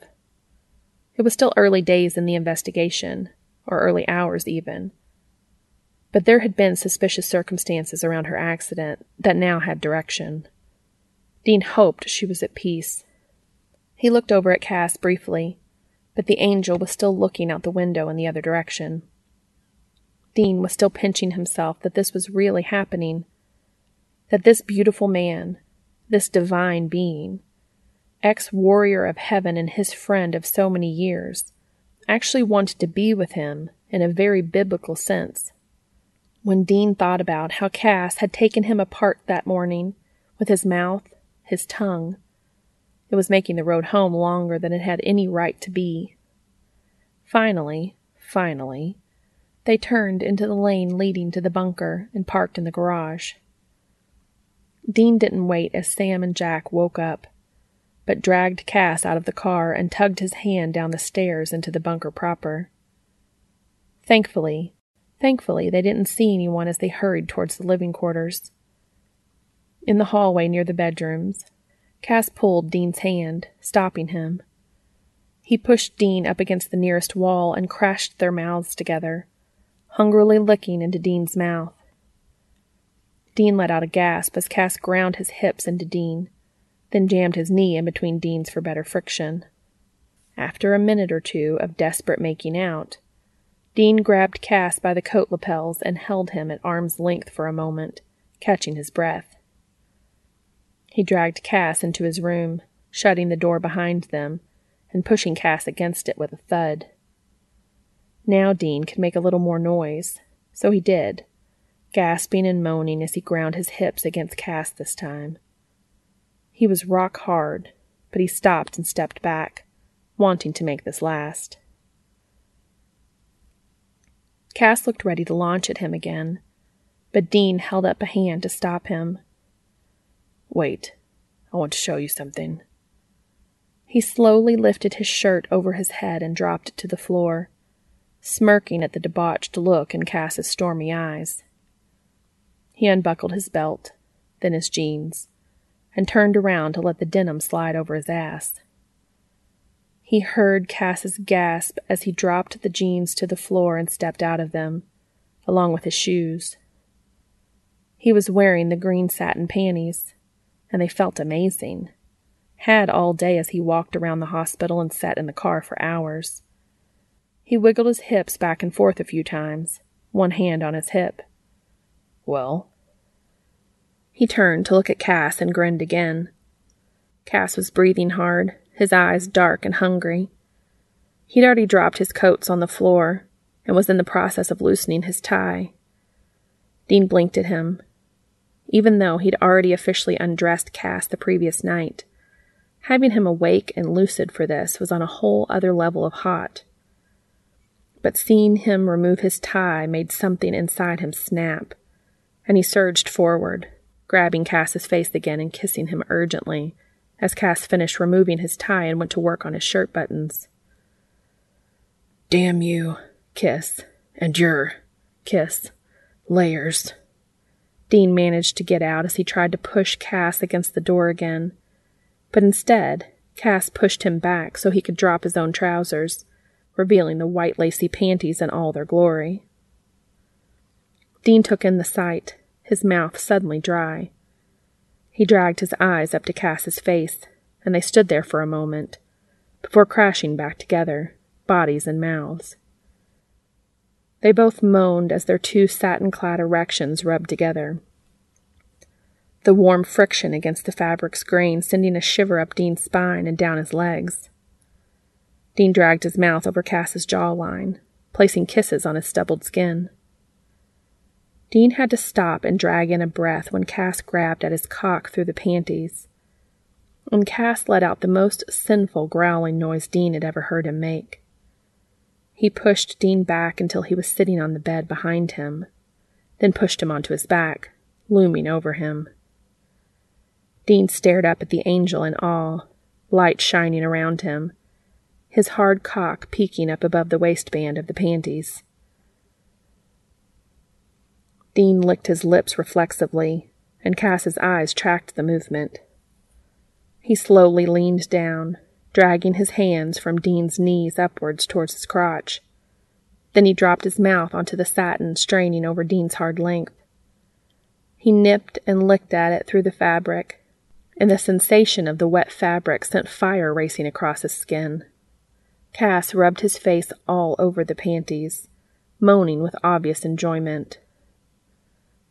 It was still early days in the investigation, or early hours even, but there had been suspicious circumstances around her accident that now had direction. Dean hoped she was at peace he looked over at Cass briefly, but the angel was still looking out the window in the other direction. Dean was still pinching himself that this was really happening, that this beautiful man, this divine being, ex warrior of heaven and his friend of so many years, actually wanted to be with him in a very biblical sense. When Dean thought about how Cass had taken him apart that morning with his mouth, his tongue, it was making the road home longer than it had any right to be. Finally, finally, they turned into the lane leading to the bunker and parked in the garage. Dean didn't wait as Sam and Jack woke up, but dragged Cass out of the car and tugged his hand down the stairs into the bunker proper. Thankfully, thankfully, they didn't see anyone as they hurried towards the living quarters. In the hallway near the bedrooms, Cass pulled Dean's hand, stopping him. He pushed Dean up against the nearest wall and crashed their mouths together, hungrily licking into Dean's mouth. Dean let out a gasp as Cass ground his hips into Dean, then jammed his knee in between Dean's for better friction. After a minute or two of desperate making out, Dean grabbed Cass by the coat lapels and held him at arm's length for a moment, catching his breath. He dragged Cass into his room, shutting the door behind them and pushing Cass against it with a thud. Now Dean could make a little more noise, so he did, gasping and moaning as he ground his hips against Cass this time. He was rock hard, but he stopped and stepped back, wanting to make this last. Cass looked ready to launch at him again, but Dean held up a hand to stop him. Wait, I want to show you something. He slowly lifted his shirt over his head and dropped it to the floor, smirking at the debauched look in Cass's stormy eyes. He unbuckled his belt, then his jeans, and turned around to let the denim slide over his ass. He heard Cass's gasp as he dropped the jeans to the floor and stepped out of them, along with his shoes. He was wearing the green satin panties, and they felt amazing. Had all day as he walked around the hospital and sat in the car for hours. He wiggled his hips back and forth a few times, one hand on his hip. Well? He turned to look at Cass and grinned again. Cass was breathing hard, his eyes dark and hungry. He'd already dropped his coats on the floor and was in the process of loosening his tie. Dean blinked at him. Even though he'd already officially undressed Cass the previous night, having him awake and lucid for this was on a whole other level of hot. But seeing him remove his tie made something inside him snap, and he surged forward, grabbing Cass's face again and kissing him urgently as Cass finished removing his tie and went to work on his shirt buttons. Damn you, kiss, and your kiss, layers. Dean managed to get out as he tried to push Cass against the door again. But instead, Cass pushed him back so he could drop his own trousers, revealing the white lacy panties in all their glory. Dean took in the sight, his mouth suddenly dry. He dragged his eyes up to Cass's face, and they stood there for a moment, before crashing back together, bodies and mouths. They both moaned as their two satin clad erections rubbed together. The warm friction against the fabric's grain sending a shiver up Dean's spine and down his legs. Dean dragged his mouth over Cass's jawline, placing kisses on his stubbled skin. Dean had to stop and drag in a breath when Cass grabbed at his cock through the panties. And Cass let out the most sinful growling noise Dean had ever heard him make. He pushed Dean back until he was sitting on the bed behind him, then pushed him onto his back, looming over him. Dean stared up at the angel in awe, light shining around him, his hard cock peeking up above the waistband of the panties. Dean licked his lips reflexively, and Cass's eyes tracked the movement. He slowly leaned down, dragging his hands from Dean's knees upwards towards his crotch. Then he dropped his mouth onto the satin, straining over Dean's hard length. He nipped and licked at it through the fabric, and the sensation of the wet fabric sent fire racing across his skin. Cass rubbed his face all over the panties, moaning with obvious enjoyment.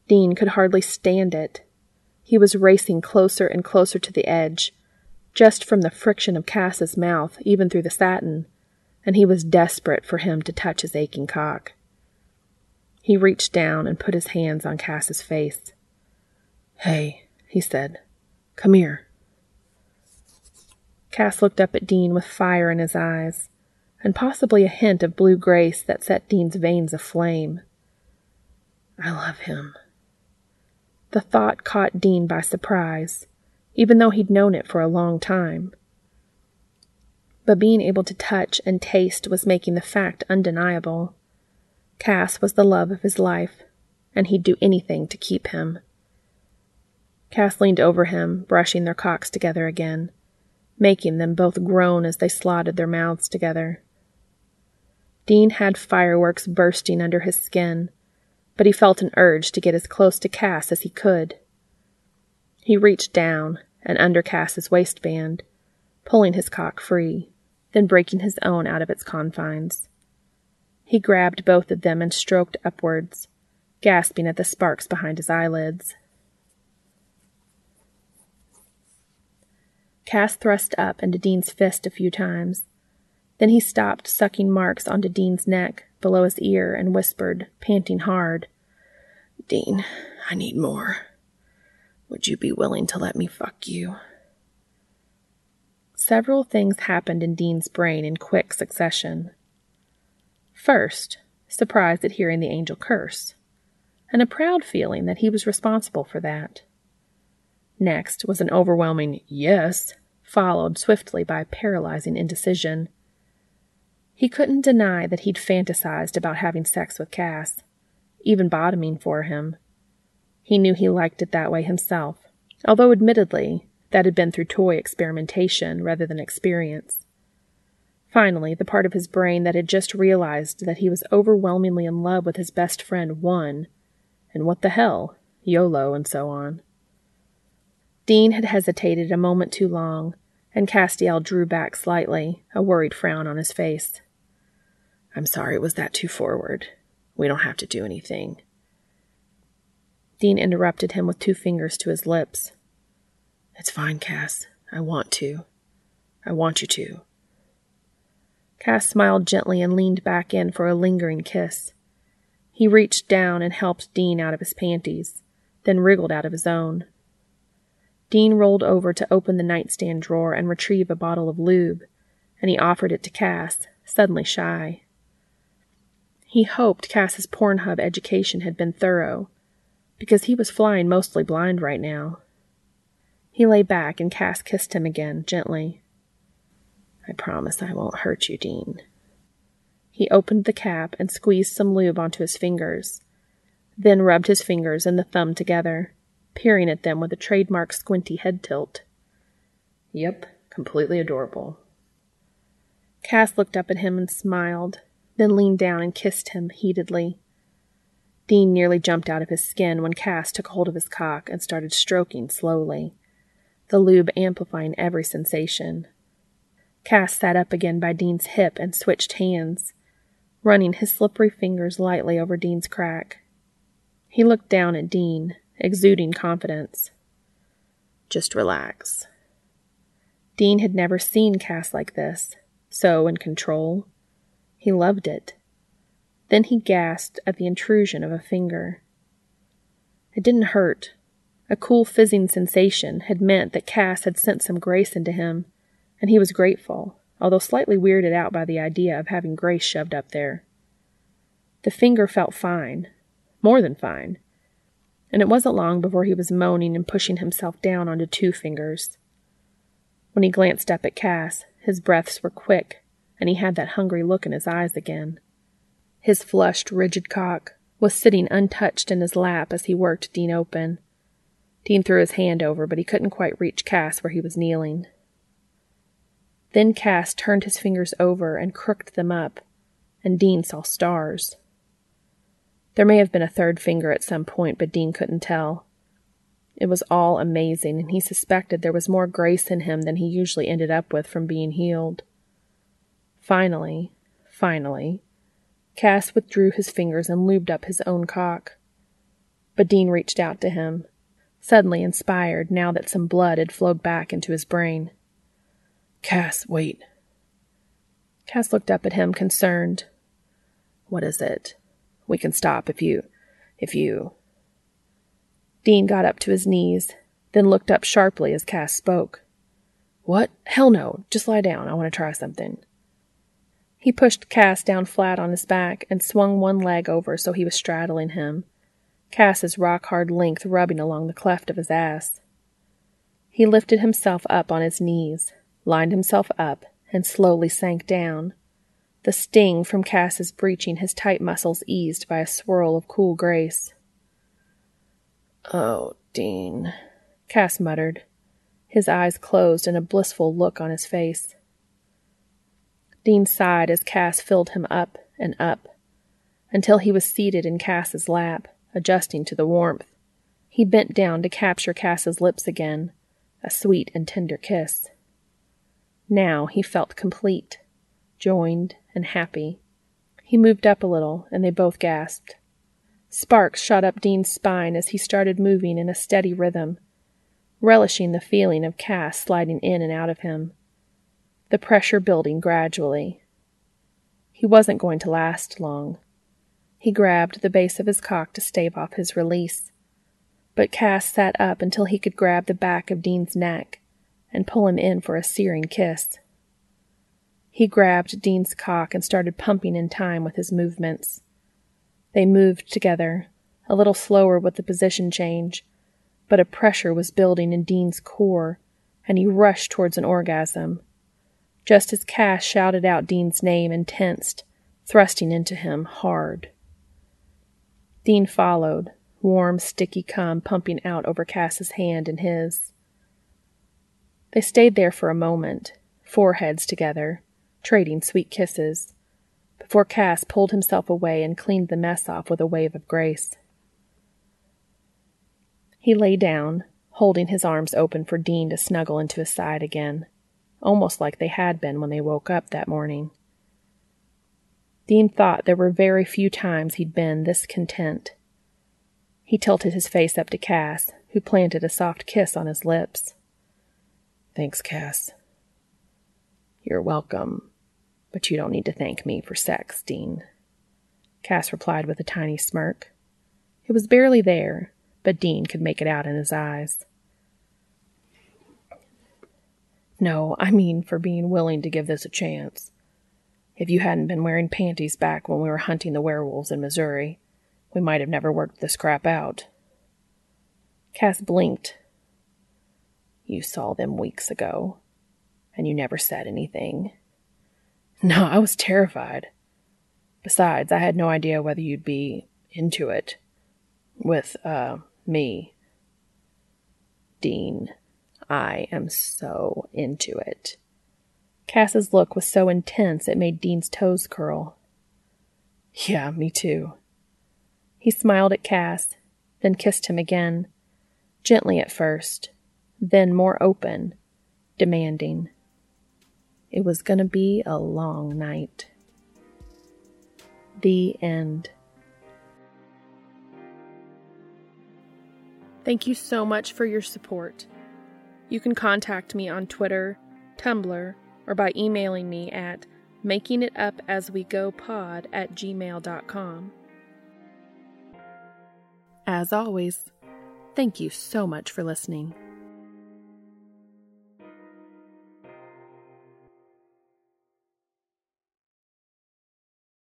Dean could hardly stand it. He was racing closer and closer to the edge, just from the friction of Cass's mouth, even through the satin, and he was desperate for him to touch his aching cock. He reached down and put his hands on Cass's face. Hey, he said, come here. Cass looked up at Dean with fire in his eyes, and possibly a hint of blue grace that set Dean's veins aflame. I love him, the thought caught Dean by surprise, even though he'd known it for a long time. But being able to touch and taste was making the fact undeniable. Cass was the love of his life, and he'd do anything to keep him. Cass leaned over him, brushing their cocks together again, making them both groan as they slotted their mouths together. Dean had fireworks bursting under his skin, but he felt an urge to get as close to Cass as he could. He reached down and under Cass's waistband, pulling his cock free, then breaking his own out of its confines. He grabbed both of them and stroked upwards, gasping at the sparks behind his eyelids. Cass thrust up into Dean's fist a few times. Then he stopped sucking marks onto Dean's neck below his ear and whispered, panting hard, Dean, I need more. Would you be willing to let me fuck you? several things happened in Dean's brain in quick succession. First, surprise at hearing the angel curse, and a proud feeling that he was responsible for that. Next was an overwhelming yes, followed swiftly by paralyzing indecision. He couldn't deny that he'd fantasized about having sex with Cass, even bottoming for him. He knew he liked it that way himself, although admittedly that had been through toy experimentation rather than experience. Finally, the part of his brain that had just realized that he was overwhelmingly in love with his best friend won. And what the hell? YOLO and so on. Dean had hesitated a moment too long, and Castiel drew back slightly, a worried frown on his face. I'm sorry, was that too forward? We don't have to do anything. Dean interrupted him with two fingers to his lips. It's fine, Cass. I want to. I want you to. Cass smiled gently and leaned back in for a lingering kiss. He reached down and helped Dean out of his panties, then wriggled out of his own. Dean rolled over to open the nightstand drawer and retrieve a bottle of lube, and he offered it to Cass, suddenly shy. He hoped Cass's Pornhub education had been thorough, because he was flying mostly blind right now. He lay back and Cass kissed him again, gently. I promise I won't hurt you, Dean. He opened the cap and squeezed some lube onto his fingers, then rubbed his fingers and the thumb together, peering at them with a trademark squinty head tilt. Yep, completely adorable. Cass looked up at him and smiled, then leaned down and kissed him heatedly. Dean nearly jumped out of his skin when Cass took hold of his cock and started stroking slowly, the lube amplifying every sensation. Cass sat up again by Dean's hip and switched hands, running his slippery fingers lightly over Dean's crack. He looked down at Dean, exuding confidence. Just relax. Dean had never seen Cass like this, so in control. He loved it. Then he gasped at the intrusion of a finger. It didn't hurt. A cool fizzing sensation had meant that Cass had sent some grace into him, and he was grateful, although slightly weirded out by the idea of having grace shoved up there. The finger felt fine, more than fine, and it wasn't long before he was moaning and pushing himself down onto two fingers. When he glanced up at Cass, his breaths were quick, and he had that hungry look in his eyes again. His flushed, rigid cock was sitting untouched in his lap as he worked Dean open. Dean threw his hand over, but he couldn't quite reach Cass where he was kneeling. Then Cass turned his fingers over and crooked them up, and Dean saw stars. There may have been a third finger at some point, but Dean couldn't tell. It was all amazing, and he suspected there was more grace in him than he usually ended up with from being healed. Finally, finally, Cass withdrew his fingers and lubed up his own cock. But Dean reached out to him, suddenly inspired now that some blood had flowed back into his brain. Cass, wait. Cass looked up at him, concerned. What is it? We can stop if you. if you. Dean got up to his knees, then looked up sharply as Cass spoke. What? Hell no. Just lie down. I want to try something. He pushed Cass down flat on his back and swung one leg over so he was straddling him, Cass's rock hard length rubbing along the cleft of his ass. He lifted himself up on his knees, lined himself up, and slowly sank down, the sting from Cass's breaching his tight muscles eased by a swirl of cool grace. Oh, Dean, Cass muttered, his eyes closed and a blissful look on his face. Dean sighed as Cass filled him up and up, until he was seated in Cass's lap, adjusting to the warmth. He bent down to capture Cass's lips again, a sweet and tender kiss. Now he felt complete, joined, and happy. He moved up a little, and they both gasped. Sparks shot up Dean's spine as he started moving in a steady rhythm, relishing the feeling of Cass sliding in and out of him the pressure building gradually. He wasn't going to last long. He grabbed the base of his cock to stave off his release. But Cass sat up until he could grab the back of Dean's neck, and pull him in for a searing kiss. He grabbed Dean's cock and started pumping in time with his movements. They moved together, a little slower with the position change, but a pressure was building in Dean's core, and he rushed towards an orgasm. Just as Cass shouted out Dean's name and tensed, thrusting into him hard. Dean followed, warm, sticky cum pumping out over Cass's hand and his. They stayed there for a moment, foreheads together, trading sweet kisses, before Cass pulled himself away and cleaned the mess off with a wave of grace. He lay down, holding his arms open for Dean to snuggle into his side again, almost like they had been when they woke up that morning. Dean thought there were very few times he'd been this content. He tilted his face up to Cass, who planted a soft kiss on his lips. Thanks, Cass. You're welcome, but you don't need to thank me for sex, Dean. Cass replied with a tiny smirk. It was barely there, but Dean could make it out in his eyes. No, I mean for being willing to give this a chance. If you hadn't been wearing panties back when we were hunting the werewolves in Missouri, we might have never worked this crap out. Cass blinked you saw them weeks ago, and you never said anything. No, I was terrified. Besides, I had no idea whether you'd be into it with, uh, me. Dean, I am so into it. Cass's look was so intense it made Dean's toes curl. Yeah, me too. He smiled at Cass, then kissed him again, gently at first, then more open, demanding. It was going to be a long night. The end. Thank you so much for your support. You can contact me on Twitter, Tumblr, or by emailing me at makingitupaswegopod at gmail.com. As always, thank you so much for listening.